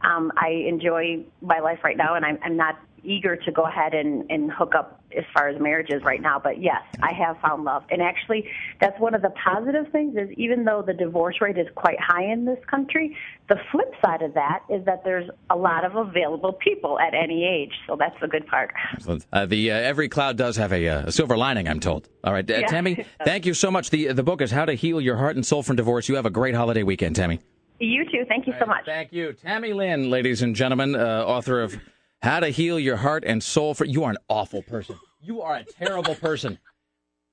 um, I enjoy my life right now, and I'm, I'm not eager to go ahead and, and hook up as far as marriages right now. But yes, I have found love, and actually, that's one of the positive things. Is even though the divorce rate is quite high in this country, the flip side of that is that there's a lot of available people at any age. So that's the good part. Excellent. Uh, the uh, every cloud does have a, uh, a silver lining. I'm told. All right, uh, Yeah. Tammy. Thank you so much. the The book is How to Heal Your Heart and Soul from Divorce. You have a great holiday weekend, Tammy. You too. Thank you so much. Thank you, Tammy Lynn, ladies and gentlemen, uh, author of How to Heal Your Heart and Soul. For you are an awful person. You are a terrible person.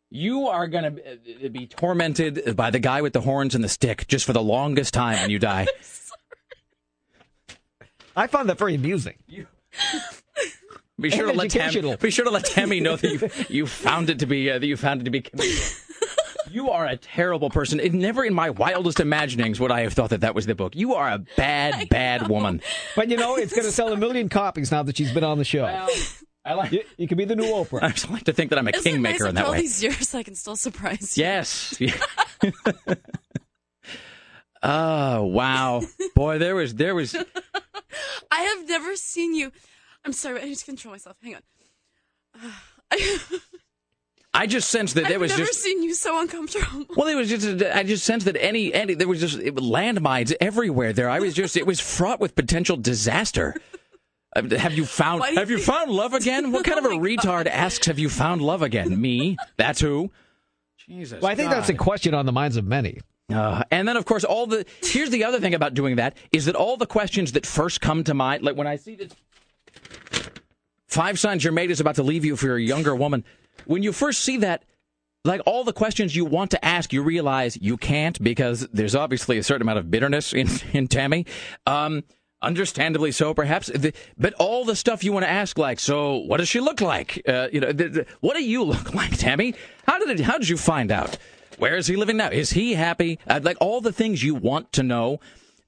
You are going to be tormented by the guy with the horns and the stick just for the longest time when you die. I found that very amusing. Be sure to And let Tammy, be sure to let Tammy know that you you found it to be uh, that you found it to be. comedic. You are a terrible person. It never in my wildest imaginings would I have thought that that was the book. You are a bad, bad woman. But you know, it's going to sell a million copies now that she's been on the show. I like. You, you can be the new Oprah. I just like to think that I'm a Isn't it nice kingmaker in that all way. these years I can still surprise you? Yes. oh wow, boy, there was there was. I have never seen you. I'm sorry, I need to control myself. Hang on. I, I just sensed that there was just I've was never just. seen you so uncomfortable. Well, it was just. I just sensed that any, any there was just it, landmines everywhere. There, I was just. It was fraught with potential disaster. Uh, Have you found? You Have you think- Oh found love again? What kind of a retard asks? Have you found love again? Me? That's who. Jesus. Well, I think that's a question on the minds of many. Uh, and then, of course, all the here's the other thing about doing that is that all the questions that first come to mind, like when I see this five signs your mate is about to leave you for a younger woman, when you first see that, like all the questions you want to ask, you realize you can't because there's obviously a certain amount of bitterness in in Tammy. Um, understandably so, perhaps. But all the stuff you want to ask, like, so what does she look like? Uh, you know, what do you look like, Tammy? How did it? How did you find out? Where is he living now? Is he happy? Uh, like all the things you want to know,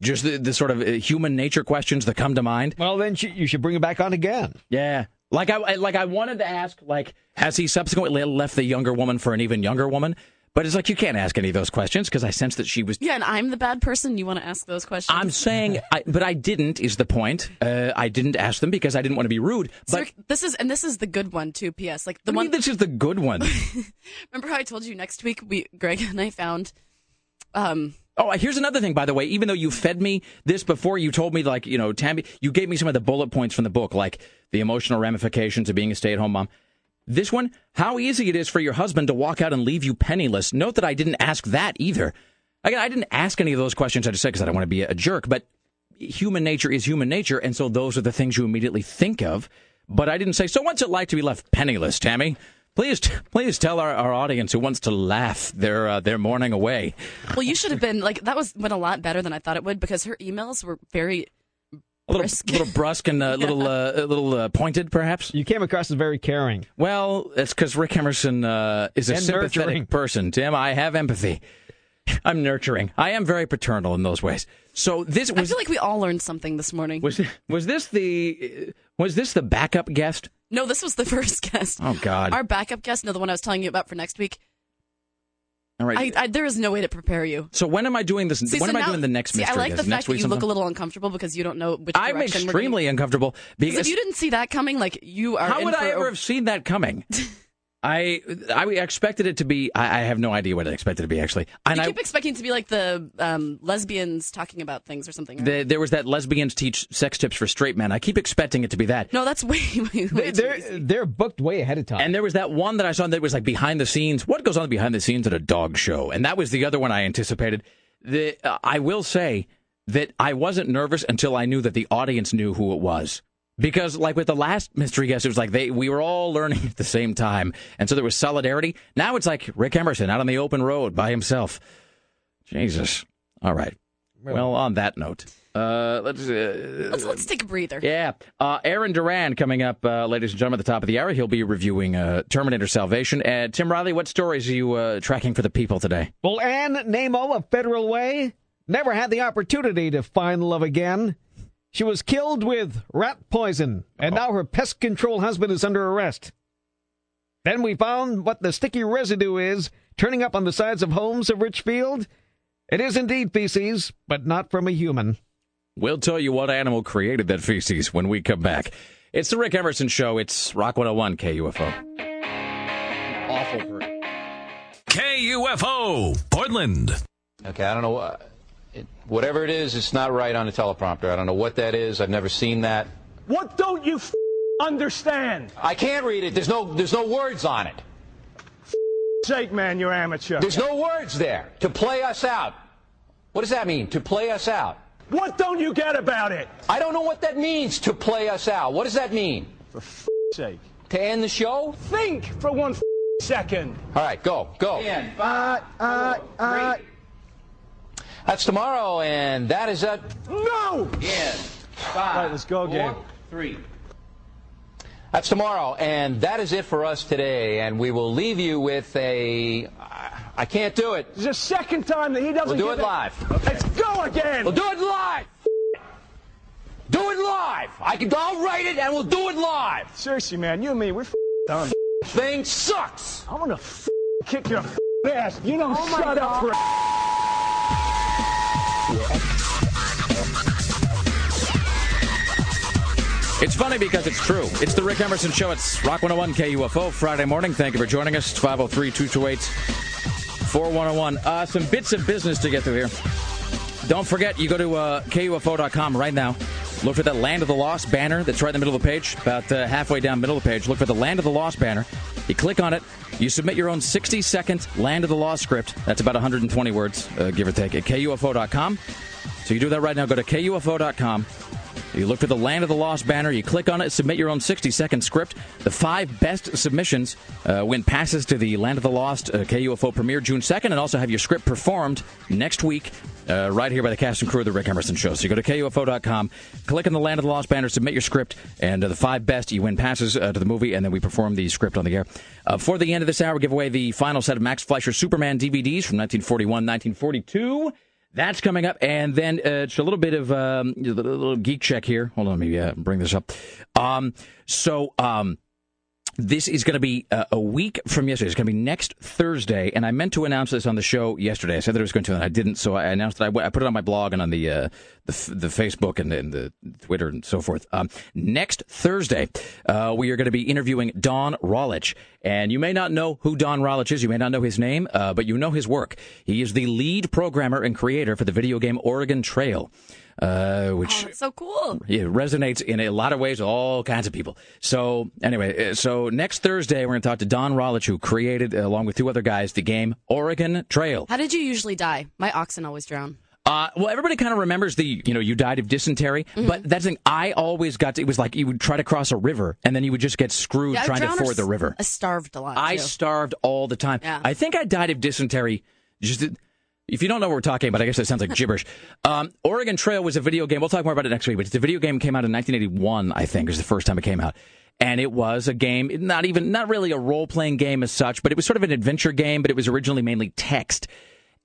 just the, the sort of uh, human nature questions that come to mind. Well, then you should bring it back on again. Yeah. Like I like I wanted to ask like has he subsequently left the younger woman for an even younger woman? But it's like you can't ask any of those questions because I sensed that she was Yeah, and I'm the bad person. You want to ask those questions? I'm saying I, but I didn't is the point. Uh, I didn't ask them because I didn't want to be rude. But this is and this is the good one too. P.S. Like the I one. this is the good one. remember how I told you next week we Greg and I found. Um, Oh, here's another thing, by the way. Even though you fed me this before, you told me, like, you know, Tammy, you gave me some of the bullet points from the book, like the emotional ramifications of being a stay at home mom. This one, how easy it is for your husband to walk out and leave you penniless. Note that I didn't ask that either. Again, I didn't ask any of those questions I just said because I don't want to be a jerk, but human nature is human nature, and so those are the things you immediately think of. But I didn't say, so what's it like to be left penniless, Tammy? Please, please tell our, our audience who wants to laugh their uh, their morning away. well, you should have been like that was went a lot better than I thought it would because her emails were very a little, brisk. little brusque and a little, uh, a little uh, pointed, perhaps. You came across as very caring. Well, it's because Rick Emerson uh, is a And sympathetic nurturing. person. Tim, I have empathy. I'm nurturing. I am very paternal in those ways. So this was. I feel like we all learned something this morning. was was this the was this the backup guest? No, this was the first guest. Oh God! Our backup guest, no, the one I was telling you about for next week. All right. I, I, there is no way to prepare you. so when am I doing this? See, when so am I now- doing the next see, mystery? I like guest? the fact that you look a little uncomfortable because you don't know which direction. I'm extremely uncomfortable Because if you didn't see that coming, like you are. how would I a- ever have seen that coming? I I expected it to be. I, I have no idea what I expected it to be actually. And you I, keep expecting it to be like the um, lesbians talking about things or something. right? the, there was that lesbians teach sex tips for straight men. I keep expecting it to be that. no, that's way, way, way They, too they're easy. they're booked way ahead of time. And there was that one that I saw that was like behind the scenes. What goes on behind the scenes at a dog show? And that was the other one I anticipated. The uh, I will say that I wasn't nervous until I knew that the audience knew who it was. Because like with the last mystery guest, it was like they we were all learning at the same time, and so there was solidarity. Now it's like Rick Emerson out on the open road by himself. Jesus. All right. Well, on that note, uh, let's. Uh, Let's, let's take a breather. yeah. Uh, Aaron Duran coming up, uh, ladies and gentlemen, at the top of the hour. He'll be reviewing uh, Terminator Salvation. And Tim Riley, what stories are you uh, tracking for the people today? Well, Anne Nemo of Federal Way never had the opportunity to find love again. She was killed with rat poison, and now her pest control husband is under arrest. Then we found what the sticky residue is turning up on the sides of homes of Ridgefield? It is indeed feces, but not from a human. We'll tell you what animal created that feces when we come back. It's the Rick Emerson Show. It's Rock 101 KUFO. Awful. KUFO, Portland. Okay, I don't know. Uh, it, whatever it is, it's not right on a teleprompter. I don't know what that is. I've never seen that. What don't you f- understand? I can't read it. There's no, there's no words on it. Sake, man, you're amateur. There's no words there. To play us out. What does that mean? To play us out. What don't you get about it? I don't know what that means. To play us out. What does that mean? For f- sake. To end the show? Think for one f- second. All right, go, go. In five, uh, uh. That's tomorrow, and that is it. No. In five. All right, let's go again. Four, three. That's tomorrow, and that is it for us today. And we will leave you with a. I can't do it. This is the second time that he doesn't. We'll do give it live. Let's go again. We'll do it live. Do it live. I can. I'll write it, and we'll do it live. Seriously, man, you and me, we're f- done. Thing sucks. I'm gonna kick your ass. You don't Oh my shut up for. It's funny because it's true. It's the Rick Emerson Show. It's Rock 101 KUFO Friday morning. Thank you for joining us. 503 228 4101. Uh, some bits of business to get through here. Don't forget, you go to uh, KUFO.com right now. Look for that Land of the Lost banner that's right in the middle of the page, about uh, halfway down middle of the page. Look for the Land of the Lost banner. You click on it. You submit your own 60 second Land of the Lost script. That's about 120 words, uh, give or take, at KUFO.com. So you do that right now. Go to KUFO.com. You look for the Land of the Lost banner. You click on it, submit your own 60 second script. The five best submissions uh, win passes to the Land of the Lost uh, KUFO premiere June 2nd, and also have your script performed next week uh, right here by the cast and crew of the Rick Emerson Show. So you go to KUFO.com, click on the Land of the Lost banner, submit your script, and uh, the five best, you win passes uh, to the movie, and then we perform the script on the air. Uh, before the end of this hour, give away the final set of Max Fleischer Superman DVDs from 1941, 1942. That's coming up, and then uh, just a little bit of um, a little, little geek check here. Hold on, maybe uh, bring this up. Um, so um, this is going to be uh, a week from yesterday. It's going to be next Thursday, and I meant to announce this on the show yesterday. I said that I was going to, and I didn't. So I announced that I, I put it on my blog and on the uh, the, f- the Facebook and, and the Twitter and so forth. Um, next Thursday, uh, we are going to be interviewing Don Rawitsch, and you may not know who Don Rawitsch is. You may not know his name, uh, but you know his work. He is the lead programmer and creator for the video game Oregon Trail. Uh, which Oh, so cool. yeah, resonates in a lot of ways with all kinds of people. So anyway, uh, so next Thursday we're going to talk to Don Rawitsch, who created, uh, along with two other guys, the game Oregon Trail. How did you usually die? My oxen always drown. Uh, well, everybody kind of remembers the, you know, you died of dysentery, Mm-hmm. but that's the thing. I always got to, it was like you would try to cross a river and then you would just get screwed Yeah, trying to ford the river. I starved a lot. I too. starved all the time. Yeah. I think I died of dysentery. Just if you don't know what we're talking about, I guess that sounds like gibberish. Um, Oregon Trail was a video game. We'll talk more about it next week. But a video game came out in 1981. I think is the first time it came out, and it was a game. Not even not really a role playing game as such, but it was sort of an adventure game. But it was originally mainly text,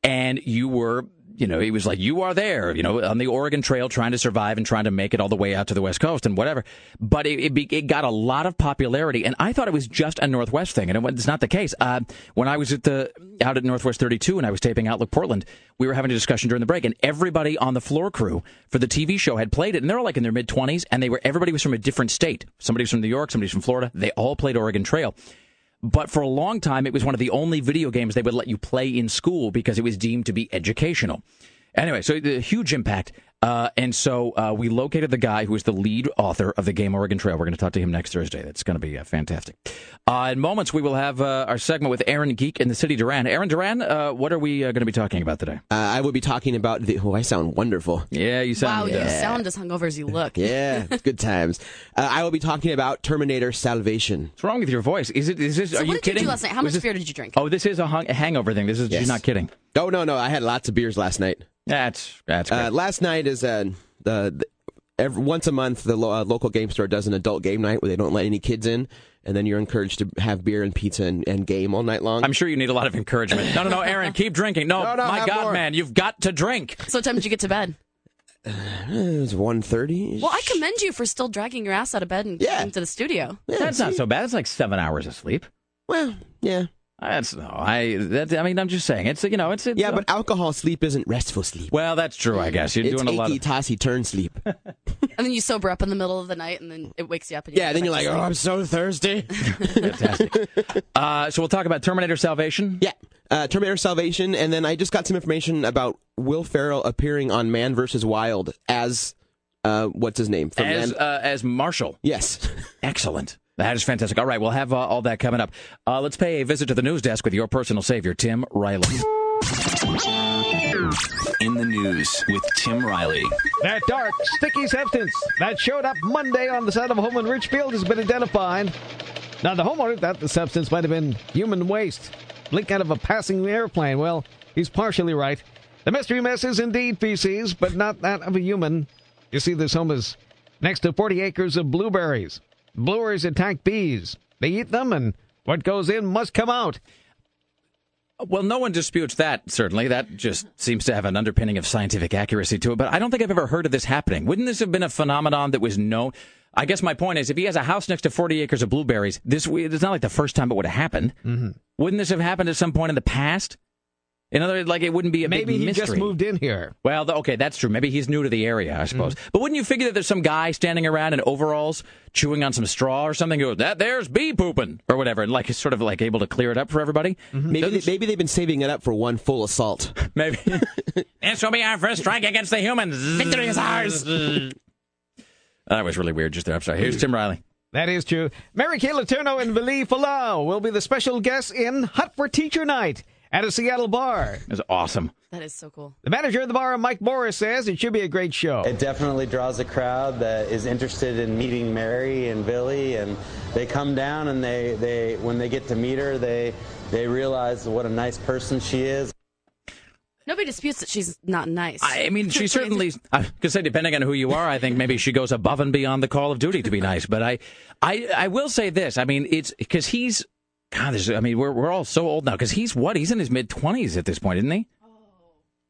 and you were. You know, it was like you are there, you know, on the Oregon Trail trying to survive and trying to make it all the way out to the West Coast and whatever. But it, it, be, it got a lot of popularity, and I thought it was just a Northwest thing, and it, it's not the case. Uh, when I was at the out at Northwest 32 and I was taping Outlook Portland, we were having a discussion during the break, and everybody on the floor crew for the TV show had played it, and they were like in their mid 20s, and they were everybody was from a different state. Somebody was from New York, somebody's from Florida. They all played Oregon Trail. But for a long time, it was one of the only video games they would let you play in school because it was deemed to be educational. Anyway, so the huge impact. Uh, and so uh, we located the guy who is the lead author of the game Oregon Trail. We're going to talk to him next Thursday. That's going to be uh, fantastic. Uh, in moments, we will have uh, our segment with Aaron Geek in the city Duran. Aaron Duran, uh, what are we uh, going to be talking about today? Uh, I will be talking about the. Oh, I sound wonderful. Yeah, you sound. Wow, sound. you sound as hungover as you look. Yeah, good times. Uh, I will be talking about Terminator Salvation. What's wrong with your voice? Is it? Is this? So are what you did kidding? you do last night? How much this- beer did you drink? Oh, this is a, hung- a hangover thing. This is. Yes. You're not kidding. Oh no, no, I had lots of beers last night. That's that's great. Uh, last night is uh, the, the every, once a month the lo- uh, local game store does an adult game night where they don't let any kids in, and then you're encouraged to have beer and pizza and, and game all night long. I'm sure you need a lot of encouragement. No, no, no, Aaron, keep drinking. No, No, no, my God, more. man, you've got to drink. So what time did you get to bed? it was one thirty. Well, I commend you for still dragging your ass out of bed and Yeah. getting to the studio. That's not so bad. It's like seven hours of sleep. Well, yeah. That's no, I. That, I mean, I'm just saying. It's you know, it's, it's Yeah, but alcohol sleep isn't restful sleep. well, that's true. I guess you're it's doing a lot achy, of. tossy turn sleep. And then you sober up in the middle of the night, and then it wakes you up. And you yeah, then you're like, oh, I'm so thirsty. Fantastic. uh, so we'll talk about Terminator Salvation. Yeah, uh, Terminator Salvation, and then I just got some information about Will Ferrell appearing on Man vs. Wild as uh, what's his name from as Man- uh, as Marshall. Yes, Excellent. That is fantastic. All right, we'll have uh, all that coming up. Uh, let's pay a visit to the news desk with your personal savior, Tim Riley. In the news with Tim Riley. That dark, sticky substance that showed up Monday on the side of a home in Ridgefield has been identified. Now, the homeowner thought the substance might have been human waste, leak out of a passing airplane. Well, he's partially right. The mystery mess is indeed feces, but not that of a human. You see, this home is next to 40 acres of blueberries. Blueberries attack bees. They eat them, and what goes in must come out. Well, no one disputes that, certainly. That just seems to have an underpinning of scientific accuracy to it. But I don't think I've ever heard of this happening. Wouldn't this have been a phenomenon that was known? I guess my point is if he has a house next to 40 acres of blueberries, this it's not like the first time it would have happened. Mm-hmm. Wouldn't this have happened at some point in the past? In other words, like it wouldn't be a Maybe big he mystery. just moved in here. Well, th- okay, that's true. Maybe he's new to the area, I suppose. Mm-hmm. But wouldn't you figure that there's some guy standing around in overalls chewing on some straw or something? Who goes, that there's bee pooping or whatever, and like is sort of like able to clear it up for everybody. Mm-hmm. maybe they, maybe they've been saving it up for one full assault. Maybe. this will be our first strike against the humans. Victory is ours. that was really weird just there. I'm sorry. Here's Tim Riley. That is true. Mary Kay Letourneau and Vili Fualaau will be the special guests in Hot for Teacher Night at a Seattle bar. It was awesome. That is so cool. The manager of the bar, Mike Morris, says it should be a great show. It definitely draws a crowd that is interested in meeting Mary and Billy, and they come down and they, they when they get to meet her, they they realize what a nice person she is. Nobody disputes that she's not nice. I mean, she certainly. I could say, depending on who you are, I think maybe she goes above and beyond the call of duty to be nice. But I, I, I will say this. I mean, it's because he's. God, this, I mean, we're we're all so old now. Because he's what? He's in his mid twenties at this point, isn't he?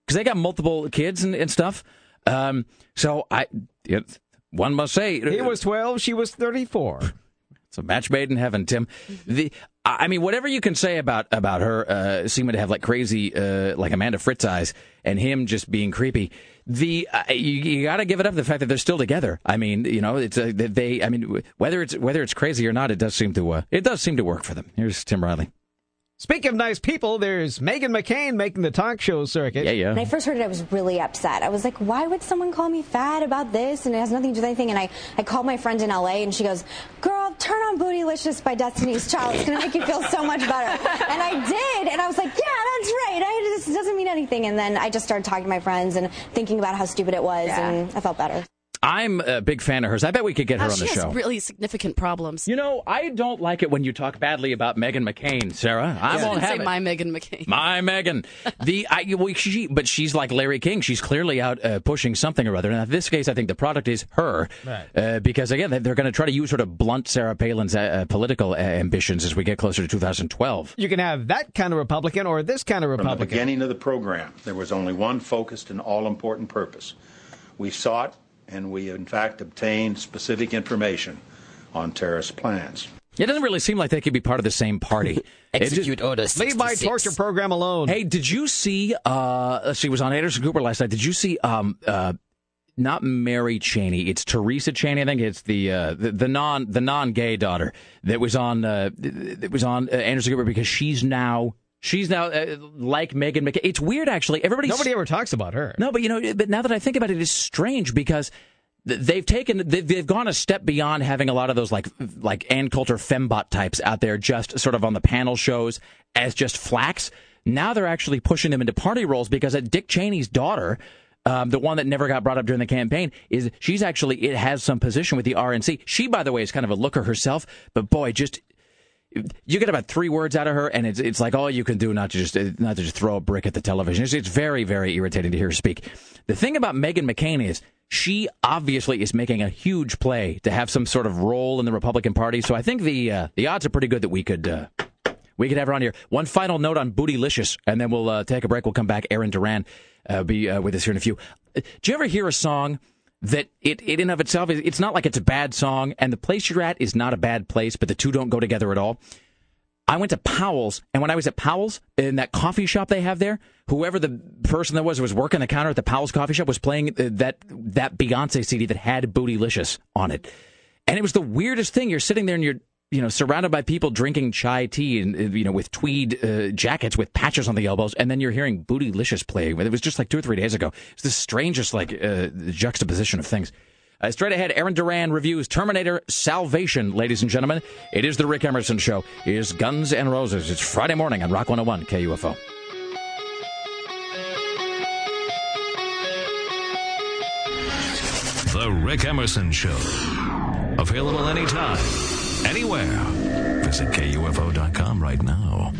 Because they got multiple kids and, and stuff. Um, so I, it, one must say, He was 12, she was 34. It's a match made in heaven, Tim. The I mean, whatever you can say about about her uh, seeming to have like crazy, uh, like Amanda Fritz eyes, and him just being creepy. The uh, you, you got to give it up the fact that they're still together. I mean, you know, it's uh, they. I mean, whether it's whether it's crazy or not, it does seem to uh, it does seem to work for them. Here's Tim Riley. Speaking of nice people, there's Meghan McCain making the talk show circuit. Yeah, yeah. When I first heard it, I was really upset. I was like, why would someone call me fat about this? And it has nothing to do with anything. And I, I called my friend in LA and she goes, girl, turn on Bootylicious by Destiny's Child. It's going to make you feel so much better. And I did. And I was like, yeah, that's right. I, this doesn't mean anything. And then I just started talking to my friends and thinking about how stupid it was. And I felt better. I'm a big fan of hers. I bet we could get her Uh, on the she show. has really significant problems. you know, I don't like it when you talk badly about Meghan McCain, Sarah. I I won't have say it. my Meghan McCain. My Meghan, the I, well, she, but she's like Larry King. She's clearly out uh, pushing something or other. And in this case, I think the product is her, Right. uh, because again, they- they're going to try to use sort of blunt Sarah Palin's uh, uh, political uh, ambitions as we get closer to 2012. You can have that kind of Republican or this kind of Republican. From the beginning of the program, there was only one focused and all important purpose. We sought and we, in fact, obtained specific information on terrorist plans. It doesn't really seem like they could be part of the same party. It just- order Leave my torture program alone. Hey, did you see? Uh, let's see, it was on Anderson Cooper last night. Did you see? Um, uh, not Mary Cheney. It's Teresa Cheney. I think it's the uh, the, the non the non gay daughter that was on uh, that was on uh, Anderson Cooper because she's now she's now uh, like Meghan McCain. It's weird actually. Everybody Nobody ever talks about her. no, but you know, but now that I think about it, it's strange because they've taken they've, gone a step beyond having a lot of those like like Ann Coulter fembot types out there just sort of on the panel shows as just flacks. Now they're actually pushing them into party roles because Dick Cheney's daughter. Um, the one that never got brought up during the campaign is she's actually it has some position with the RNC. She, by the way, is kind of a looker herself, but boy, just you get about three words out of her, and it's it's like all you can do not to just not to just throw a brick at the television. It's, it's very very irritating to hear her speak. The thing about Meghan McCain is she obviously is making a huge play to have some sort of role in the Republican Party. So I think the uh, the odds are pretty good that we could. Uh, we could have her on here. One final note on Bootylicious, and then we'll uh, take a break. We'll come back. Aaron Duran uh, be uh, with us here in a few. Uh, do you ever hear a song that it, it in of itself is it's not like it's a bad song, and the place you're at is not a bad place, but the two don't go together at all? I went to Powell's, and when I was at Powell's in that coffee shop they have there, whoever the person that was was working the counter at the Powell's coffee shop was playing uh, that that Beyonce CD that had Bootylicious on it, and it was the weirdest thing. You're sitting there and you're you know surrounded by people drinking chai tea and uh, you know with tweed uh, jackets with patches on the elbows, and then you're hearing Bootylicious playing. It was just like two or three days ago. It's the strangest like uh, juxtaposition of things. Uh, straight ahead, Aaron Duran reviews Terminator Salvation, ladies and gentlemen. It is the Rick Emerson Show. It is Guns and Roses. It's Friday morning on Rock 101 KUFO. The Rick Emerson Show. Available anytime, anywhere. Visit KUFO.com right now.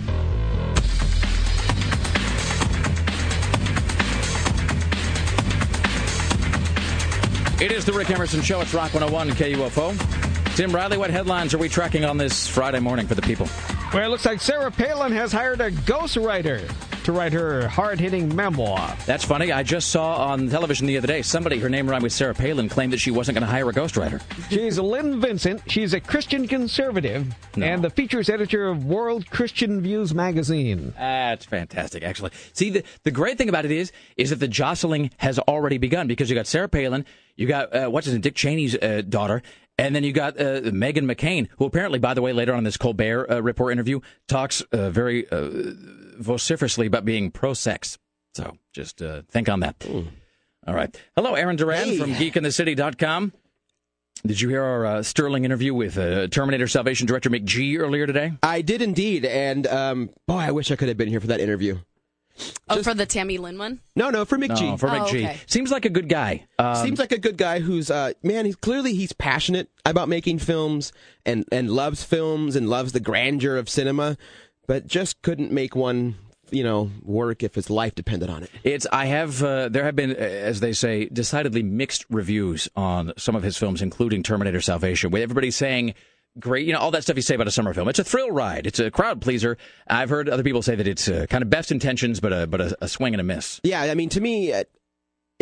It is the Rick Emerson Show. It's Rock 101 KUFO. Tim Riley, what headlines are we tracking on this Friday morning for the people? Well, it looks like Sarah Palin has hired a ghostwriter to write her hard-hitting memoir. That's funny. I just saw on television the other day somebody, her name rhymed with Sarah Palin, claimed that she wasn't going to hire a ghostwriter. She's Lynn Vincent. She's a Christian conservative No. and the features editor of World Christian Views magazine. That's fantastic, actually. See, the, the great thing about it is, is that the jostling has already begun because you got Sarah Palin, you got uh, what's his name, Dick Cheney's uh, daughter, and then you got uh, Meghan McCain, who apparently, by the way, later on in this Colbert uh, Report interview, talks uh, very uh, vociferously about being pro-sex. So just uh, think on that. All right. Hello, Aaron Duran from GeekInTheCity.com. Did you hear our uh, sterling interview with uh, Terminator Salvation director McG earlier today? I did indeed, and um, boy, I wish I could have been here for that interview. Oh, for the Tammy Lynn one? No, no, for McG. No, for Oh, McG. okay. Seems like a good guy. Um, Seems like a good guy who's uh man, he's clearly he's passionate about making films and and loves films and loves the grandeur of cinema, but just couldn't make one, you know, work if his life depended on it. It's I have uh, there have been uh, as they say decidedly mixed reviews on some of his films, including Terminator Salvation, with everybody saying great, you know, all that stuff you say about a summer film. It's a thrill ride. It's a crowd pleaser. I've heard other people say that it's uh, kind of best intentions, but a but a, a swing and a miss. Yeah, I mean to me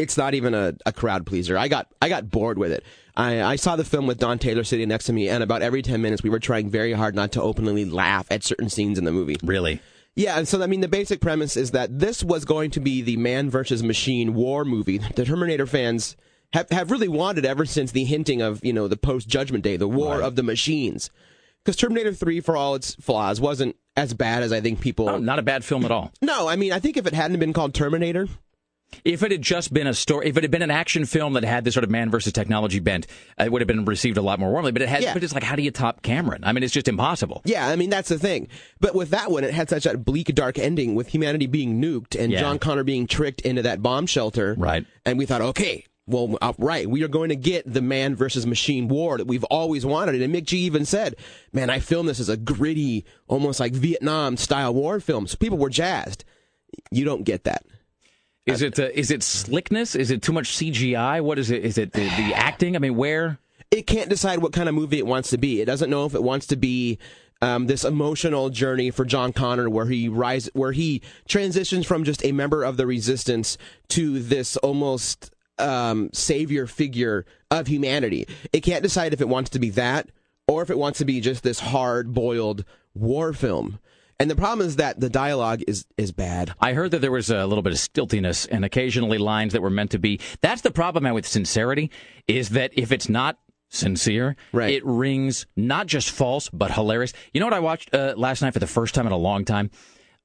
it's not even a, a crowd pleaser. I got I got bored with it. I, I saw the film with Don Taylor sitting next to me, and about every ten minutes we were trying very hard not to openly laugh at certain scenes in the movie. Really? Yeah, and so I mean the basic premise is that this was going to be the man versus machine war movie. The Terminator fans have have really wanted ever since the hinting of you know the post Judgment Day, the war of the machines. Because Terminator Three, for all its flaws, wasn't as bad as I think people. Oh, not a bad film at all. No, I mean I think if it hadn't been called Terminator, If it had just been a story, if it had been an action film that had this sort of man versus technology bent, uh, it would have been received a lot more warmly. But it had, Yeah. but it's like, how do you top Cameron? I mean, it's just impossible. Yeah, I mean that's the thing. But with that one, it had such a bleak, dark ending with humanity being nuked and Yeah. John Connor being tricked into that bomb shelter. Right. And we thought, okay, well, uh, right, we are going to get the man versus machine war that we've always wanted. And McG even said, "Man, I filmed this as a gritty, almost like Vietnam style war film." So people were jazzed. You don't get that. Is it uh, is it slickness? Is it too much CGI? What is it? Is it the, the acting? I mean, where? it can't decide what kind of movie it wants to be. It doesn't know if it wants to be um, this emotional journey for John Connor, where he rise, where he transitions from just a member of the resistance to this almost um, savior figure of humanity. It can't decide if it wants to be that or if it wants to be just this hard-boiled war film. And the problem is that the dialogue is is bad. I heard that there was a little bit of stiltiness and occasionally lines that were meant to be. That's the problem man, with sincerity is that if it's not sincere, Right. it rings not just false but hilarious. You know what I watched uh, last night for the first time in a long time?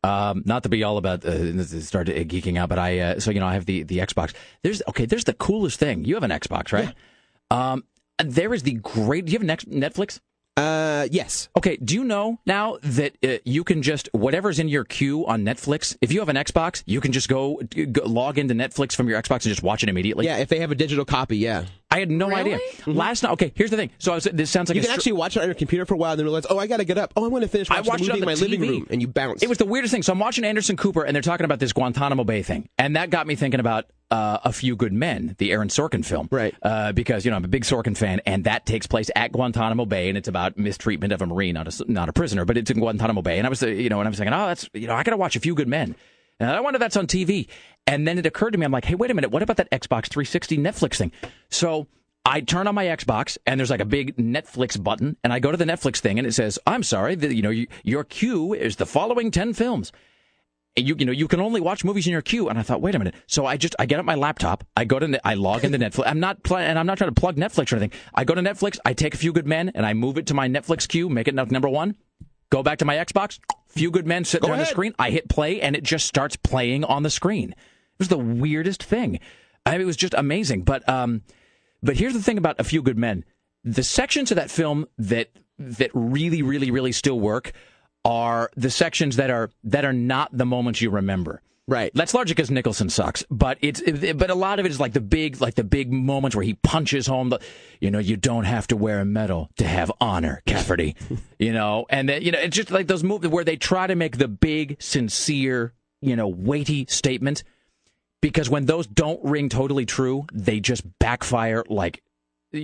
Um, not to be all about uh, start geeking out, but I uh, so you know I have the the Xbox. There's okay. There's the coolest thing. You have an Xbox, right? Um, there is the great. Do you have Netflix? Uh, yes. Okay. Do you know now that uh, you can just whatever's in your queue on Netflix? If you have an Xbox, you can just go, go log into Netflix from your Xbox and just watch it immediately. Yeah, if they have a digital copy, yeah. I had no idea. Last night. Okay. Here's the thing. So I was, this sounds like you can str- actually watch it on your computer for a while and then realize, oh, I got to get up. Oh, I want to finish I watching watched the it movie on in the my living room, and you bounce. It was the weirdest thing. So I'm watching Anderson Cooper, and they're talking about this Guantanamo Bay thing, and that got me thinking about uh, a few good men, the Aaron Sorkin film, right? Uh, because you know I'm a big Sorkin fan, and that takes place at Guantanamo Bay, and it's about mistreatment of a marine, not a not a prisoner, but it's in Guantanamo Bay, and I was uh, you know, and I was thinking, oh, that's you know, I got to watch a few good men. And I wonder if that's on TV. And then it occurred to me, I'm like, hey, wait a minute, what about that Xbox 360 Netflix thing? So I turn on my Xbox and there's like a big Netflix button, and I go to the Netflix thing and it says, "I'm sorry, the, you know, you, your queue is the following ten films." And you you know you can only watch movies in your queue, and I thought, wait a minute. So I just I get up my laptop, I go to I log into Netflix. I'm not pl- and I'm not trying to plug Netflix or anything. I go to Netflix, I take a Few Good Men, and I move it to my Netflix queue, make it number one. Go back to my Xbox, Few Good Men sitting Go there on the screen. I hit play, and it just starts playing on the screen. It was the weirdest thing. I mean, it was just amazing. But um, but here's the thing about A Few Good Men: the sections of that film that that really, really, really still work are the sections that are that are not the moments you remember. Right. That's largely because Nicholson sucks, but it's it, but a lot of it is like the big like the big moments where he punches home the, you know, you don't have to wear a medal to have honor, Cafferty, you know, and then, you know it's just like those movies where they try to make the big, sincere, you know, weighty statement, because when those don't ring totally true, they just backfire like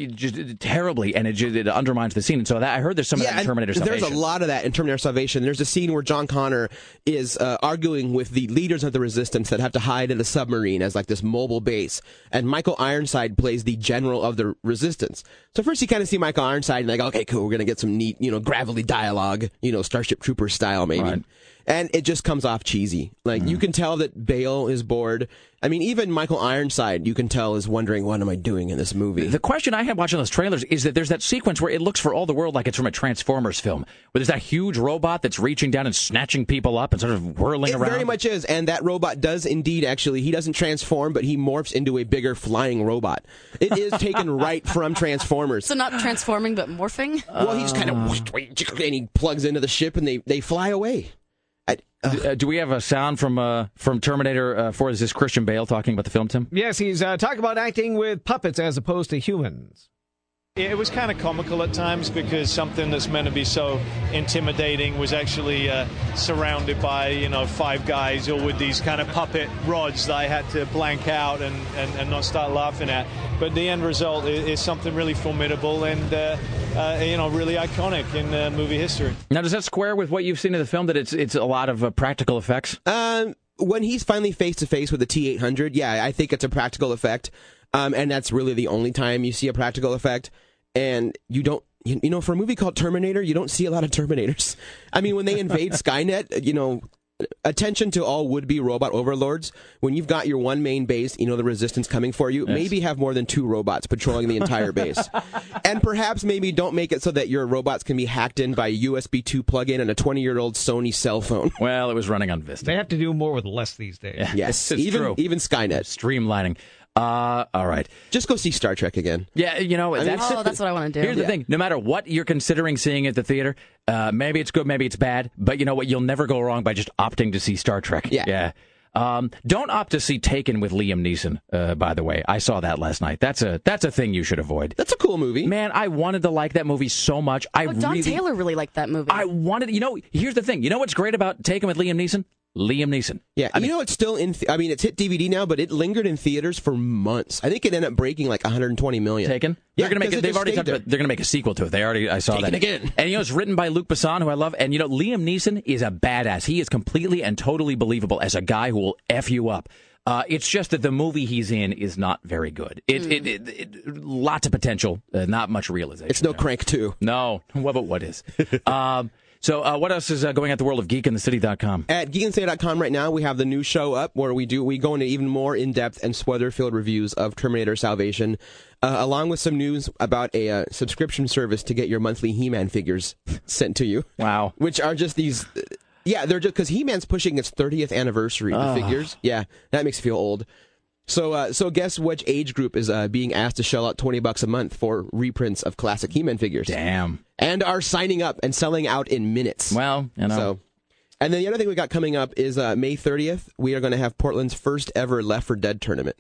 just terribly, and it just it undermines the scene. And so that I heard there's some of that in Terminator There's a lot of that in Terminator Salvation. There's a scene where John Connor is uh, arguing with the leaders of the resistance that have to hide in a submarine as like this mobile base. And Michael Ironside plays the general of the resistance. So first you kind of see Michael Ironside and like, okay, cool, we're going to get some neat, you know, gravelly dialogue, you know, Starship Troopers style maybe. And it just comes off cheesy. Like you mm. can tell that Bale is bored. I mean, even Michael Ironside, you can tell is wondering, what am I doing in this movie? The question I had watching those trailers is that there's that sequence where it looks for all the world like it's from a Transformers film, where there's that huge robot that's reaching down and snatching people up and sort of whirling around. It around. very much is, and that robot does indeed actually. He doesn't transform, but he morphs into a bigger flying robot. It is taken right from Transformers. So not transforming, but morphing. well, he just kind of uh, and he plugs into the ship, and they they fly away. Uh, do we have a sound from uh, from Terminator uh, 4? Is this Christian Bale talking about the film, Tim? Yes, he's uh, talking about acting with puppets as opposed to humans. It was kind of comical at times because something that's meant to be so intimidating was actually uh, surrounded by, you know, five guys all with these kind of puppet rods that I had to blank out and, and, and not start laughing at. But the end result is, is something really formidable and, uh, uh, you know, really iconic in uh, movie history. Now, does that square with what you've seen in the film? That it's it's a lot of uh, practical effects. Um, when he's finally face to face with the T eight hundred, yeah, I think it's a practical effect, um, and that's really the only time you see a practical effect. And you don't, you, you know, for a movie called Terminator, you don't see a lot of Terminators. I mean, when they invade Skynet, you know. Attention to all would-be robot overlords. When you've got your one main base, you know the resistance coming for you. Yes. Maybe have more than two robots patrolling the entire base, and perhaps maybe don't make it so that your robots can be hacked in by a USB two plug-in and a 20-year-old Sony cell phone. Well, it was running on Vista. They have to do more with less these days. Yes, It's even true. even Skynet streamlining. Uh, all right. Just go see Star Trek again. Yeah, you know, I mean, that's, Oh, that's what I want to do. Here's the thing: no matter what you're considering seeing at the theater, uh, maybe it's good, maybe it's bad, but you know what? You'll never go wrong by just opting to see Star Trek. Yeah. yeah. Um, don't opt to see Taken with Liam Neeson. Uh, by the way, I saw that last night. That's a that's a thing you should avoid. That's a cool movie. Man, I wanted to like that movie so much. I Oh, Don really, Taylor really liked that movie. I wanted. You know, here's the thing. You know what's great about Taken with Liam Neeson? Liam Neeson. Yeah, you know it's still in. Th- I mean, it's hit DVD now, but it lingered in theaters for months. I think it ended up breaking like 120 million. Taken. Yeah, they're gonna make. It, they've already talked there. about. They're gonna make a sequel to it. They already. I saw Taken that again. And you know, it's written by Luc Besson, who I love. And you know, Liam Neeson is a badass. He is completely and totally believable as a guy who will f you up. Uh, it's just that the movie he's in is not very good. It, it, it, it lots of potential, uh, not much realization. It's no Crank two. No, what but what is? um, so uh, what else is uh, going at the world of geekinthecity.com? At geekinthecity.com right now, we have the new show up where we do we go into even more in-depth and spoiler-filled reviews of Terminator Salvation, uh, along with some news about a uh, subscription service to get your monthly He-Man figures sent to you. Wow, which are just these. Yeah, they're just because He-Man's pushing its 30th anniversary. Ah. The figures, yeah, that makes me feel old. So, uh, so guess which age group is uh, being asked to shell out 20 bucks a month for reprints of classic He-Man figures? Damn. And are signing up and selling out in minutes. Well, you know. So, and then the other thing we got coming up is uh, May 30th. We are going to have Portland's first ever Left 4 Dead tournament.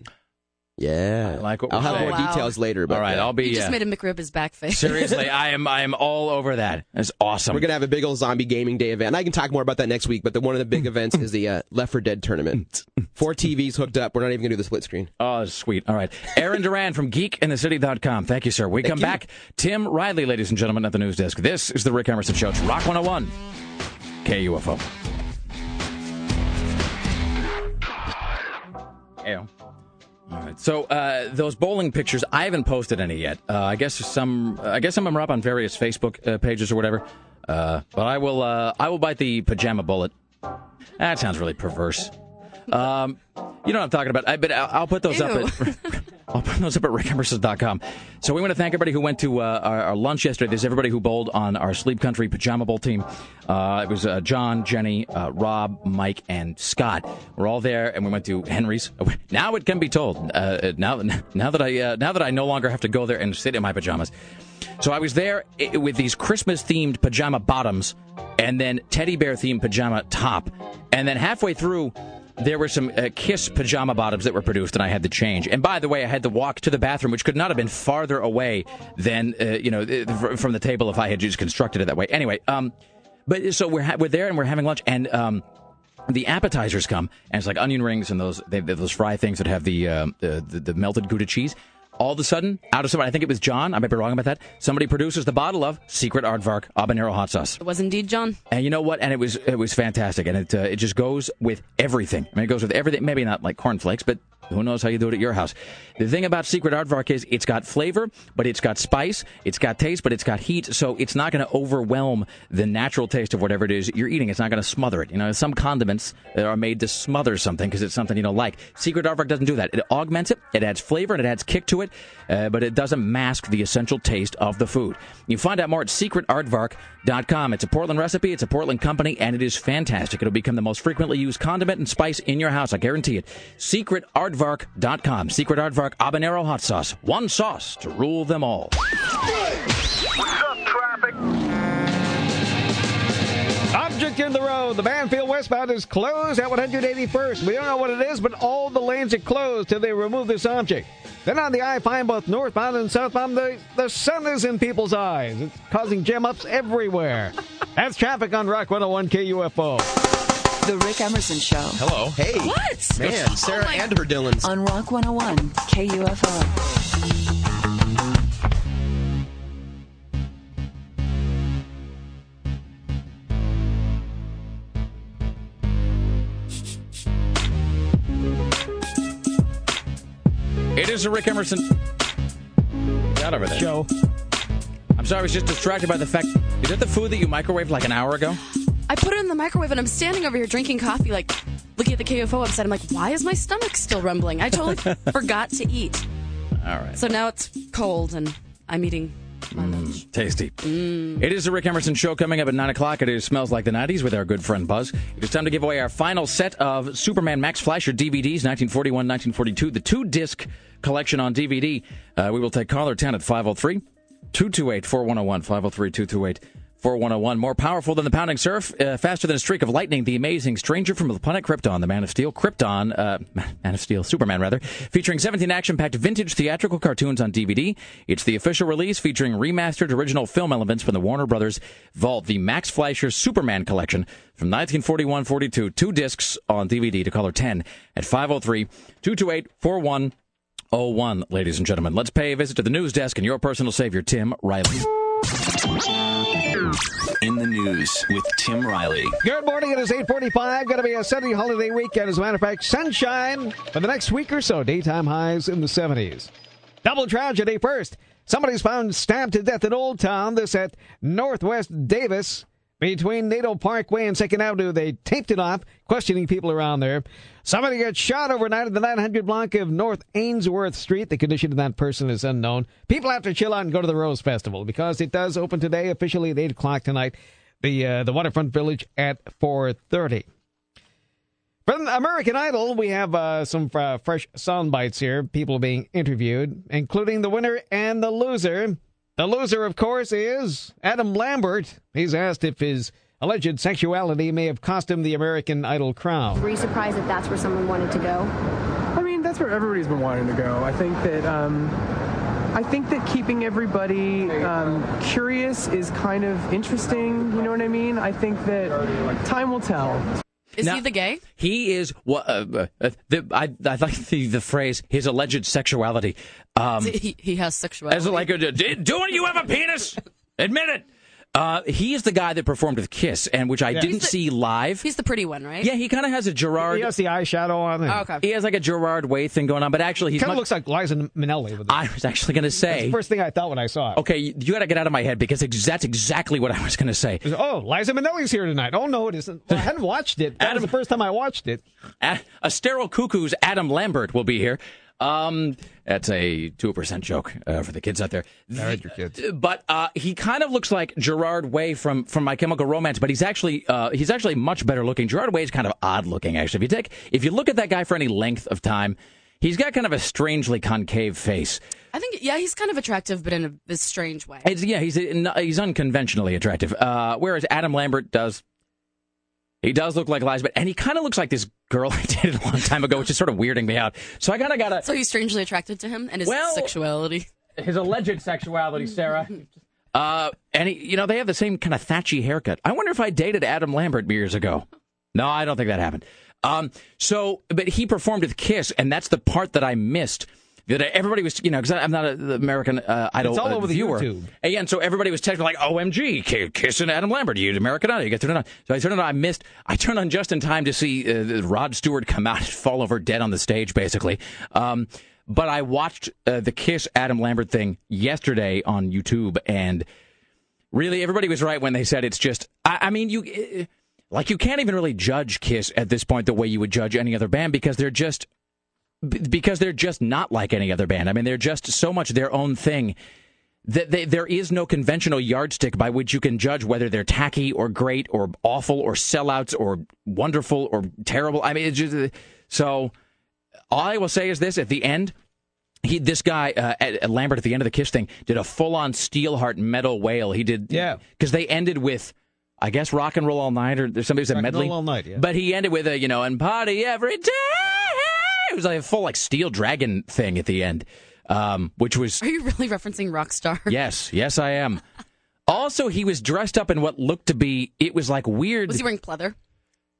Yeah, I like what I'll have saying. more Oh, wow. details later. But All right, I'll be. You just uh, made him McRib his back face. Seriously, I am I am all over that. That's awesome. We're gonna have a big old zombie gaming day event. And I can talk more about that next week. But the one of the big events is the uh, Left 4 Dead tournament. Four TVs hooked up. We're not even gonna do the split screen. Oh, sweet. All right. Aaron Duran from geekinthecity.com. Thank you, sir. We Thank come you. back. Tim Riley, ladies and gentlemen, at the news desk. This is the Rick Emerson Show. It's Rock 101. KUFO. Ew. All right. So uh, those bowling pictures, I haven't posted any yet. Uh, I guess some, I guess some of them are up on various Facebook uh, pages or whatever. Uh, but I will, uh, I will bite the pajama bullet. That sounds really perverse. Um, you know what I'm talking about. I, but I'll, I'll put those up at. I'll put those up at rickemerson.com. So we want to thank everybody who went to uh, our, our lunch yesterday. There's everybody who bowled on our Sleep Country Pajama Bowl team. Uh, it was uh, John, Jenny, uh, Rob, Mike, and Scott. We're all there, and we went to Henry's. Now it can be told. Uh, now, now that I uh, now that I no longer have to go there and sit in my pajamas. So I was there with these Christmas themed pajama bottoms, and then teddy bear themed pajama top, and then halfway through there were some uh, Kiss pajama bottoms that were produced, and I had to change. And by the way, I had to walk to the bathroom, which could not have been farther away than uh, you know uh, from the table if I had just constructed it that way. Anyway, um, but so we're ha- we're there and we're having lunch, and um, the appetizers come, and it's like onion rings and those they, those fry things that have the, um, the, the the melted Gouda cheese. All of a sudden, out of somebody, I think it was John. I might be wrong about that. Somebody produces the bottle of Secret Aardvark habanero hot sauce. It was indeed John. And you know what? And it was it was fantastic, and it uh, it just goes with everything. I mean, it goes with everything. Maybe not like cornflakes, but who knows how you do it at your house? The thing about Secret Aardvark is it's got flavor, but it's got spice, it's got taste, but it's got heat. So it's not going to overwhelm the natural taste of whatever it is you're eating. It's not going to smother it. You know, some condiments that are made to smother something because it's something you don't like. Secret Aardvark doesn't do that. It augments it. It adds flavor and it adds kick to it, uh, but it doesn't mask the essential taste of the food. You find out more at secretaardvark.com. It's a Portland recipe. It's a Portland company, and it is fantastic. It'll become the most frequently used condiment and spice in your house. I guarantee it. Secretaardvark.com. Secret Aardvark habanero hot sauce. One sauce to rule them all. Object in the road. The Banfield westbound is closed at 181st. We don't know what it is, but all the lanes are closed till they remove this object. Then on the I-5, both northbound and southbound, the, the sun is in people's eyes. It's causing jam ups everywhere. That's traffic on Rock 101 KUFO. The Rick Emerson Show. Hello. Hey. What? Man, oh Sarah and her Dylans. On Rock 101 KUFO. It is a Rick Emerson. Get over there. Show. I'm sorry, I was just distracted by the fact. Is that the food that you microwaved like an hour ago? I put it in the microwave and I'm standing over here drinking coffee, like looking at the KFO website. I'm like, why is my stomach still rumbling? I totally forgot to eat. All right. So now it's cold and I'm eating lunch. Tasty. It is the Rick Emerson Show coming up at 9 o'clock. It is Smells Like the 90s with our good friend Buzz. It is time to give away our final set of Superman Max Fleischer DVDs, 1941, 1942, the two disc collection on DVD. Uh, we will take caller 10 at 503 228 4101, 503 228 4101. More powerful than the pounding surf, uh, faster than a streak of lightning, the amazing stranger from the planet Krypton, the Man of Steel, Krypton, uh, Man of Steel, Superman rather, featuring 17 action-packed vintage theatrical cartoons on DVD. It's the official release featuring remastered original film elements from the Warner Brothers vault, the Max Fleischer Superman collection from 1941-42, two discs on DVD to color 10 at 503-228-4101, ladies and gentlemen. Let's pay a visit to the news desk and your personal savior, Tim Riley. In the news with Tim Riley. Good morning. It is 845. Going to be a sunny holiday weekend. As a matter of fact, sunshine for the next week or so. Daytime highs in the 70s. Double tragedy first. Somebody's found stabbed to death in Old Town. This at Northwest Davis. Between Naito Parkway and 2nd Avenue, they taped it off, questioning people around there. Somebody got shot overnight at the 900 block of North Ainsworth Street. The condition of that person is unknown. People have to chill out and go to the Rose Festival because it does open today, officially at 8 o'clock tonight. The uh, the Waterfront Village at 4:30. From American Idol, we have uh, some uh, fresh sound bites here. People being interviewed, including the winner and the loser. The loser, of course, is Adam Lambert. He's asked if his alleged sexuality may have cost him the American Idol crown. Were you surprised that that's where someone wanted to go? I mean, that's where everybody's been wanting to go. I think that um, I think that keeping everybody um, curious is kind of interesting. You know what I mean? I think that time will tell. Is Now- he the gay? He is what uh, uh, the, I I like the the phrase his alleged sexuality. Um, he, he has sexuality. as like, a, do, do you have a penis? Admit it. Uh, he is the guy that performed with Kiss, and which I Yeah. didn't the- see live. He's the pretty one, right? Yeah, he kind of has a Gerard. He has the eyeshadow on. Oh, okay. He has like a Gerard Way thing going on, but actually, he Kind of looks like Liza Minnelli. With. I was actually going to That's say. the first thing I thought when I saw it. Okay, you, got to get out of my head because ex- that's exactly what I was going to say. Oh, Liza Minnelli's here tonight. Oh no, it isn't. Well, I hadn't watched it. That was the first time I watched it. A, a sterile cuckoo's Adam Lambert will be here. Um, that's a two percent joke uh, for the kids out there. Married your kids. But uh, he kind of looks like Gerard Way from from My Chemical Romance, but he's actually uh, he's actually much better looking. Gerard Way is kind of odd looking, actually. If you take if you look at that guy for any length of time, he's got kind of a strangely concave face. I think, yeah, he's kind of attractive, but in a, this strange way. It's, yeah, he's he's unconventionally attractive. Uh, whereas Adam Lambert does. He does look like Liza, but and he kind of looks like this girl I dated a long time ago, which is sort of weirding me out. So I kind of gotta So he's strangely attracted to him and his Well- sexuality. his alleged sexuality, Sarah. Uh, and he, you know they have the same kind of thatchy haircut. I wonder if I dated Adam Lambert years ago. No, I don't think that happened. Um, so, but he performed with Kiss, and that's the part that I missed. That everybody was, you know, because I'm not a, the American uh, Idol It's all uh, over the viewer. YouTube. And, yeah, and so everybody was texting like, "OMG, K- Kiss and Adam Lambert, you American Idol, you get to turn it on." So I turned it on. I missed. I turned on just in time to see uh, Rod Stewart come out and fall over dead on the stage, basically. Um, but I watched uh, the Kiss Adam Lambert thing yesterday on YouTube, and really, everybody was right when they said it's just. I, I mean, you uh, like you can't even really judge Kiss at this point the way you would judge any other band because they're just because they're just not like any other band. I mean, they're just so much their own thing that they, there is no conventional yardstick by which you can judge whether they're tacky or great or awful or sellouts or wonderful or terrible. I mean, it's just so. All I will say is this: at the end, he this guy uh, at, at Lambert at the end of the Kiss thing did a full on Steelheart metal wail. He did Yeah. because they ended with. I guess rock and roll all night, or there's somebody who said Rock and medley. Roll All Night, yeah. But he ended with a, you know, and party every day. It was like a full like steel dragon thing at the end, um, which was Are you really referencing Rockstar? yes, yes, I am. Also, he was dressed up in what looked to be it was like weird. Was he wearing pleather?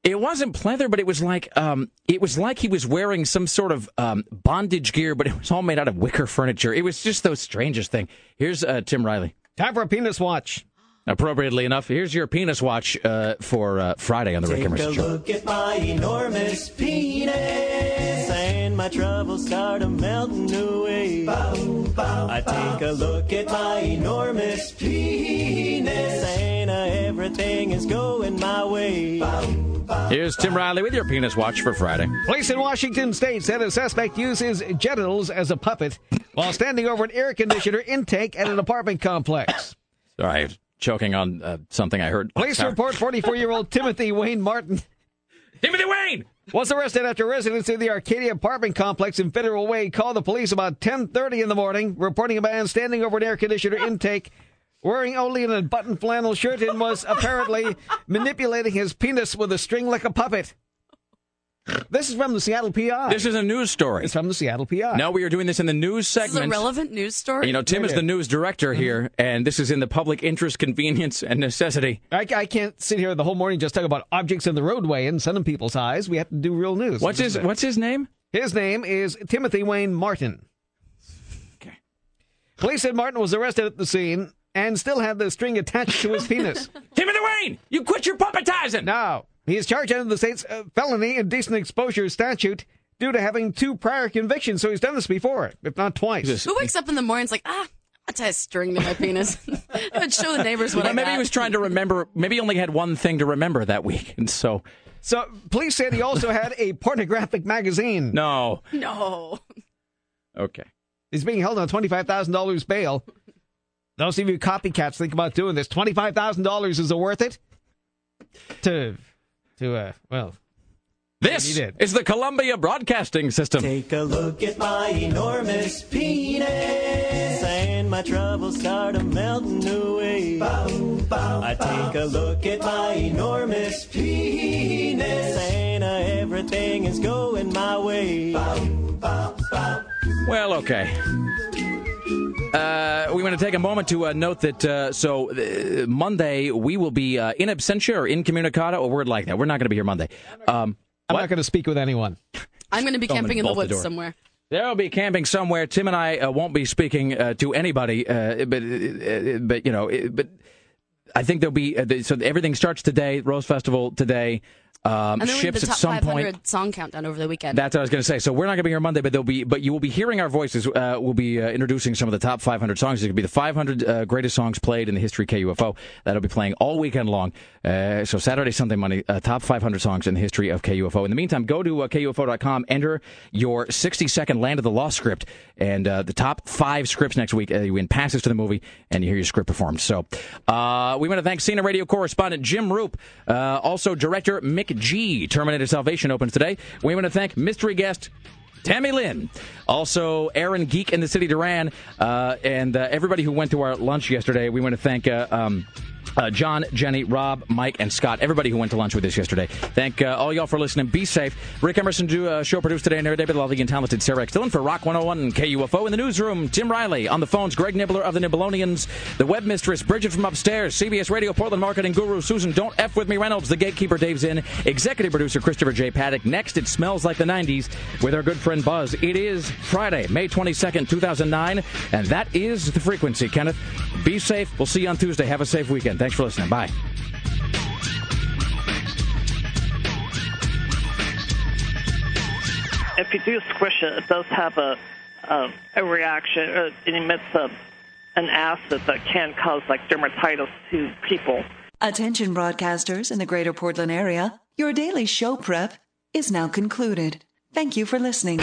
It wasn't pleather, but it was like um, it was like he was wearing some sort of um, bondage gear, but it was all made out of wicker furniture. It was just the strangest thing. Here's uh, Tim Riley. Time for a penis watch. Appropriately enough, here's your penis watch uh, for uh, Friday on the Rick Take a Emerson Show. look at my enormous penis, and my troubles start a melting away. I take a look at my enormous penis, and uh, everything is going my way. Here's Tim Riley with your penis watch for Friday. Police in Washington state said a suspect uses genitals as a puppet while standing over an air conditioner intake at an apartment complex. Sorry, I was choking on uh, something I heard. Police report 44 year old Timothy Wayne Martin Timothy Wayne was arrested after residents in the Arcadia apartment complex in Federal Way called the police about 10:30 in the morning, reporting a man standing over an air conditioner intake, wearing only an unbuttoned flannel shirt, and was apparently manipulating his penis with a string like a puppet. This is from the Seattle PI. This is a news story. It's from the Seattle PI. No, we are doing this in the news This is a segment. relevant news story. You know, Tim is the news director here, mm-hmm. and this is in the public interest, convenience, and necessity. I, I can't sit here the whole morning just talk about objects in the roadway and sun in people's eyes. We have to do real news. What's his What's his name? His name is Timothy Wayne Martin. Okay. Police said Martin was arrested at the scene and still had the string attached to his penis. Timothy Wayne, you quit your puppetizing. No, he is charged under the state's uh, felony indecent exposure statute due to having two prior convictions. So he's done this before, if not twice. Who wakes up in the morning and is like, ah, I'll tie a string to my penis. I'd show the neighbors what Well, I maybe got. he was trying to remember. Maybe he only had one thing to remember that week, and so So police said he also had a pornographic magazine. no. No. Okay. He's being held on twenty-five thousand dollars bail. Those of you copycats think about doing this. Twenty-five thousand dollars is it worth it? To, to uh, well, This is the Columbia Broadcasting System. Take a look at my enormous penis, and my troubles start a melting away. I take a look at my enormous penis, and uh, everything is going my way. Well, okay. Uh, we want to take a moment to uh, note that uh, so uh, Monday we will be uh, in absentia or incommunicado, a word like that. We're not going to be here Monday. Um, I'm not going to speak with anyone. I'm going to be Someone camping in the bolt the woods somewhere. There will be camping somewhere. Tim and I uh, won't be speaking uh, to anybody, uh, but uh, but you know, but I think there'll be uh, so everything starts today. Rose Festival today. Um, and then we have ships at some 500 point. song countdown over the weekend. That's what I was going to say. So we're not going to be here Monday, but there'll be, but you will be hearing our voices. Uh, we'll be uh, introducing some of the top 500 songs. It's going to be the 500 uh, greatest songs played in the history of KUFO. That'll be playing all weekend long. Uh, so Saturday, Sunday, Monday, uh, top 500 songs in the history of KUFO. In the meantime, go to uh, KUFO.com, enter your 60 second Land of the Lost script, and uh, the top five scripts next week. You win passes to the movie, and you hear your script performed. So uh, we want to thank CNN Radio correspondent Jim Roope, uh, also director McG Terminator Salvation opens today. We want to thank mystery guest Tammy Lynn. Also, Aaron Geek in the City Duran, uh, and uh, everybody who went to our lunch yesterday. We want to thank. Uh, um, uh, John, Jenny, Rob, Mike, and Scott, everybody who went to lunch with us yesterday. Thank uh, all y'all for listening. Be safe. Rick Emerson, do uh, show produced today and every day by the lovely and talented Sarah X. Dillon for Rock 101 and KUFO. In the newsroom, Tim Riley. On the phones, Greg Nibler of the Nibblonians. The web mistress, Bridget from upstairs. CBS Radio Portland marketing guru, Susan Don't F with me Reynolds. The gatekeeper, Dave's in, Executive producer, Christopher J. Paddock. Next, it smells like the 90s with our good friend Buzz. It is Friday, May 22nd, 2009, and that is the frequency. Kenneth, be safe. We'll see you on Tuesday. Have a safe weekend. Thanks for listening. Bye. if you do squish it, it does have a a, a reaction. Uh, it emits a, an acid that can cause like dermatitis to people. Attention broadcasters in the greater Portland area, your daily show prep is now concluded. Thank you for listening.